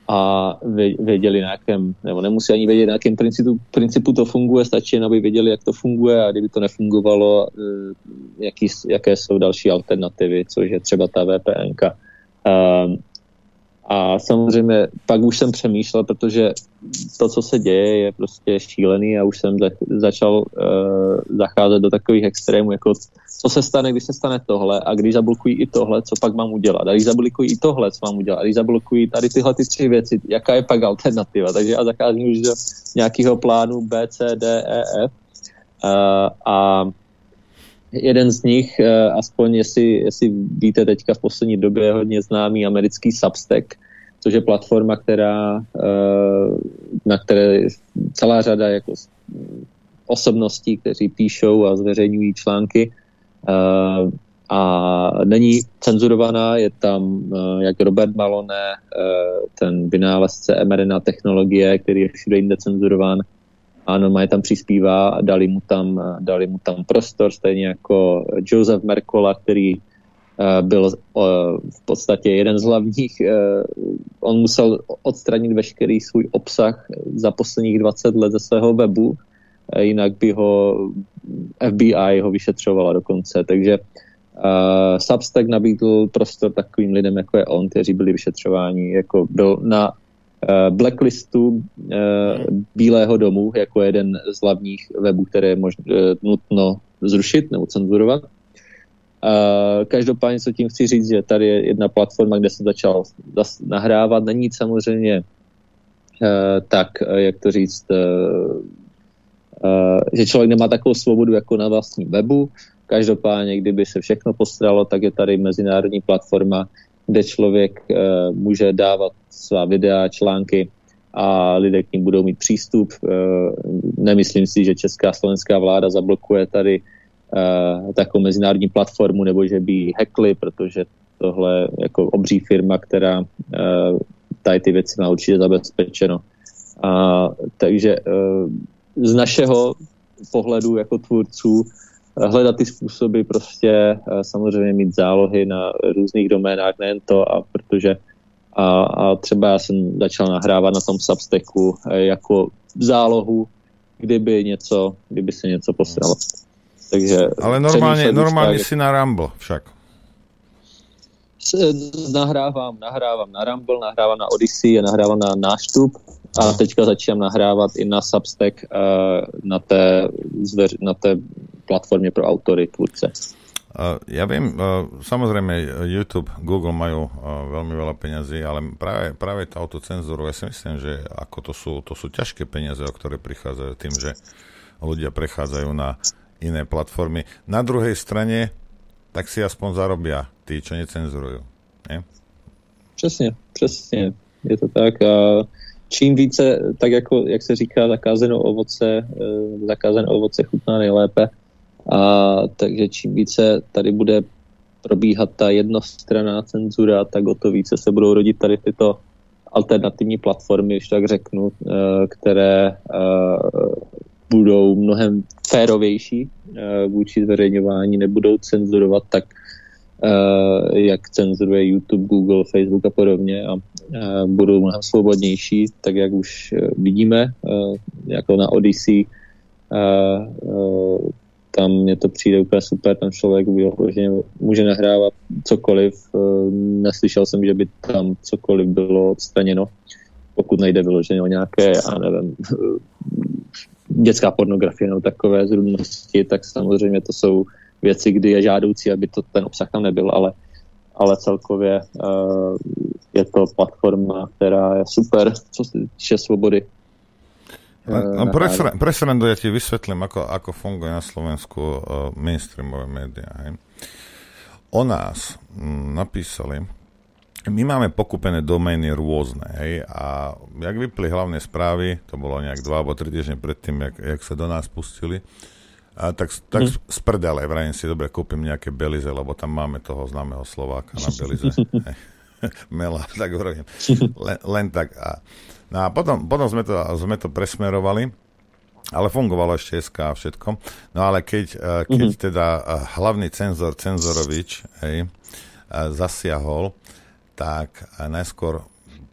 a věděli na jakém, nebo nemusí ani vědět, na jakém principu, principu to funguje, stačí jen, aby věděli, jak to funguje a kdyby to nefungovalo, eh, jaký, jaké jsou další alternativy, což je třeba ta VPN. Um, A samozřejmě pak už jsem přemýšlel, protože to, co se děje, je prostě šílený a už jsem začal uh, zacházet do takových extrémů, jako co se stane, když se stane tohle a když zablokují i tohle, co pak mám udělat. A když zablokují i tohle, co mám udělat. A když zablokují tady tyhle ty tři věci, jaká je pak alternativa. Takže já zacházím už do nějakého plánu B, C, D, E, F. Uh, a jeden z nich, uh, aspoň jestli, jestli víte teďka v poslední době je hodně známý americký Substack, což je platforma, která, uh, na které celá řada jako osobností, kteří píšou a zveřejňují články, Uh, a není cenzurovaná, je tam jak Robert Malone, ten vynálezce mRNA technologie, který je všude jinde cenzurován, a normálně tam přispívá a dali mu tam, dali mu tam prostor, stejně jako Joseph Mercola, který byl v podstatě jeden z hlavních, on musel odstranit veškerý svůj obsah za posledních 20 let ze svého webu, jinak by ho FBI ho vyšetřovala dokonce, takže uh, Substack nabídl prostor takovým lidem, jako je on, kteří byli vyšetřováni, jako byl na blacklistu uh, Bílého domu jako jeden z hlavních webů, které je možno, uh, nutno zrušit nebo cenzurovat. Každopádně, co tím chci říct, že tady je jedna platforma, kde jsem začal nahrávat. Není samozřejmě tak, jak to říct, Eh, že člověk nemá takovou svobodu jako na vlastním webu. Každopádně, kdyby se všechno postralo, tak je tady mezinárodní platforma, kde člověk uh, může dávat svá videa, články a lidé k ním budou mít přístup. Uh, nemyslím si, že česká a slovenská vláda zablokuje tady uh, takovou mezinárodní platformu nebo že by ji hackli, protože tohle je jako obří firma, která tady ty věci má určitě zabezpečeno. A, takže z našeho pohledu jako tvůrců eh, hledat ty způsoby prostě eh, samozřejmě mít zálohy na různých doménách, nejen to, a protože a, a třeba já jsem začal nahrávat na tom Substacku eh, jako zálohu, kdyby něco, kdyby se něco posralo. Takže Ale normálně, normálně si na Rumble však. Nahrávám, nahrávám na Rumble, nahrávám na Odyssey a nahrávám na náštup a teďka začínám nahrávat i na Substack uh, na, té, na té platformě pro autory, tvůrce. Uh, ja viem, uh, samozrejme YouTube, Google majú uh, veľmi veľa peňazí, ale práve, práve tá autocenzúru, ja si myslím, že ako to sú, to sú ťažké peniaze, o ktoré prichádzajú tým, že ľudia prechádzajú na iné platformy. Na druhej strane, tak si aspoň zarobia tí, čo necenzurujú. Nie? Přesně, přesně. Je to tak. A čím více, tak jako, jak se říká, zakázané ovoce, eh, zakázané ovoce chutná nejlépe. A takže čím více tady bude probíhat ta jednostranná cenzura, tak o to více se budou rodit tady tyto alternativní platformy, když tak řeknu, eh, které eh, budou mnohem férovější vůči zveřejňování, nebudou cenzurovat tak jak cenzuruje YouTube, Google, Facebook a podobně a budou mnohem svobodnější, tak jak už eh, vidíme, jako na Odyssey, tam mě to přijde úplně super, tam člověk vyloženě může nahrávat cokoliv, neslyšel jsem, že by tam cokoliv bylo odstraněno, pokud nejde vyloženě o nějaké, já nevím, dětská pornografie nebo takové zrůdnosti, tak samozřejmě to jsou věci, kdy je žádoucí, aby to, ten obsah tam nebyl, ale, ale celkově je to platforma, která je super, co se týče svobody. No, pre, srandu ja ti vysvetlím, ako, ako funguje na Slovensku uh, mainstreamové médiá. Hej. O nás m, napísali, my máme pokupené domény rôzne, hej, a jak vypli hlavné správy, to bolo nejak dva alebo tri týždne predtým, jak, jak sa do nás pustili, a tak, tak mm. z prdele, vrajím si, dobre, kúpim nejaké Belize, lebo tam máme toho známeho Slováka na Belize. Mela, tak hovorím. Len, len tak. A, no a potom, potom sme, to, sme to presmerovali, ale fungovalo ešte SK a všetko. No ale keď, e, keď mm-hmm. teda e, hlavný cenzor, cenzorovič, hej, e, zasiahol, tak najskôr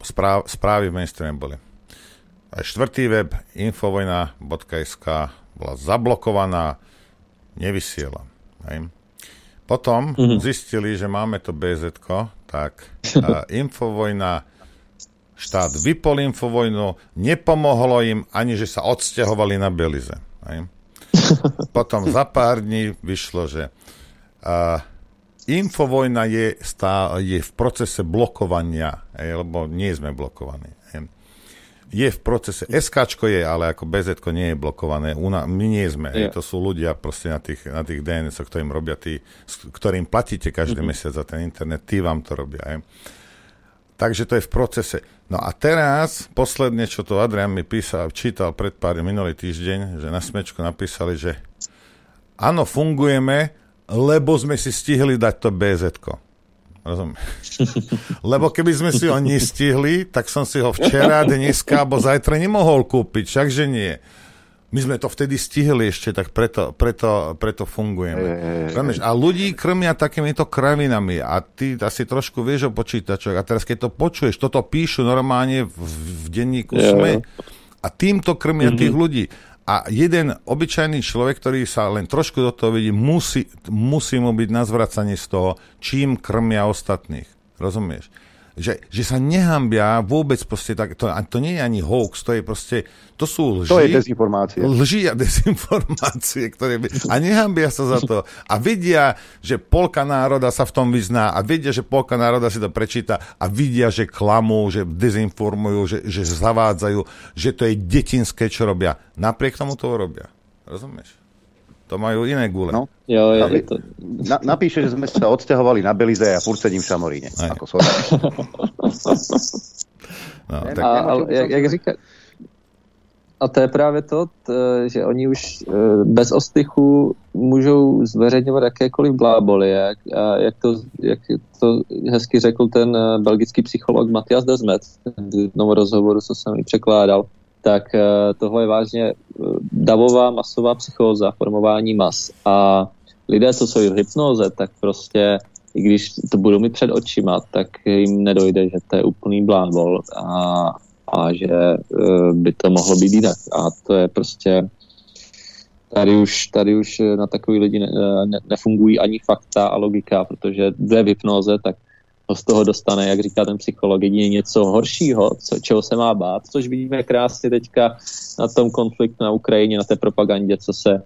správ, správy v mainstream boli. Štvrtý web infovojna.sk bola zablokovaná, nevysiela. Hej. Potom mm-hmm. zistili, že máme to BZ, tak uh, Infovojna štát vypol infovojnu, nepomohlo im ani, že sa odsťahovali na Belize. Hej. Potom za pár dní vyšlo, že uh, infovojna je, stá, je v procese blokovania, hej, lebo nie sme blokovaní. Je v procese, SK je, ale ako BZ nie je blokované, Una, my nie sme, hej, to sú ľudia proste na tých, na tých DNS, ktorým robia tí, ktorým platíte každý mm-hmm. mesiac za ten internet, tí vám to robia. Hej. Takže to je v procese. No a teraz, posledne, čo to Adrian mi písal, čítal pred pár minulý týždeň, že na smečku napísali, že áno, fungujeme, lebo sme si stihli dať to bz Rozumieš? Lebo keby sme si ho nestihli, tak som si ho včera, dneska alebo zajtra nemohol kúpiť, všakže nie. My sme to vtedy stihli ešte, tak preto, preto, preto fungujeme. E, a ľudí krmia takýmito kravinami a ty asi trošku vieš o počítačoch a teraz keď to počuješ, toto píšu normálne v, v denníku e, SME a týmto krmia mm-hmm. tých ľudí. A jeden obyčajný človek, ktorý sa len trošku do toho vidí, musí, musí mu byť na zvracanie z toho, čím krmia ostatných. Rozumieš? Že, že sa nehambia vôbec proste tak, to, to nie je ani hoax, to je proste, to sú lži. To je dezinformácie. Lži a dezinformácie, ktoré, a nehambia sa za to. A vedia, že polka národa sa v tom vyzná a vedia, že polka národa si to prečíta a vidia, že klamú, že dezinformujú, že, že zavádzajú, že to je detinské, čo robia. Napriek tomu to robia. Rozumieš? To majú iné gule. No. Jo, je to... Na, napíše, že sme sa odsťahovali na Belize a furt sedím v Šamoríne. Ako no, tak... A, ale jak, jak říká, a to je právě to, t, že oni už e, bez ostychu můžou zveřejňovat jakékoliv bláboli, jak, a jak, to, jak to hezky řekl ten e, belgický psycholog Matias Desmet v jednom rozhovoru, co jsem i překládal, tak eh, tohle je vážně eh, davová masová psychóza, formování mas. A lidé, co jsou v hypnoze, tak prostě i když to budou mít před očima, tak jim nedojde, že to je úplný blábol a, a že eh, by to mohlo být jinak. A to je prostě tady už, tady už na takový lidi ne, ne, nefungují ani fakta a logika, protože jde v hypnoze, tak ho z toho dostane, jak říká ten psycholog, jedině něco horšího, co, čeho se má bát, což vidíme krásně teďka na tom konfliktu na Ukrajině, na té propagandě, co se,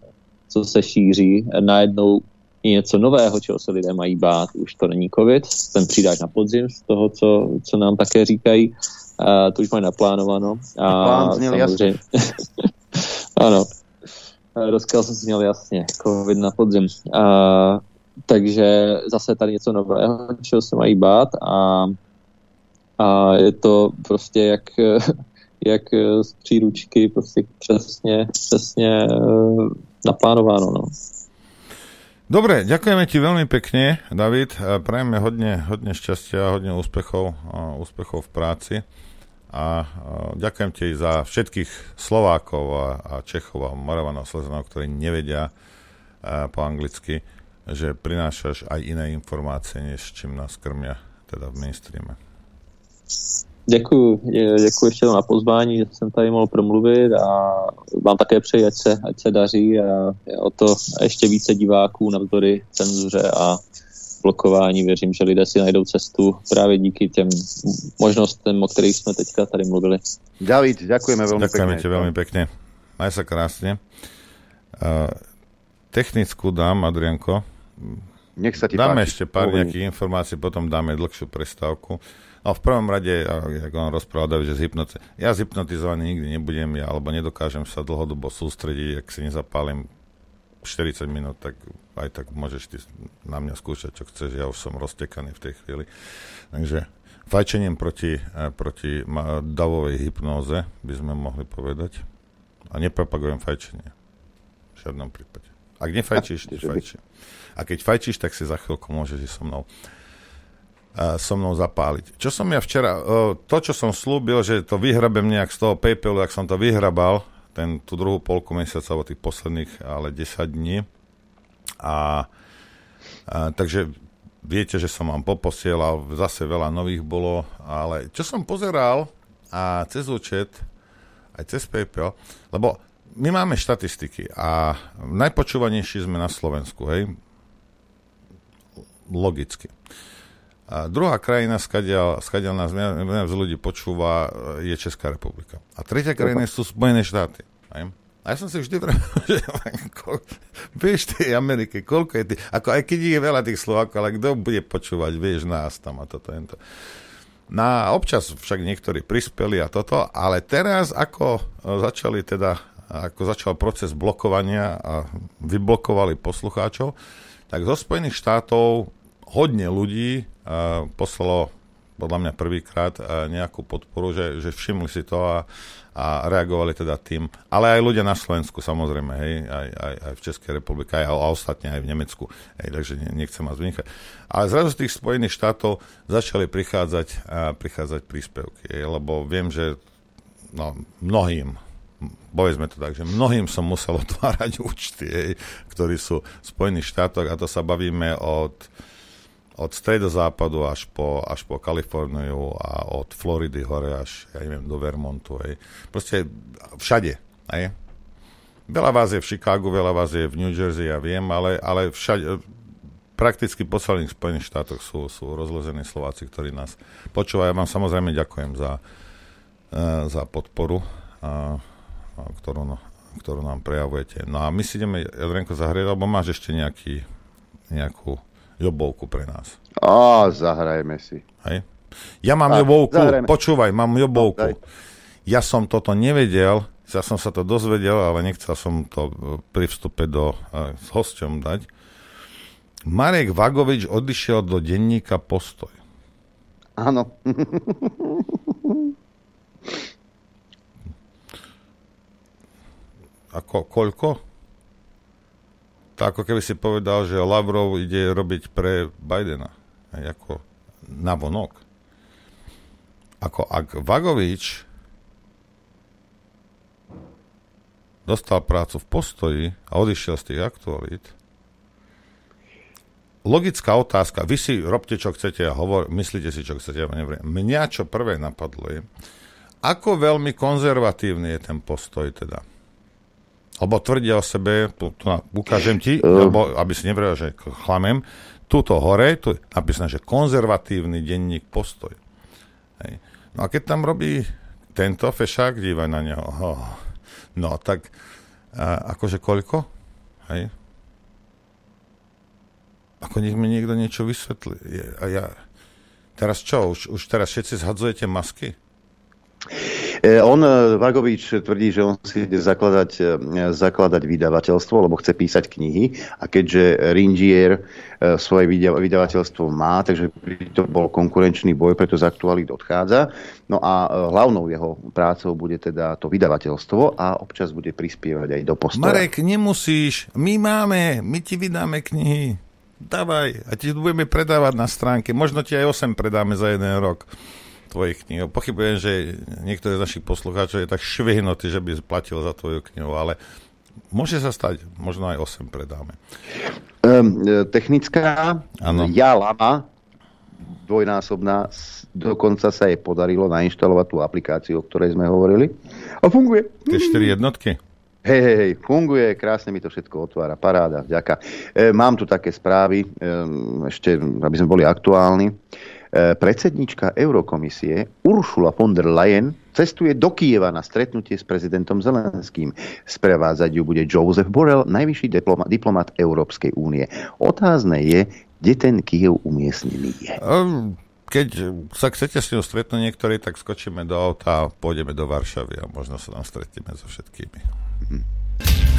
co se šíří. Najednou je něco nového, čeho se lidé mají bát. Už to není covid, ten přidáš na podzim z toho, co, co nám také říkají. A to už mají naplánováno. A Plán zněl jasně. ano. Rozkaz zněl jasně, covid na podzim. A takže zase tady něco nového, čeho se mají bát a, a je to prostě jak, jak z příručky prostě přesně, přesně eh, naplánováno. No. Dobre, ďakujeme ti veľmi pekne, David. Prajeme hodne, hodne šťastia hodne úspechov, úspechov v práci. A ďakujem ti za všetkých Slovákov a, a Čechov a Moravanov, Slezanov, ktorí nevedia po anglicky že prinášaš aj iné informácie, než čím nás krmia teda v mainstreame. Děkuji, děkuji ještě na pozvání, že jsem tady mohl promluvit a vám také přeji, ať se, ať se daří a o to ještě více diváků navzdory cenzuře a blokování. Věřím, že lidé si najdou cestu právě díky těm možnostem, o kterých jsme teďka tady mluvili. David, děkujeme velmi Ďakujeme pekne. ti veľmi pekne. Maj sa krásne. Uh, technickú dám, Adrianko. Nech sa ti dáme páči. ešte pár Uvidím. nejakých informácií, potom dáme dlhšiu prestávku. No v prvom rade, ako on rozprával, že z hypnoty. Ja zhypnotizovaný nikdy nebudem, ja, alebo nedokážem sa dlhodobo sústrediť, ak si nezapálim 40 minút, tak aj tak môžeš ty na mňa skúšať, čo chceš, ja už som roztekaný v tej chvíli. Takže fajčením proti, eh, proti davovej hypnóze by sme mohli povedať. A nepropagujem fajčenie. V žiadnom prípade. Ak nefajčíš, nefajčí. A keď fajčíš, tak si za chvíľku môžeš so mnou so mnou zapáliť. Čo som ja včera, to, čo som slúbil, že to vyhrabem nejak z toho PayPalu, ak som to vyhrabal, ten, tú druhú polku mesiaca, alebo tých posledných, ale 10 dní. A, a takže viete, že som vám poposielal, zase veľa nových bolo, ale čo som pozeral a cez účet, aj cez PayPal, lebo my máme štatistiky a najpočúvanejší sme na Slovensku, hej? Logicky. A druhá krajina, skadiaľ, skadiaľ nás z ľudí počúva, je Česká republika. A tretia krajina sú Spojené štáty. Aj? A ja som si vždy vravil, že vieš tej Amerike, koľko je tých, ako aj keď je veľa tých Slovákov, ale kto bude počúvať, vieš, nás tam a toto, to. Na občas však niektorí prispeli a toto, ale teraz ako začali teda, ako začal proces blokovania a vyblokovali poslucháčov, tak zo Spojených štátov hodne ľudí uh, poslalo podľa mňa prvýkrát uh, nejakú podporu, že, že všimli si to a, a reagovali teda tým. Ale aj ľudia na Slovensku samozrejme, hej, aj, aj, aj v Českej republike, aj, a ostatne aj v Nemecku. Hej, takže nechcem vás vynikať. Ale zrazu z tých Spojených štátov začali prichádzať, a, prichádzať príspevky, hej, lebo viem, že no, mnohým, povedzme to tak, že mnohým som musel otvárať účty, ktorí sú v Spojených štátoch a to sa bavíme od od stredozápadu až po, až po Kaliforniu a od Floridy hore až, ja neviem, do Vermontu. Hej. Proste všade. Hej. Veľa vás je v Chicagu, veľa vás je v New Jersey, ja viem, ale, ale všade, prakticky po celých Spojených štátoch sú, sú rozlezení Slováci, ktorí nás počúvajú. Ja vám samozrejme ďakujem za, uh, za podporu, uh, ktorú, no, ktorú nám prejavujete. No a my si ideme, Jadrenko, zahrieť, alebo máš ešte nejaký, nejakú jobovku pre nás. Á, zahrajme si. Hej. Ja mám tak, jobovku, zahrajme. počúvaj, mám jobovku. Ja som toto nevedel, ja som sa to dozvedel, ale nechcel som to pri vstupe do, uh, s hosťom dať. Marek Vagovič odišiel do denníka Postoj. Áno. Ako, koľko? to ako keby si povedal, že Lavrov ide robiť pre Bidena. Aj ako na vonok. Ako ak Vagovič dostal prácu v postoji a odišiel z tých aktualít, logická otázka, vy si robte, čo chcete a hovor, myslíte si, čo chcete. Neviem. Mňa čo prvé napadlo je, ako veľmi konzervatívny je ten postoj teda. Lebo tvrdia o sebe, tu, tu ukážem ti, uh. lebo, aby si nevrel, že chlamem, tuto hore, tu je napísané, že konzervatívny denník postoj. Hej. No a keď tam robí tento fešák, dívaj na neho. Oh. No tak, a, akože koľko? Hej. Ako nech mi niekto niečo vysvetlí. A ja, teraz čo, už, už teraz všetci zhadzujete masky? E, on, e, Vagovič, tvrdí, že on si ide zakladať, e, zakladať vydavateľstvo, lebo chce písať knihy a keďže Ringier svoje vydavateľstvo má, takže to bol konkurenčný boj, preto z aktuálít odchádza. No a hlavnou jeho prácou bude teda to vydavateľstvo a občas bude prispievať aj do postoja. Marek, nemusíš, my máme, my ti vydáme knihy. Dávaj, a ti budeme predávať na stránke. Možno ti aj 8 predáme za jeden rok tvojich kníh. Pochybujem, že niektorý z našich poslucháčov je tak švihnutý, že by platil za tvoju knihu, ale môže sa stať, možno aj 8 predáme. Um, technická, ano. ja lama, dvojnásobná, dokonca sa jej podarilo nainštalovať tú aplikáciu, o ktorej sme hovorili. A funguje. Tie 4 jednotky? Hej, hej, hej, funguje, krásne mi to všetko otvára, paráda, vďaka. E, mám tu také správy, e, ešte, aby sme boli aktuálni. E, predsednička Eurokomisie Uršula von der Leyen cestuje do Kieva na stretnutie s prezidentom Zelenským. Sprevádzať ju bude Joseph Borrell, najvyšší diplomat, diplomat Európskej únie. Otázne je, kde ten Kiev umiestnený je. Um keď sa chcete s ňou stretnúť niektorí, tak skočíme do auta a pôjdeme do Varšavy a možno sa tam stretneme so všetkými.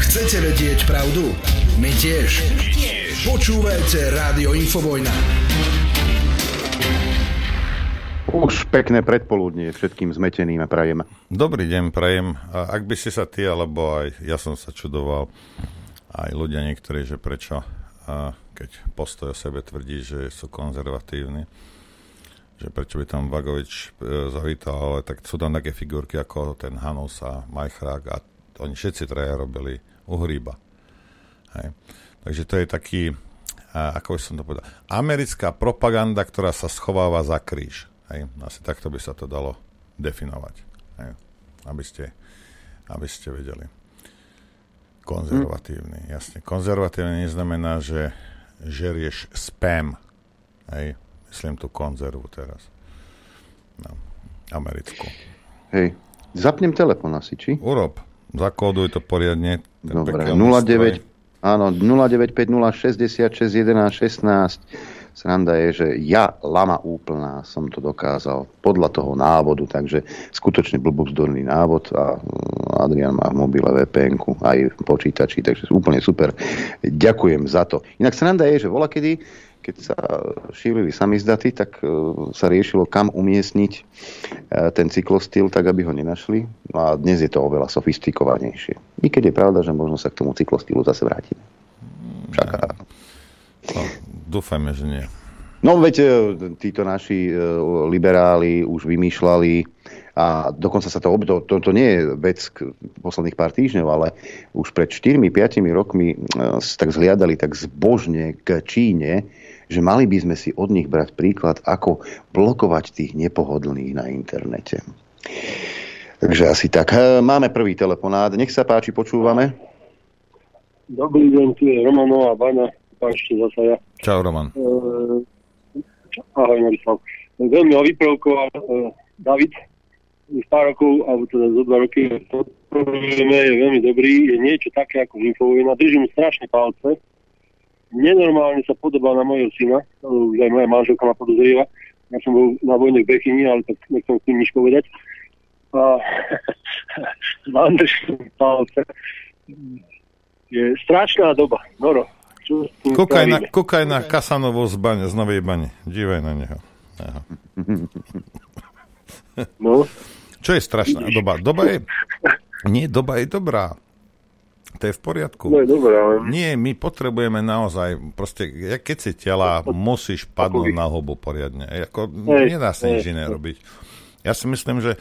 Chcete vedieť pravdu? My tiež. My tiež. Počúvajte Rádio Infovojna. Už pekné predpoludnie všetkým zmeteným a prajem. Dobrý deň, prajem. A ak by si sa ty, alebo aj ja som sa čudoval, aj ľudia niektorí, že prečo, a keď postoj o sebe tvrdí, že sú konzervatívni, že prečo by tam Vagovič e, zavítal, ale tak sú tam také figurky ako ten Hanus a Majchrák a oni všetci traja robili uhríba. Hej. Takže to je taký, a, ako by som to povedal, americká propaganda, ktorá sa schováva za kríž. Hej, asi takto by sa to dalo definovať. Hej, aby, ste, aby ste vedeli. Konzervatívny, hm. jasne. Konzervatívny neznamená, že žerieš spam. Hej. Myslím tú konzervu teraz. No, americkú. Hej, zapnem telefon asi, či? Urob. Zakóduj to poriadne. Dobre, 09, áno, 0950661116. Sranda je, že ja, lama úplná, som to dokázal podľa toho návodu, takže skutočne blbúzdorný návod a mm, Adrian má v mobile vpn aj v počítači, takže úplne super. Ďakujem za to. Inak sranda je, že vola kedy keď sa šírili samizdaty, tak e, sa riešilo, kam umiestniť e, ten cyklostyl, tak aby ho nenašli. No a dnes je to oveľa sofistikovanejšie. I keď je pravda, že možno sa k tomu cyklostylu zase vrátime. Čaká. No, dúfajme, že nie. No veď e, títo naši liberáli už vymýšľali a dokonca sa to, to, to, to nie je vec k posledných pár týždňov, ale už pred 4-5 rokmi tak zhliadali tak zbožne k Číne, že mali by sme si od nich brať príklad, ako blokovať tých nepohodlných na internete. Takže asi tak. Máme prvý telefonát. Nech sa páči, počúvame. Dobrý deň, tu je Romanová Baňa. Páčte zase ja. Čau, Roman. Uh, ahoj, Marislav. Veľmi ho vyprovokoval uh, David už pár rokov, alebo teda zo dva roky, to je veľmi dobrý, je niečo také ako Infovojna. Držím strašne palce, nenormálne sa podobá na mojho syna, už aj moja manželka ma podozrieva. Ja som bol na vojne v Bechyni, ale tak nechcem s tým nič povedať. A mám palce. Je strašná doba. Noro. Kúkaj na, kúkaj na Kasanovú z, bane, z Novej bane. Dívaj na neho. Aha. No. Čo je strašná doba? Doba je... Nie, doba je dobrá. To je v poriadku. No je dobré, ale... Nie, my potrebujeme naozaj, proste, keď si tela, musíš padnúť na hubu poriadne. Ako, nedá sa nič iné robiť. Ja si myslím, že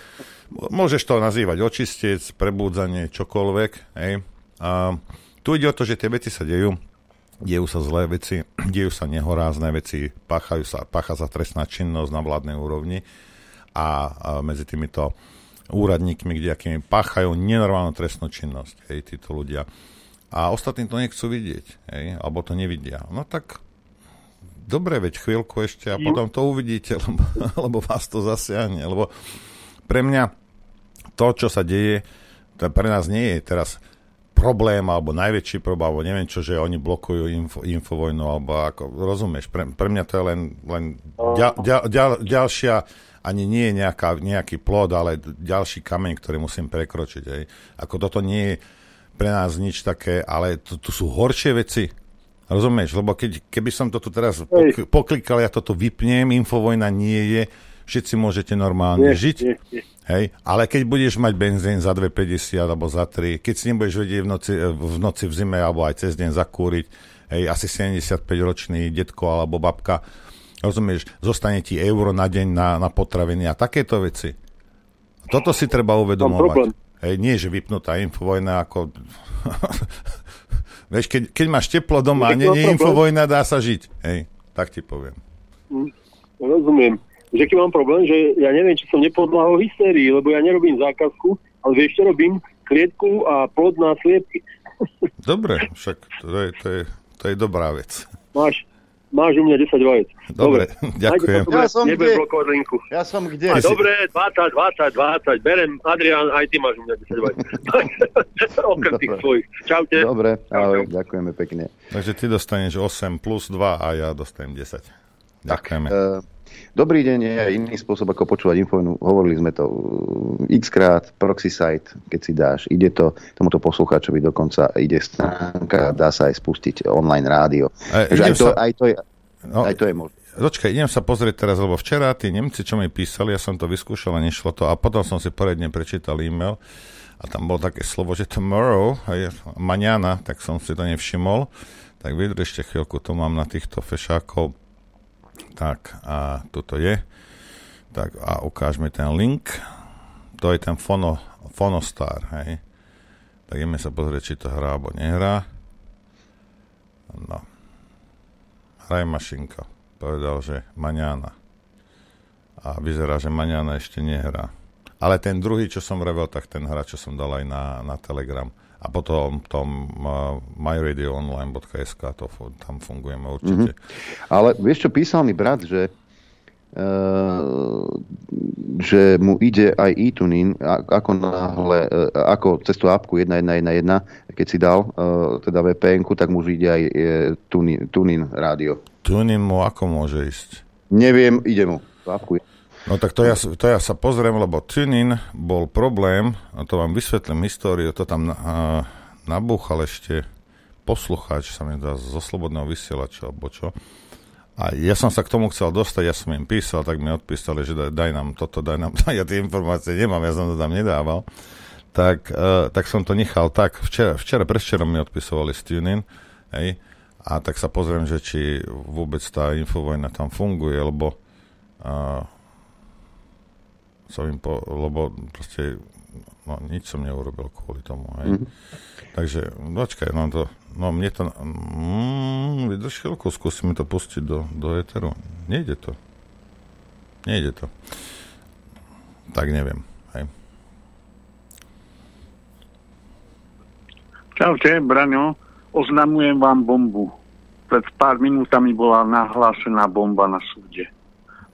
môžeš to nazývať očistec, prebúdzanie, čokoľvek. Hej. A tu ide o to, že tie veci sa dejú, dejú sa zlé veci, dejú sa nehorázne veci, páchajú sa, pácha sa trestná činnosť na vládnej úrovni a, a medzi týmito úradníkmi, kde akými páchajú nenormálnu trestnú činnosť, hej, títo ľudia. A ostatní to nechcú vidieť, hej, alebo to nevidia. No tak dobre, veď chvíľku ešte a potom to uvidíte, lebo, lebo vás to zasiahne. Lebo pre mňa to, čo sa deje, to pre nás nie je teraz problém, alebo najväčší problém, alebo neviem čo, že oni blokujú info, infovojnu, alebo ako, rozumieš, pre, pre mňa to je len, len ďal, ďal, ďal, ďalšia ani nie je nejaká, nejaký plod, ale ďalší kameň, ktorý musím prekročiť. Hej. Ako toto nie je pre nás nič také, ale tu, tu sú horšie veci. Rozumieš? Lebo keď, keby som to tu teraz pok- poklikal, ja toto vypnem, infovojna nie je, všetci môžete normálne nie, žiť. Nie, nie. Hej, ale keď budeš mať benzín za 2,50 alebo za 3, keď si nebudeš vedieť v noci, v noci v zime alebo aj cez deň zakúriť, hej, asi 75-ročný detko alebo babka Rozumieš, zostane ti euro na deň na, na potraviny a takéto veci. Toto si treba uvedomovať. Hej, nie, že vypnutá infovojna ako... Vieš, keď, keď máš teplo doma a nie je infovojna, dá sa žiť. Hej, tak ti poviem. Mm, rozumiem. Že keď mám problém, že ja neviem, či som nepodlahol hysterii, lebo ja nerobím zákazku, ale vieš, čo robím? Klietku a plod na sliepky. Dobre, však to je, to je, to je dobrá vec. Máš, máš u mňa 10 vajec. Dobre, ďakujem. Ja som kde? linku. Ja som kde? A dobre, 20, 20, 20. Berem, Adrian, aj ty máš u mňa 10 vajec. Okrem tých svojich. Čaute. Dobre, ahoj, ďakujeme pekne. Takže ty dostaneš 8 plus 2 a ja dostanem 10. Ďakujeme. Tak, uh, Dobrý deň je iný spôsob, ako počúvať infovojnu. Hovorili sme to uh, x krát, proxy site, keď si dáš, ide to tomuto poslucháčovi dokonca, ide stránka, dá sa aj spustiť online rádio. E, aj, to, sa... aj, to je, no, aj to je možné. Počkaj, idem sa pozrieť teraz, lebo včera tí Nemci, čo mi písali, ja som to vyskúšal a nešlo to a potom som si poriadne prečítal e-mail a tam bolo také slovo, že tomorrow, aj maňana, tak som si to nevšimol. Tak vydržte chvíľku, to mám na týchto fešákov tak a toto je. Tak a ukážme ten link. To je ten fono, Fonostar, hej. Tak ideme sa pozrieť, či to hrá alebo nehrá. No. Hraj mašinka. Povedal, že maňána. A vyzerá, že maňána ešte nehrá. Ale ten druhý, čo som vrevel, tak ten hra, čo som dal aj na, na Telegram a potom tom uh, myradioonline.sk to tam fungujeme určite. Mm-hmm. Ale vieš čo, písal mi brat, že že mu ide aj e-tuning, ako náhle, ako cez tú apku 1111, keď si dal teda vpn tak mu ide aj tuning rádio. Tuning mu ako môže ísť? Neviem, ide mu. Apku. No tak to ja, to ja sa pozriem, lebo tuning bol problém, a to vám vysvetlím históriu, to tam uh, nabúchal ešte poslucháč, sa mi dá zo slobodného vysielača, alebo čo. A ja som sa k tomu chcel dostať, ja som im písal, tak mi odpísali, že daj, daj nám toto, daj nám to. Ja tie informácie nemám, ja som to tam nedával. Tak, uh, tak som to nechal tak. Včera, včera preščerom mi odpisovali z TuneIn, hej, a tak sa pozriem, že či vôbec tá infovojna tam funguje, lebo uh, som im po, lebo proste no, nič som neurobil kvôli tomu. Hej. Mm-hmm. Takže, počkaj, no to, no mne to, mm, vydrž chvíľku, skúsime to pustiť do, do éteru. Nejde to. Nejde to. Tak neviem, hej. Čaute, Braňo, oznamujem vám bombu. Pred pár minútami bola nahlásená bomba na súde.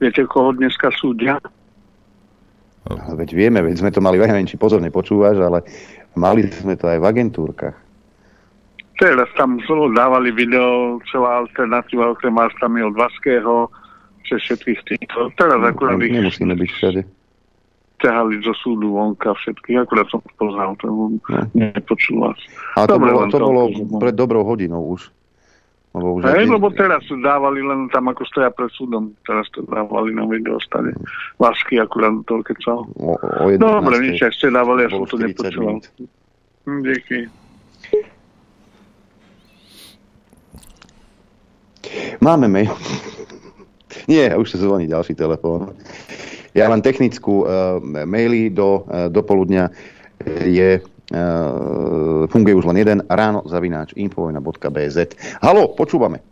Viete, koho dneska súdia? Ale veď vieme, veď sme to mali, neviem, či pozorne počúvaš, ale mali sme to aj v agentúrkach. Teraz tam dávali video, celá alternatíva, okrem Arstami od Vaského, cez všetkých týchto. Teraz no, akurát ich... Nemusíme byť všade. Ťahali zo súdu vonka všetkých, akurát som poznal, to no. nepočul vás. Ale to Dobre, bolo, to bolo pred dobrou hodinou už. Lebo, už Hej, lebo teraz dávali len tam, ako stoja pred súdom. Teraz to dávali na video stane. Lásky akurát to kecal. O, o Dobre, nič, ak ste dávali, ja som to nepočúval. Hm, díky. Máme mail. Nie, už sa zvoní ďalší telefón. Ja len technickú uh, maily do, uh, do poludnia je funguje už len jeden, ráno zavináč infovojna.bz. Halo, počúvame.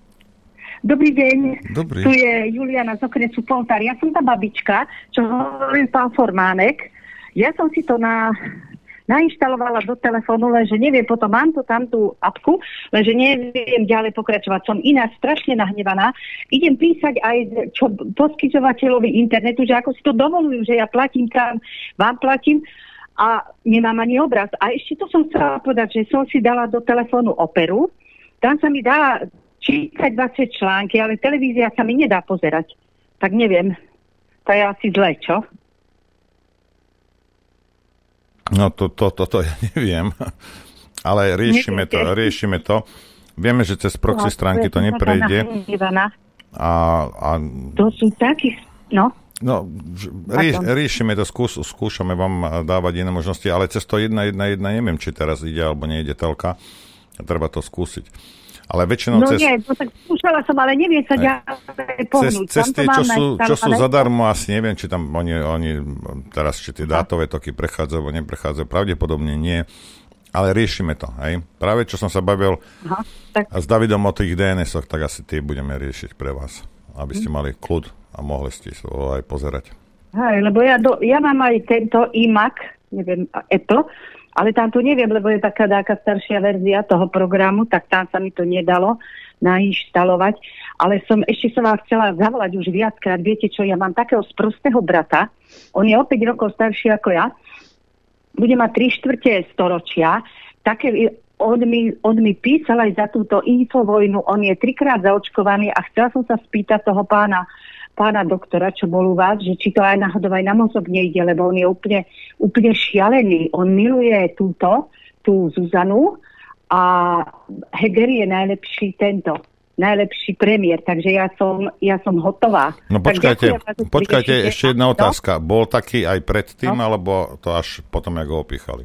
Dobrý deň. Dobrý. Tu je Juliana z okresu Poltár. Ja som tá babička, čo hovoril pán Formánek. Ja som si to na, nainštalovala do telefónu, lenže neviem, potom mám tu tam tú apku, lenže neviem ďalej pokračovať. Som iná strašne nahnevaná. Idem písať aj čo, poskytovateľovi internetu, že ako si to dovolujú, že ja platím tam, vám platím a nemám ani obraz. A ešte to som chcela povedať, že som si dala do telefónu operu, tam sa mi dá čítať 20 články, ale televízia sa mi nedá pozerať. Tak neviem, to je asi zle, čo? No to, to, to, to ja neviem, ale riešime to, riešime to. Vieme, že cez proxy stránky to neprejde. A, a... To sú takí, no. No, rieš, riešime to, skúš, skúšame vám dávať iné možnosti, ale cez to jedna, jedna, jedna, neviem, či teraz ide alebo nejde telka. Treba to skúsiť. Ale väčšinou no cez... nie, no tak skúšala som, ale neviem sa ďalej pohnúť. Cez, cez tie, čo sú, čo sú zadarmo, asi neviem, či tam oni, oni teraz, či tie dátové toky prechádzajú, alebo neprechádzajú, pravdepodobne nie. Ale riešime to, hej. Práve čo som sa bavil Aha, tak... s Davidom o tých DNS-och, tak asi tie budeme riešiť pre vás, aby ste hm. mali kľud a mohli ste sa aj pozerať. Hej, lebo ja, do, ja mám aj tento iMac, neviem, Apple, ale tam to neviem, lebo je taká taká staršia verzia toho programu, tak tam sa mi to nedalo nainštalovať. Ale som ešte som vám chcela zavolať už viackrát. Viete čo, ja mám takého sprostého brata, on je o 5 rokov starší ako ja, bude mať 3 štvrte storočia, také, on mi, on mi písal aj za túto infovojnu, on je trikrát zaočkovaný a chcela som sa spýtať toho pána pána doktora, čo bol u vás, že či to aj náhodou aj na mozog nejde, lebo on je úplne, úplne šialený. On miluje túto, tú Zuzanu a Heger je najlepší tento najlepší premiér, takže ja som, ja som hotová. No počkajte, ďakujem, počkajte ešte jedna otázka. Bol taký aj predtým, no? alebo to až potom, ako ho opíchali?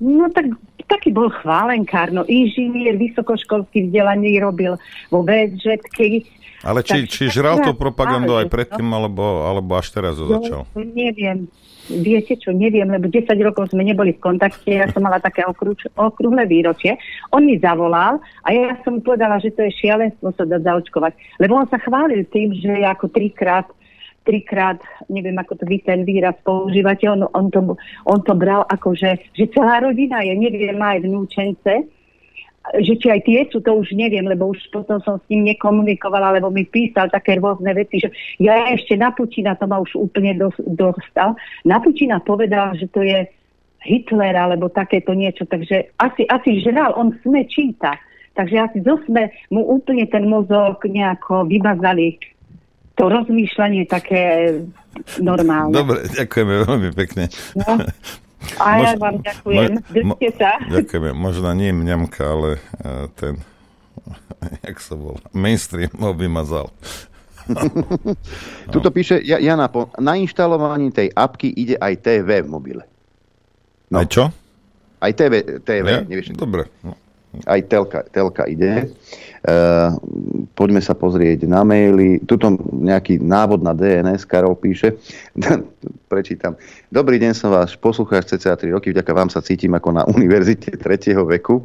No tak taký bol chválenkár, no inžinier, vysokoškolský vzdelaný robil vo VSŽ, ale či, či žral tú propagandu aj predtým, alebo, alebo až teraz začal? No, neviem. Viete čo, neviem, lebo 10 rokov sme neboli v kontakte, ja som mala také okrúč, okrúhle výročie. On mi zavolal a ja som povedala, že to je šialenstvo sa dať zaočkovať. Lebo on sa chválil tým, že ako trikrát trikrát, neviem ako to vy ten výraz používate, on, on, to, on to bral ako, že, že celá rodina je, neviem, má aj vnúčence, že či aj tie sú, to už neviem, lebo už potom som s ním nekomunikovala, lebo mi písal také rôzne veci, že ja ešte na Pučina, to ma už úplne dostal, na Pučina povedal, že to je Hitler alebo takéto niečo, takže asi, asi žral, on sme číta. Takže asi zo sme mu úplne ten mozog nejako vymazali to rozmýšľanie také normálne. Dobre, ďakujeme veľmi pekne. No. A ja vám ďakujem. Mo, sa. Ďakujeme. Možno nie mňamka, ale uh, ten, jak sa bol, mainstream ho vymazal. Tuto píše Jana, po nainštalovaní tej apky ide aj TV v mobile. No. Aj čo? Aj TV, TV ja? nevieš. Dobre. No. Aj telka, telka ide. Uh, poďme sa pozrieť na maily. Tuto nejaký návod na DNS, Karol píše. Prečítam. Dobrý deň, som váš poslucháč cca 3 roky. Vďaka vám sa cítim ako na univerzite 3. veku.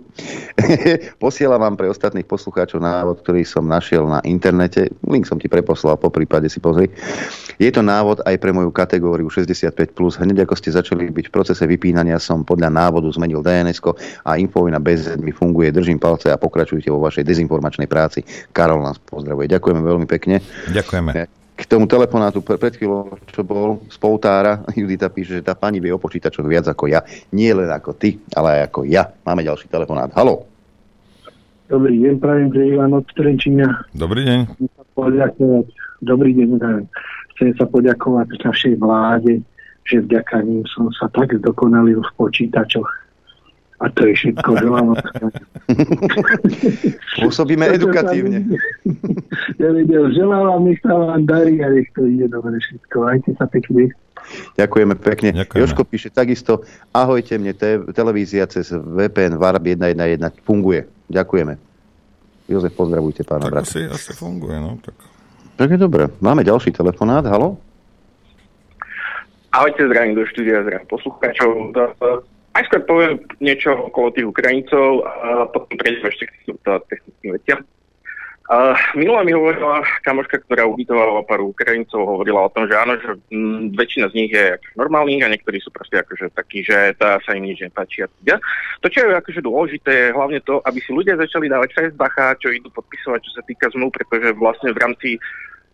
Posielam vám pre ostatných poslucháčov návod, ktorý som našiel na internete. Link som ti preposlal, po prípade si pozri. Je to návod aj pre moju kategóriu 65+. Hneď ako ste začali byť v procese vypínania, som podľa návodu zmenil DNS a infovina bez mi funguje. Držím palce a pokračujte vo vašej dezinformácii informačnej práci. Karol nás pozdravuje. Ďakujeme veľmi pekne. Ďakujeme. K tomu telefonátu pred chvíľou, čo bol z Poutára, Judita píše, že tá pani vie o počítačoch viac ako ja. Nie len ako ty, ale aj ako ja. Máme ďalší telefonát. Halo. Dobrý deň, prajem, že Ivan od Trenčína. Dobrý deň. Dobrý deň, chcem sa poďakovať našej vláde, že vďaka ním som sa tak zdokonalil v počítačoch a to je všetko. Želám Pôsobíme edukatívne. Ja vedel, želám vám, nech sa vám darí a nech to ide dobre všetko. Majte sa pekne. Ďakujeme pekne. Ďakujeme. Joško píše takisto, ahojte, mne te- televízia cez VPN VARB 111 funguje. Ďakujeme. Jozef, pozdravujte pána tak brata. Asi, asi funguje, no. Tak. tak je dobré. Máme ďalší telefonát. Halo? Ahojte, zdravím do štúdia, zdravím poslucháčov. Najskôr poviem niečo okolo tých Ukrajincov a potom prejdeme ešte k technickým veciam. Minula mi hovorila kamoška, ktorá ubytovala pár Ukrajincov, hovorila o tom, že áno, že m, väčšina z nich je akože normálnych a niektorí sú proste akože takí, že tá sa im nič nepáči a. To, čo je akože dôležité, je hlavne to, aby si ľudia začali dávať fest bacha, čo idú podpisovať, čo sa týka zmluv, pretože vlastne v rámci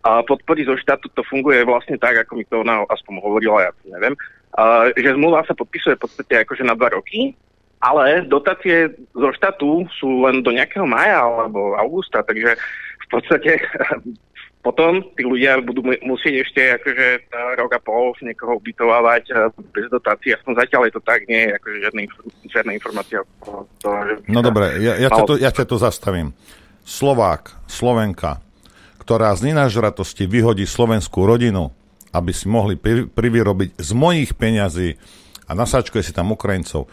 podpory zo štátu to funguje vlastne tak, ako mi to ona aspoň hovorila, ja to neviem, Uh, že zmluva sa podpisuje v podstate akože na dva roky, ale dotácie zo štátu sú len do nejakého maja alebo augusta, takže v podstate potom tí ľudia budú musieť ešte akože rok a pol niekoho ubytovávať bez dotácií. Aspoň zatiaľ je to tak, nie je akože žiadna, žiadna informácia. To, že no dobre, ja, ja, ťa to, ja ťa to zastavím. Slovák, Slovenka, ktorá z nenažratosti vyhodí slovenskú rodinu, aby si mohli privyrobiť z mojich peňazí a nasáčkuje si tam Ukrajincov,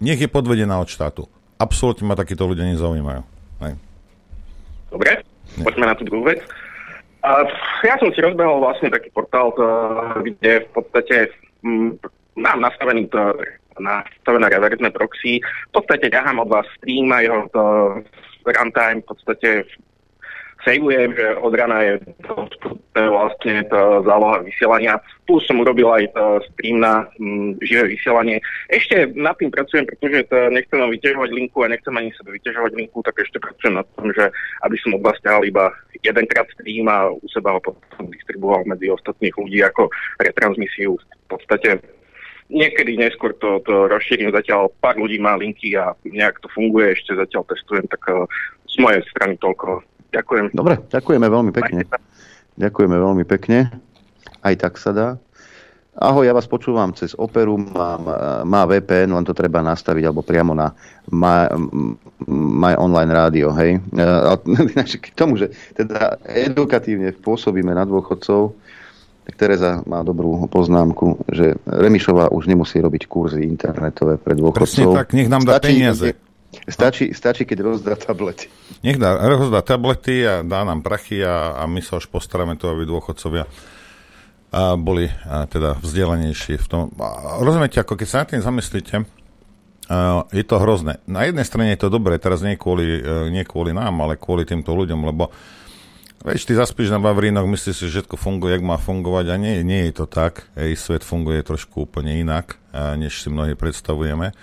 nech je podvedená od štátu. Absolútne ma takíto ľudia nezaujímajú. Hej. Dobre, poďme na tú druhú vec. Uh, ja som si rozbehol vlastne taký portál, to, kde v podstate m, mám nastavený to, nastavené reverzné proxy. V podstate ťahám od vás stream a jeho to runtime v podstate sejvujem, že od rana je to vlastne to záloha vysielania. Plus som urobil aj to stream na mm, živé vysielanie. Ešte nad tým pracujem, pretože to nechcem vám vyťažovať linku a nechcem ani sebe vyťažovať linku, tak ešte pracujem na tom, že aby som od vás ťahal iba jedenkrát stream a u seba ho potom distribuoval medzi ostatných ľudí ako retransmisiu. V podstate niekedy neskôr to, to rozšírim, zatiaľ pár ľudí má linky a nejak to funguje, ešte zatiaľ testujem, tak uh, z mojej strany toľko Ďakujem. Dobre, ďakujeme veľmi pekne. Ďakujeme veľmi pekne. Aj tak sa dá. Ahoj, ja vás počúvam cez Operu, mám, má VPN, len to treba nastaviť, alebo priamo na My, my Online Rádio, hej. K tomu, že teda edukatívne pôsobíme na dôchodcov, tak Tereza má dobrú poznámku, že Remišová už nemusí robiť kurzy internetové pre dôchodcov. Presne tak, nech nám dá Stačí, peniaze. Stačí, stačí, keď rozdá tablety. Nech dá, rozdá tablety a dá nám prachy a, a my sa už postaráme to, aby dôchodcovia a boli a teda vzdelanejší v tom. A rozumiete, ako keď sa na tým zamyslíte, a je to hrozné. Na jednej strane je to dobré, teraz nie kvôli, e, nie kvôli nám, ale kvôli týmto ľuďom, lebo Veď ty zaspíš na Vavrínoch, myslíš si, že všetko funguje, jak má fungovať a nie, nie je to tak. Ej, svet funguje trošku úplne inak, než si mnohí predstavujeme.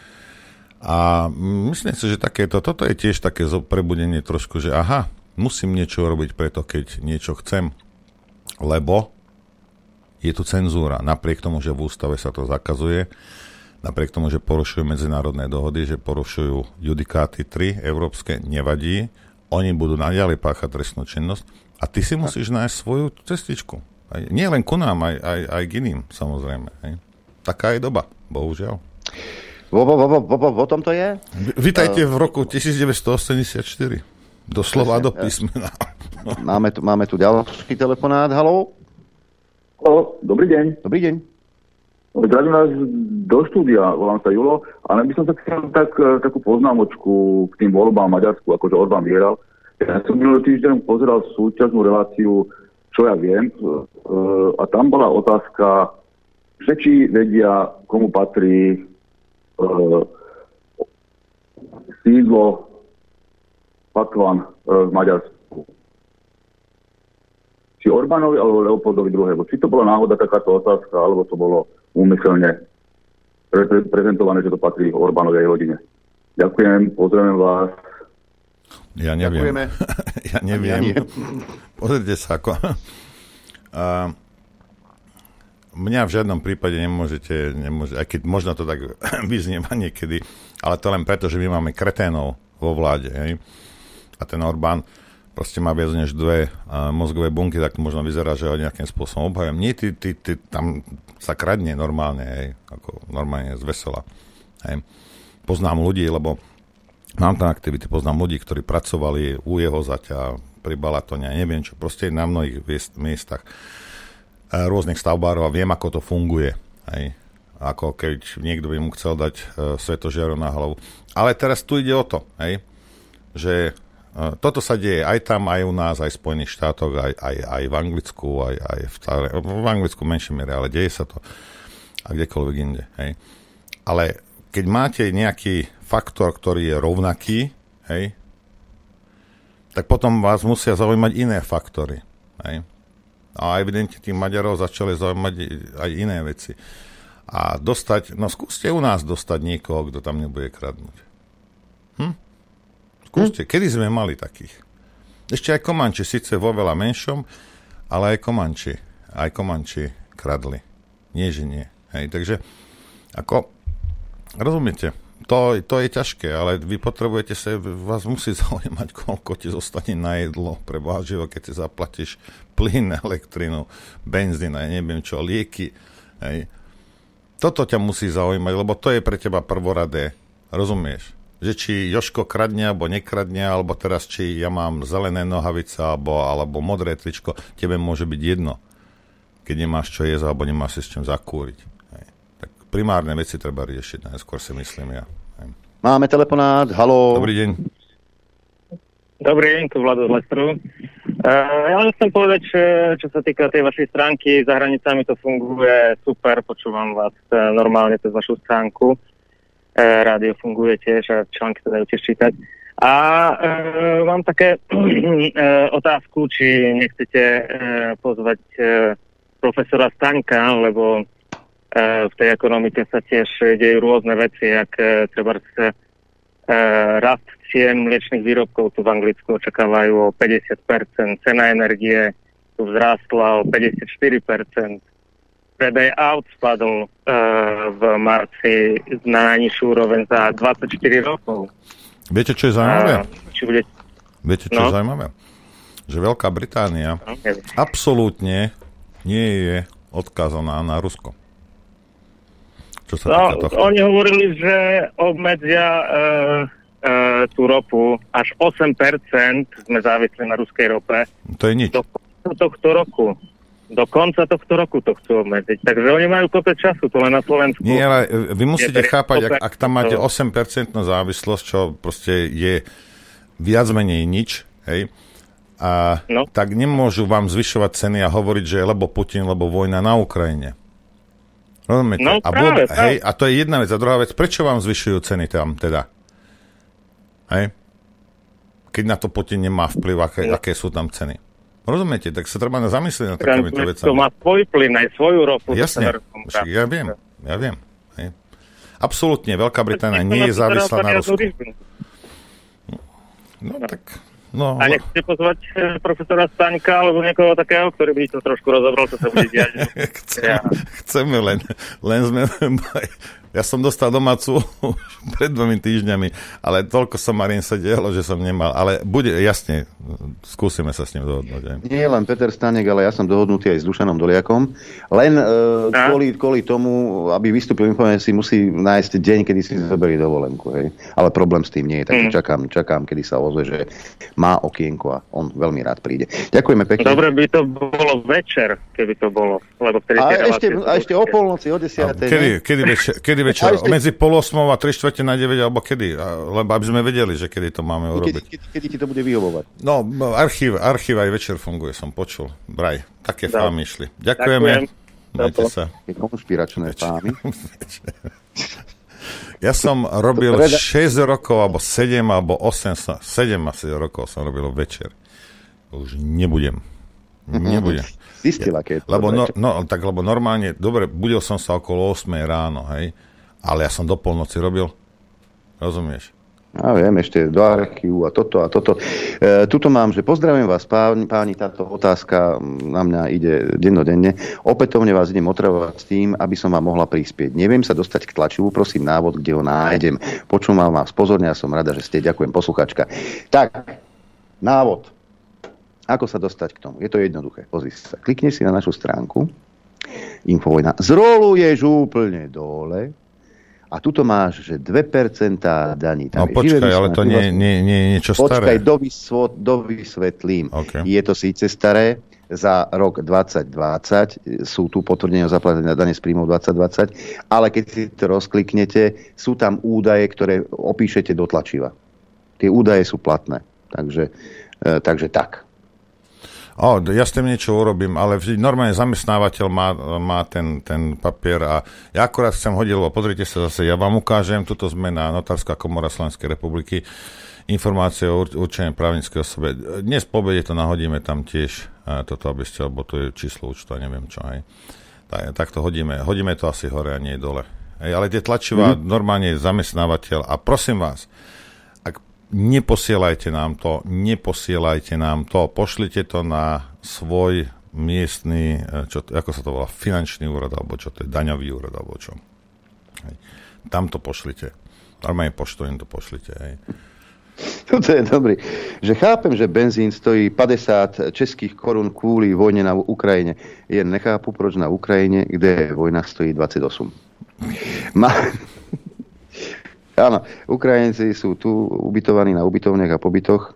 A myslím si, že takéto, toto je tiež také prebudenie trošku, že aha, musím niečo robiť preto, keď niečo chcem, lebo je tu cenzúra. Napriek tomu, že v ústave sa to zakazuje, napriek tomu, že porušujú medzinárodné dohody, že porušujú judikáty 3 európske, nevadí. Oni budú naďalej páchať trestnú činnosť a ty si musíš nájsť svoju cestičku. Nie len ku nám, aj, aj, aj k iným, samozrejme. Taká je doba, bohužiaľ. Vo, vo, vo, vo, vo, vo tom to je? Vítajte v roku 1984. Doslova do písmena. Máme tu, máme tu ďalší telefonát. Haló? O, dobrý deň. Dobrý deň. Zdravím vás do štúdia, volám sa Julo, ale by som sa chcel tak, e, takú poznámočku k tým voľbám Maďarsku, akože Orbán vyhral. Ja som minulý týždeň pozeral súčasnú reláciu, čo ja viem, a tam bola otázka, že či vedia, komu patrí sídlo Patvan uh, v Maďarsku. Či Orbánovi alebo Leopoldovi II. Či to bola náhoda takáto otázka, alebo to bolo úmyselne pre- prezentované, že to patrí Orbánovej rodine. Ďakujem, pozdravujem vás. Ja neviem. ja neviem. Ja Pozrite sa, ako... Uh, mňa v žiadnom prípade nemôžete, nemôžete aj keď možno to tak vyznieva niekedy, ale to len preto, že my máme kreténov vo vláde. Hej? A ten Orbán proste má viac než dve uh, mozgové bunky, tak to možno vyzerá, že ho nejakým spôsobom obhajujem. Nie, ty, ty, ty, tam sa kradne normálne, hej, ako normálne z vesela. Hej. Poznám ľudí, lebo mám tam aktivity, poznám ľudí, ktorí pracovali u jeho zaťa, pri Balatone, neviem čo, proste na mnohých miestach rôznych stavbárov a viem, ako to funguje. Hej. Ako keď niekto by mu chcel dať uh, svetožiaru na hlavu. Ale teraz tu ide o to, hej, že uh, toto sa deje aj tam, aj u nás, aj v Spojených štátoch, aj, aj, aj v Anglicku, aj, aj v, v Anglicku menšej miere, ale deje sa to a kdekoľvek inde. Hej. Ale keď máte nejaký faktor, ktorý je rovnaký, hej, tak potom vás musia zaujímať iné faktory. Hej. A evidentne tým Maďarov začali zaujímať aj iné veci. A dostať, no skúste u nás dostať niekoho, kto tam nebude kradnúť. Hm? Skúste, hm? kedy sme mali takých? Ešte aj Komanči, síce vo veľa menšom, ale aj Komanči, aj Komanči kradli. Nie, že nie. Hej, takže ako, rozumiete, to, to je ťažké, ale vy potrebujete sa, vás musí zaujímať, koľko ti zostane na jedlo pre váživo, keď si zaplatíš plyn, elektrinu, benzín a neviem čo, lieky. Hej. Toto ťa musí zaujímať, lebo to je pre teba prvoradé. Rozumieš? Že či Joško kradne alebo nekradne, alebo teraz či ja mám zelené nohavice alebo, alebo modré tričko, tebe môže byť jedno. Keď nemáš čo jesť alebo nemáš si s čím zakúriť primárne veci treba riešiť, najskôr si myslím ja. Máme telefonát, halo. Dobrý deň. Dobrý deň, tu Vlado z Lestru. Uh, ja len chcem povedať, že, čo sa týka tej vašej stránky, za hranicami to funguje super, počúvam vás uh, normálne cez vašu stránku. Uh, rádio funguje tiež a články sa dajú tiež čítať. A uh, mám také uh, otázku, či nechcete uh, pozvať uh, profesora Staňka, lebo v tej ekonomike sa tiež dejú rôzne veci, ak e, treba sa e, rast cien mliečných výrobkov tu v Anglicku očakávajú o 50%, cena energie tu vzrástla o 54%, predaj aut spadol v marci na najnižšiu úroveň za 24 rokov. Viete, čo je zaujímavé? Či bude... Viete, čo no? je zaujímavé? Že Veľká Británia no, absolútne nie je odkázaná na Rusko. Čo sa no, týka Oni hovorili, že obmedzia e, e, tú ropu až 8% sme závislí na ruskej rope. To je nič. Do tohto roku. Do konca tohto roku to chcú obmedziť. Takže oni majú kopec času, to len na Slovensku. Nie, ale vy musíte chápať, ak, ak tam máte 8% závislosť, čo proste je viac menej nič, hej, a no. tak nemôžu vám zvyšovať ceny a hovoriť, že lebo Putin, lebo vojna na Ukrajine. Rozumiete? No, a, práve, práve. Hej, a to je jedna vec. A druhá vec, prečo vám zvyšujú ceny tam teda? Hej? Keď na to Putin nemá vplyv, aké, no. aké sú tam ceny. Rozumiete? Tak sa treba zamyslieť na takýmito vecami. To má svoj plyn, aj svoju ropu. Jasne, ja viem, ja viem. Hej. Absolútne, Veľká Británia nie je závislá na Rusku. No tak... No, a nechcete pozvať eh, profesora Staňka alebo niekoho takého, ktorý by to trošku rozobral, čo sa bude diať. Chceme, ja. chceme len, len sme ja som dostal domácu pred dvomi týždňami, ale toľko som Marín sa dielo, že som nemal. Ale bude, jasne, skúsime sa s ním dohodnúť. Aj. Nie len Peter Stanek, ale ja som dohodnutý aj s Dušanom Doliakom. Len uh, kvôli, kvôli tomu, aby vystúpil si musí nájsť deň, kedy si zoberie dovolenku. Hej. Ale problém s tým nie je, takže mm. čakám, čakám, kedy sa ozve, že má okienko a on veľmi rád príde. Ďakujeme pekne. Dobre by to bolo večer, keby to bolo. Lebo a, ešte, a ešte o polnoci, o desiatej. Kedy, kedy, večer, kedy večer? Ešte... Medzi pol osmou a 3 čtvrte na 9, alebo kedy? Lebo aby sme vedeli, že kedy to máme urobiť. Kedy, kedy, kedy ti to bude vyhovovať? No, archív, archív aj večer funguje, som počul. Braj, také no. fámy išli. Ďakujeme. Ďakujem. Majte sa. Konšpiračné fámy. Ja som robil 6 rokov, alebo 7, alebo 8, 7 asi rokov som robil večer. Už nebudem. Nebudem zistil, aké je to. Lebo, no, no, tak, lebo normálne, dobre, budil som sa okolo 8 ráno, hej, ale ja som do polnoci robil, rozumieš? Ja viem, ešte do archívu a toto a toto. E, tuto mám, že pozdravím vás páni, páni, táto otázka na mňa ide dennodenne. Opätovne vás idem otravovať s tým, aby som vám mohla prispieť. Neviem sa dostať k tlačivu, prosím návod, kde ho nájdem. Počúvam vás pozorne a som rada, že ste. Ďakujem, posluchačka. Tak, návod. Ako sa dostať k tomu? Je to jednoduché. Pozri sa. Klikneš si na našu stránku Infovojna. Zroluješ úplne dole a tuto máš, že 2% daní. Tam no počkaj, ale to nie, nie, nie je niečo staré. Počkaj, dovysvetlím. Okay. Je to síce staré, za rok 2020 sú tu potvrdenia o zaplatení dane z príjmov 2020, ale keď si to rozkliknete, sú tam údaje, ktoré opíšete do tlačiva. Tie údaje sú platné. Takže, e, takže tak. O, ja s tým niečo urobím, ale vždy normálne zamestnávateľ má, má ten, ten papier a ja akorát chcem hodiť, lebo pozrite sa zase, ja vám ukážem, tuto sme na Notárska komora Slovenskej republiky, informácie o určenej právnickej osobe. Dnes po obede to nahodíme tam tiež, toto aby ste, lebo to je číslo účtu a neviem čo, aj. Tak, tak to hodíme, hodíme to asi hore a nie dole. Ej, ale tie tlačivá mm-hmm. normálne zamestnávateľ a prosím vás, neposielajte nám to, neposielajte nám to, pošlite to na svoj miestny, e, čo, ako sa to volá, finančný úrad, alebo čo to je, daňový úrad, alebo čo. Hej. Tam to pošlite. Normálne poštou im to pošlite. Hej. Toto je dobrý. Že chápem, že benzín stojí 50 českých korún kvôli vojne na Ukrajine. Jen nechápu, proč na Ukrajine, kde vojna stojí 28. Ma... Áno, Ukrajinci sú tu ubytovaní na ubytovniach a pobytoch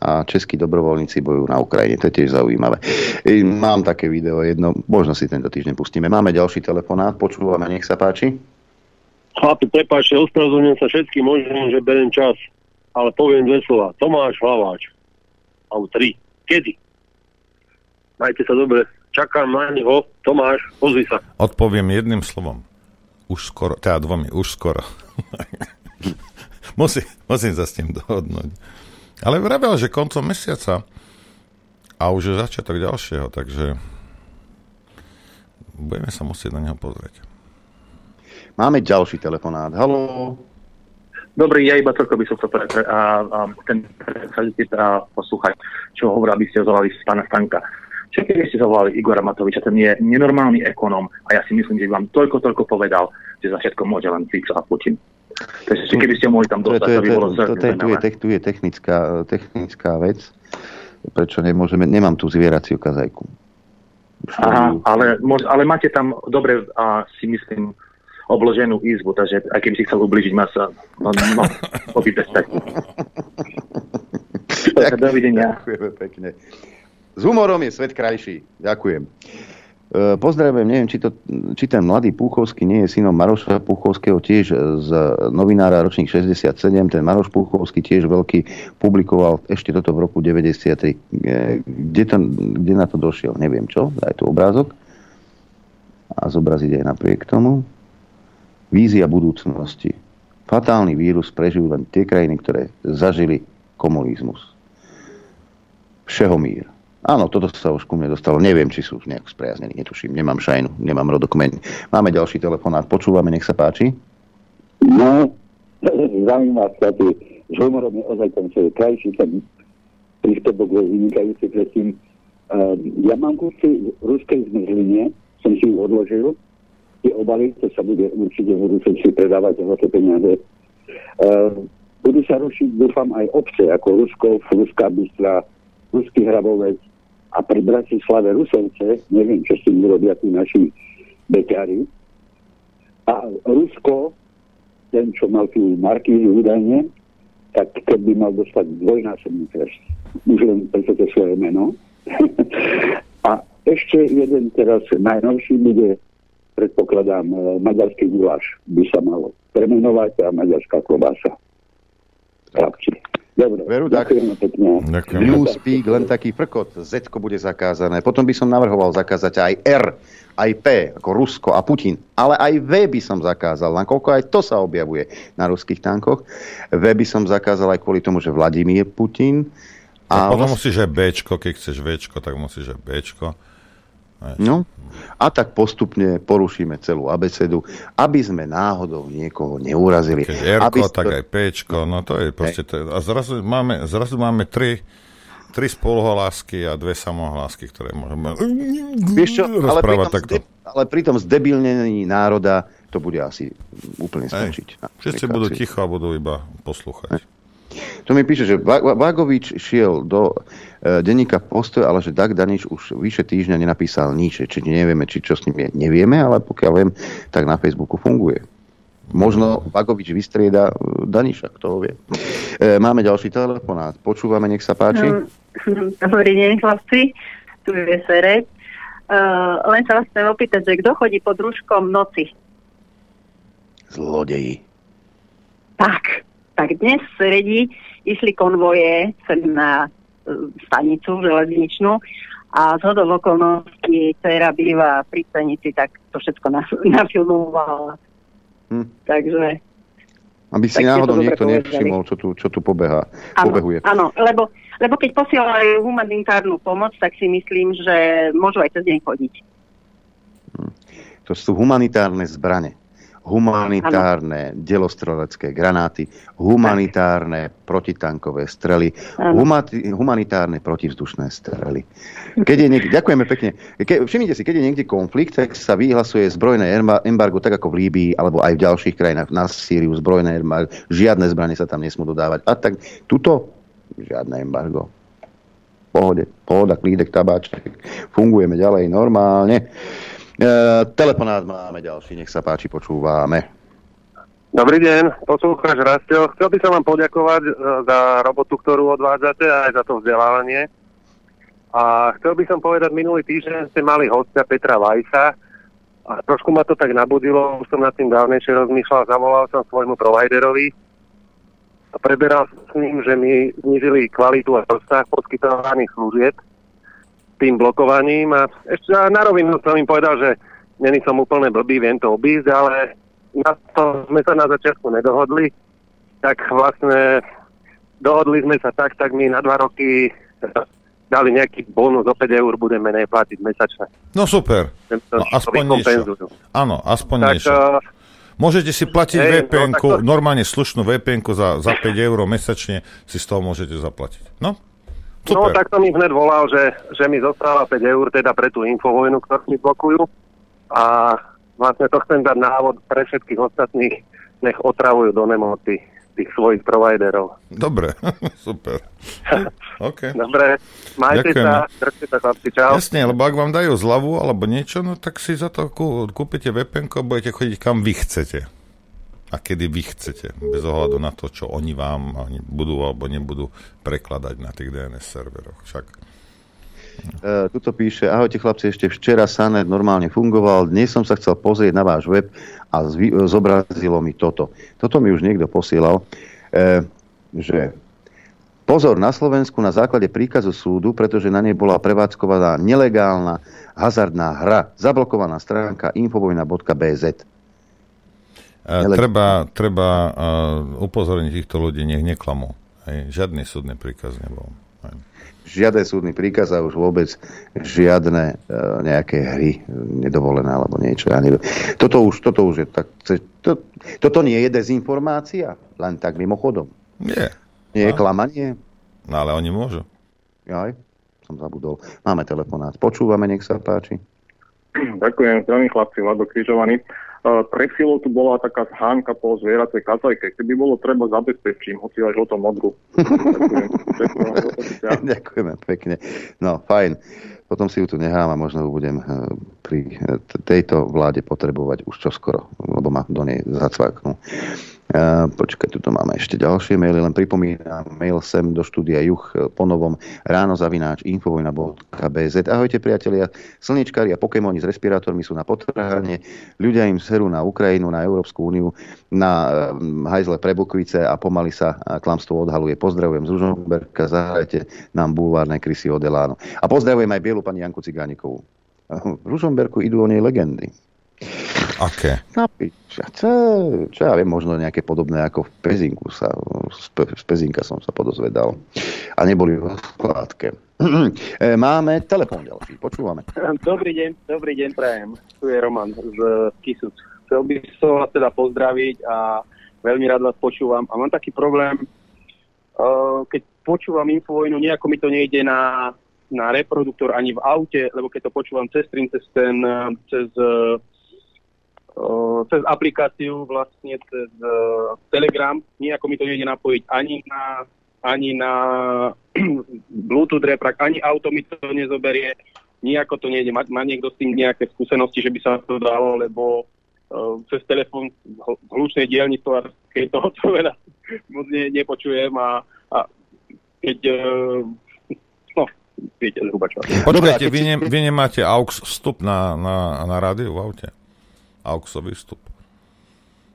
a českí dobrovoľníci bojujú na Ukrajine. To je tiež zaujímavé. Mám také video jedno, možno si tento týždeň pustíme. Máme ďalší telefonát, počúvame, nech sa páči. Chlapi, prepáčte, ospravedlňujem sa všetkým, možno, že beriem čas, ale poviem dve slova. Tomáš Hlaváč. Alebo tri. Kedy? Majte sa dobre. Čakám na neho. Tomáš, pozri sa. Odpoviem jedným slovom. Už skoro, teda dvomi, už skoro. Musí, musím sa s tým dohodnúť. Ale vravel, že koncom mesiaca a už je začiatok ďalšieho, takže budeme sa musieť na neho pozrieť. Máme ďalší telefonát. Halo. Dobrý, ja iba toľko by som chcel pre, a, a, ten a poslúchať, čo hovorí, aby ste zvolali z pána Stanka. Čo keby ste zavolali Igora Matoviča, ten je nenormálny ekonóm a ja si myslím, že vám toľko, toľko povedal, že za všetko môže len Fico a Putin. Takže keby ste mohli tam dostať, to, to, by bolo to, to, tu, je, tu je technická, technická vec, prečo nemôžeme, nemám tu zvieraciu kazajku. Aha, ale, ale máte tam dobre, a si myslím, obloženú izbu, takže aj keby si chcel ubližiť masa, no, no, obíte sa. Dovidenia. Ďakujeme pekne. S humorom je svet krajší. Ďakujem. E, pozdravujem, neviem, či, to, či ten mladý Púchovský nie je synom Maroša Púchovského, tiež z novinára ročník 67. Ten Maroš Púchovský tiež veľký publikoval ešte toto v roku 93. E, kde, to, kde na to došiel? Neviem čo. Daj tu obrázok. A zobraziť aj napriek tomu. Vízia budúcnosti. Fatálny vírus prežijú len tie krajiny, ktoré zažili komunizmus. Všeho mír Áno, toto sa už ku mne dostalo. Neviem, či sú nejak spriaznení, netuším. Nemám šajnu, nemám rodokmeň. Máme ďalší telefonát. Počúvame, nech sa páči. No, zaujímavá sa tu, je ozaj ten svoj krajší ten príspevok bol vynikajúci predtým. Uh, ja mám kusy ruskej zmrzline, som si ju odložil, tie obaly, to sa bude určite v budúcnosti predávať za to peniaze. Uh, budú sa rušiť, dúfam, aj obce, ako Ruskov, Ruská Bystra, Ruský Hrabovec a pri Bratislave Rusovce, neviem, čo s tým urobia tí naši beťari. A Rusko, ten, čo mal tú markízu údajne, tak keby mal dostať dvojnásobný trest. Už len preto to svoje meno. a ešte jeden teraz najnovší bude, predpokladám, maďarský guláš by sa malo premenovať a maďarská klobása chlapci. Dobre, Veru, tak. Newspeak, len taký frkot. Z bude zakázané. Potom by som navrhoval zakázať aj R, aj P, ako Rusko a Putin. Ale aj V by som zakázal, nakoľko aj to sa objavuje na ruských tankoch. V by som zakázal aj kvôli tomu, že Vladimír Putin. A, a potom musíš aj Bčko, keď chceš Včko, tak musíš aj Bčko. No, a tak postupne porušíme celú abecedu, aby sme náhodou niekoho neurazili. Keď R, aby tak aj P, no to je proste... To je, a zrazu máme, zrazu máme tri, tri spoluhlásky a dve samohlásky, ktoré môžeme Vieš čo, ale pri, tom takto. Zde, ale pri tom zdebilnení národa to bude asi úplne skončiť. Všetci budú ticho a budú iba poslúchať. To mi píše, že Vagovič šiel do denníka postoj, ale že Dag Danič už vyše týždňa nenapísal nič. Či nevieme, či čo s ním je. Nevieme, ale pokiaľ viem, tak na Facebooku funguje. Možno Vagovič vystrieda e, Daniša, kto ho vie. E, máme ďalší telefonát. Počúvame, nech sa páči. Hm, dobrý deň, chlapci. Tu je Serec. Uh, len sa vás chcem opýtať, že kto chodí pod rúškom noci? Zlodeji. Tak tak dnes v Sredi išli konvoje sem na e, stanicu železničnú a z hodov okolností dcera býva pri stanici, tak to všetko nafilmovala. Hm. Takže... Aby si náhodou niekto nevšimol, čo tu, čo tu pobeha, ano, pobehuje. Áno, lebo, lebo keď posielajú humanitárnu pomoc, tak si myslím, že môžu aj cez deň chodiť. Hm. To sú humanitárne zbrane humanitárne ano. delostrelecké granáty, humanitárne tak. protitankové strely, humati- humanitárne protivzdušné strely. Keď je niekde, ďakujeme pekne. Ke, všimnite si, keď je niekde konflikt, tak sa vyhlasuje zbrojné embargo, tak ako v Líbii, alebo aj v ďalších krajinách, na Sýriu zbrojné embargo, žiadne zbranie sa tam nesmú dodávať. A tak tuto žiadne embargo. Pohode, pohoda, klídek, tabáček. Fungujeme ďalej normálne. E, telefonát máme ďalší, nech sa páči, počúvame. Dobrý deň, poslúchač Rastio. Chcel by som vám poďakovať e, za robotu, ktorú odvádzate a aj za to vzdelávanie. A chcel by som povedať, minulý týždeň ste mali hostia Petra Vajsa a trošku ma to tak nabudilo, už som nad tým dávnejšie rozmýšľal, zavolal som svojmu providerovi a preberal s ním, že mi znižili kvalitu a rozsah poskytovaných služieb tým blokovaním a ešte na rovinu som im povedal, že není som úplne blbý, viem to obísť, ale na to sme sa na začiatku nedohodli, tak vlastne dohodli sme sa tak, tak mi na dva roky dali nejaký bonus o 5 eur, budem menej platiť mesačne. No super, no, aspoň niečo. Áno, aspoň tak, niečo. Uh, Môžete si platiť hey, vpn no, to... normálne slušnú vpn za, za 5 eur mesačne si z toho môžete zaplatiť. No, Super. No tak som im hneď volal, že, že mi zostáva 5 eur teda pre tú infovojnu, ktorú mi blokujú. A vlastne to chcem dať návod pre všetkých ostatných, nech otravujú do nemoty tých svojich providerov. Dobre, super. okay. Dobre, majte Ďakujeme. sa, držte sa chlapci, čau. Jasne, lebo ak vám dajú zľavu alebo niečo, no tak si za to kú, kúpite VPN a budete chodiť kam vy chcete a kedy vy chcete, bez ohľadu na to, čo oni vám budú alebo nebudú prekladať na tých DNS serveroch. Však Uh, tuto píše, ahojte chlapci, ešte včera Sanet normálne fungoval, dnes som sa chcel pozrieť na váš web a zvy, zobrazilo mi toto. Toto mi už niekto posielal, uh, že pozor na Slovensku na základe príkazu súdu, pretože na nej bola prevádzkovaná nelegálna hazardná hra, zablokovaná stránka infovojna.bz. Nele... Treba, treba uh, upozorniť týchto ľudí, nech neklamú. Hej. Žiadny súdny príkaz nebol. Hej. Žiadne súdny príkaz a už vôbec žiadne uh, nejaké hry nedovolené alebo niečo. Ja neviem. Toto už, toto už je tak To, toto nie je dezinformácia? Len tak mimochodom. Nie. Nie je klamanie? No ale oni môžu. Jaj, som zabudol. Máme telefonát. Počúvame, nech sa páči. Ďakujem, zdravím chlapci, Vlado Križovaný. Uh, pred chvíľou tu bola taká zhánka po zvieracej kazajke. Keby bolo treba zabezpečím, hoci aj žlto modru. Ďakujem. Ďakujem. Ďakujeme pekne. No, fajn. Potom si ju tu nechám a možno ju budem eh, pri eh, tejto vláde potrebovať už čoskoro, lebo ma do nej zacvaknú. Počkaj, tu máme ešte ďalšie maily, len pripomínam, mail sem do štúdia Juch po novom ráno zavináč infovojna.bz. Ahojte priatelia, slniečkári a Pokémoni s respirátormi sú na potrhanie, ľudia im serú na Ukrajinu, na Európsku úniu, na um, hajzle pre Bukvice a pomaly sa klamstvo odhaluje. Pozdravujem z Ružomberka, zahrajte nám bulvárne krysy od Elánu. A pozdravujem aj bielu pani Janku Cigánikovú. V Ružomberku idú o nej legendy. Aké? Okay. Čo, čo ja viem, možno nejaké podobné ako v Pezinku sa, z Pezinka som sa podozvedal. A neboli v skládke. Máme telefón ďalší, počúvame. Dobrý deň, dobrý deň, prajem. Tu je Roman z Kisuc. Chcel by som vás teda pozdraviť a veľmi rád vás počúvam. A mám taký problém, keď počúvam Infovojnu, nejako mi to nejde na, na reproduktor ani v aute, lebo keď to počúvam cez stream, cez ten, cez cez aplikáciu, vlastne cez uh, Telegram. Nijako mi to nejde napojiť ani na, ani na Bluetooth reprak, ani auto mi to nezoberie. Nijako to nejde. Má, má niekto s tým nejaké skúsenosti, že by sa to dalo, lebo uh, cez telefón v hlučnej dielni to, keď toho to veľa moc ne, nepočujem a, a keď uh, viete zhruba čo. Počkajte, vy, ne, vy nemáte AUX vstup na, na, na rádiu v aute? AUXový vstup?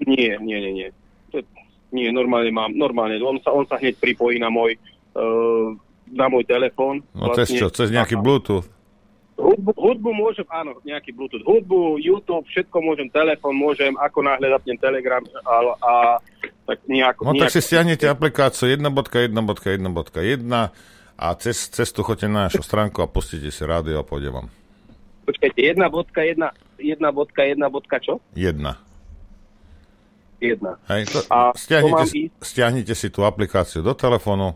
Nie, nie, nie, nie. Nie, normálne mám, normálne. On sa, on sa hneď pripojí na môj, uh, na môj telefón. No vlastne. cez čo? Cez nejaký Bluetooth? Hudbu, hudbu môžem, áno, nejaký Bluetooth. Hudbu, YouTube, všetko môžem, telefón môžem, ako náhle zapnem Telegram a, a tak nejako... No nejako, tak si stiahnete aplikáciu 1.1.1.1 a cez, cez tu chodte na našu stránku a pustíte si rádio a pôjde vám. Počkajte, 1.1, 1.1. čo? 1. 1. Hej, to, a stiahnite, si, stiahnite si tú aplikáciu do telefónu,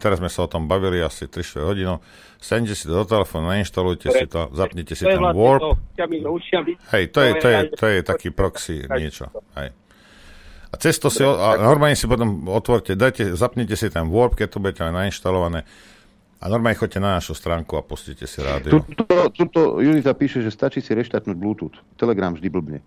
teraz sme sa o tom bavili asi 3 hodinu, stiahnite si to do telefónu, nainštalujte si to, zapnite si ten vlastne Warp. Hej, to je, to, je, to je taký proxy niečo. Hej. A cez to si, a normálne si potom otvorte, dajte, zapnite si ten Warp, keď to budete mať nainštalované, a normálne chodte na našu stránku a pustite si rádio. Tuto, tuto Julita píše, že stačí si reštartnúť Bluetooth. Telegram vždy blbne.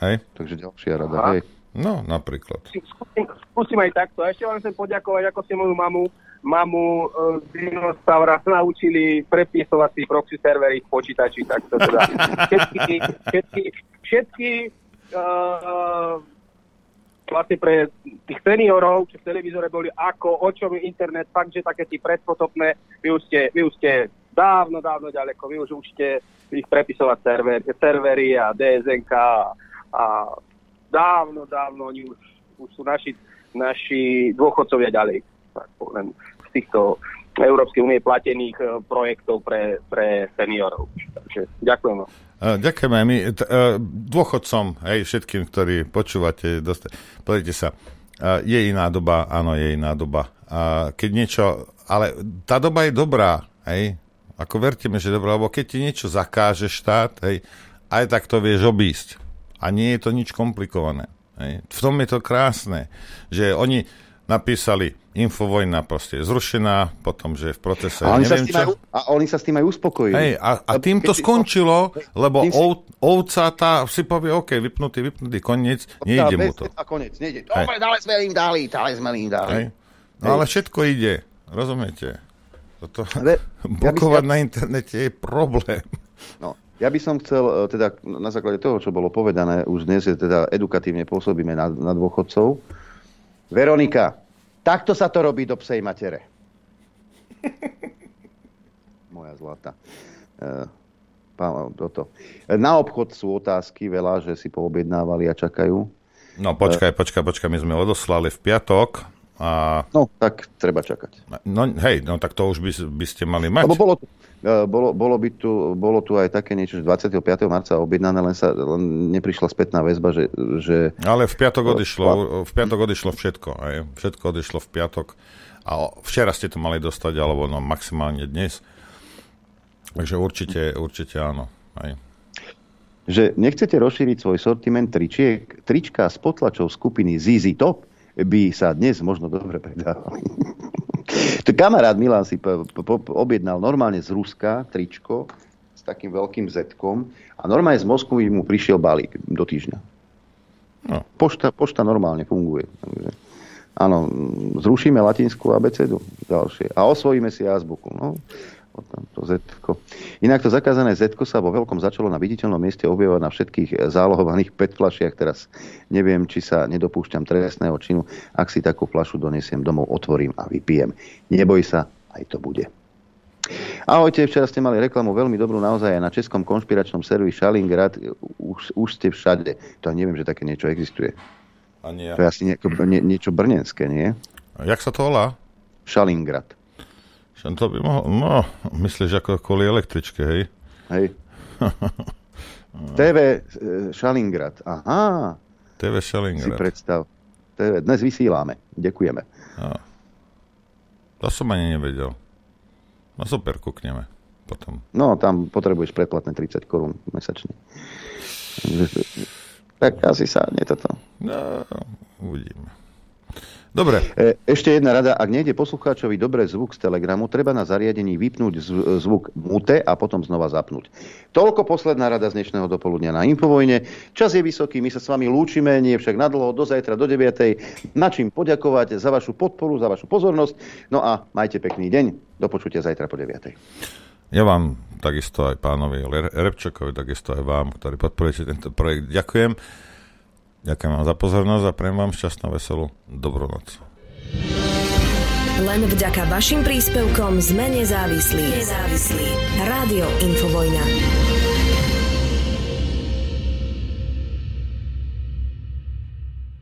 Hej. Takže ďalšia rada. Hej. No, napríklad. Skúsim, skúsim aj takto. A ešte vám chcem poďakovať, ako ste moju mamu, mamu z dinosaura naučili prepisovať si proxy servery v počítači. Tak to teda všetky, všetky, všetky uh, vlastne pre tých seniorov, čo v televízore boli ako, o čom je internet, fakt, že také tí predpotopné, vy už ste, vy už ste dávno, dávno ďaleko, vy už učíte ich prepisovať server, servery a DSNK a, a dávno, dávno oni už, už sú naši, naši dôchodcovia ďalej. Tak, len z týchto Európskej únie platených eh, projektov pre, pre seniorov. Takže ďakujem. Ďakujeme my t- uh, dôchodcom, hej, všetkým, ktorí počúvate, dosta- pozrite sa, uh, je iná doba, áno, je iná doba. Keď niečo, ale tá doba je dobrá, hej, ako verte mi, že dobrá, lebo keď ti niečo zakáže štát, hej, aj tak to vieš obísť. A nie je to nič komplikované. Hej. V tom je to krásne, že oni napísali Infovojna proste zrušená, potom, že v procese... A oni, neviem, sa, s tým aj, a oni sa s tým aj uspokojili. Hej, a, a tým to skončilo, lebo si... ov, ovca tá si povie, OK, vypnutý, vypnutý, koniec, nejde mu to. A koniec, nejde. Dobre, dále sme im dali, dále sme im dali. Hej. No ale všetko ide, rozumiete? Toto, ale, blokovať ja by... na internete je problém. No, ja by som chcel, e, teda na základe toho, čo bolo povedané, už dnes je teda edukatívne pôsobíme na, na dôchodcov. Veronika, Takto sa to robí do psej matere. Moja zlata. E, toto. Na obchod sú otázky veľa, že si poobjednávali a čakajú. No počkaj, počkaj, počkaj, my sme odoslali v piatok A... No, tak treba čakať. No, hej, no tak to už by, by ste mali mať. Lebo bolo, e, bolo, bolo, by tu, bolo tu aj také niečo, že 25. marca objednané, len sa len neprišla spätná väzba, že, že... Ale v piatok odišlo, v piatok odišlo všetko. Hej. Všetko odišlo v piatok. A včera ste to mali dostať, alebo no maximálne dnes. Takže určite, určite áno. Hej. Že nechcete rozšíriť svoj sortiment tričiek, trička s potlačou skupiny ZZ Top by sa dnes možno dobre predávali. to kamarát Milan si po, po, objednal normálne z Ruska tričko s takým veľkým zetkom a normálne z Moskvy mu prišiel balík do týždňa. No. Pošta, pošta normálne funguje. Áno, zrušíme latinskú abecedu ďalšie a osvojíme si azbuku. No, to z Inak to zakázané z sa vo veľkom začalo na viditeľnom mieste objavovať na všetkých zálohovaných PET flašiach. Teraz neviem, či sa nedopúšťam trestného činu. Ak si takú flašu donesiem domov, otvorím a vypijem. Neboj sa, aj to bude. Ahojte, včera ste mali reklamu veľmi dobrú naozaj aj na českom konšpiračnom servi Šalingrad. Už, už ste všade. To neviem, že také niečo existuje. Ani ja. To je asi nie, nie, niečo brnenské, nie? Jak sa to volá? Šalingrad. To by mohol, no, myslíš ako kvôli električke, hej? Hej. TV e, Šalingrad, aha. TV Šalingrad. Si predstav. TV, dnes vysíláme, ďakujeme. A. To som ani nevedel. No super, kúkneme potom. No, tam potrebuješ predplatné 30 korún mesačne. Tak asi sa nie toto. No, uvidíme. Dobre. E, ešte jedna rada. Ak nejde poslucháčovi dobre zvuk z Telegramu, treba na zariadení vypnúť zvuk mute a potom znova zapnúť. Toľko posledná rada z dnešného dopoludnia na Infovojne. Čas je vysoký, my sa s vami lúčime, nie však nadlho, do zajtra, do 9. Na čím poďakovať za vašu podporu, za vašu pozornosť. No a majte pekný deň. Do počutia zajtra po 9. Ja vám takisto aj pánovi Repčakovi, takisto aj vám, ktorí podporujete tento projekt, ďakujem. Ďakujem vám za pozornosť a prejem vám šťastnú, veselú dobrú noc. Len vďaka vašim príspevkom sme nezávislí. Nezávislí. Rádio Infovojna.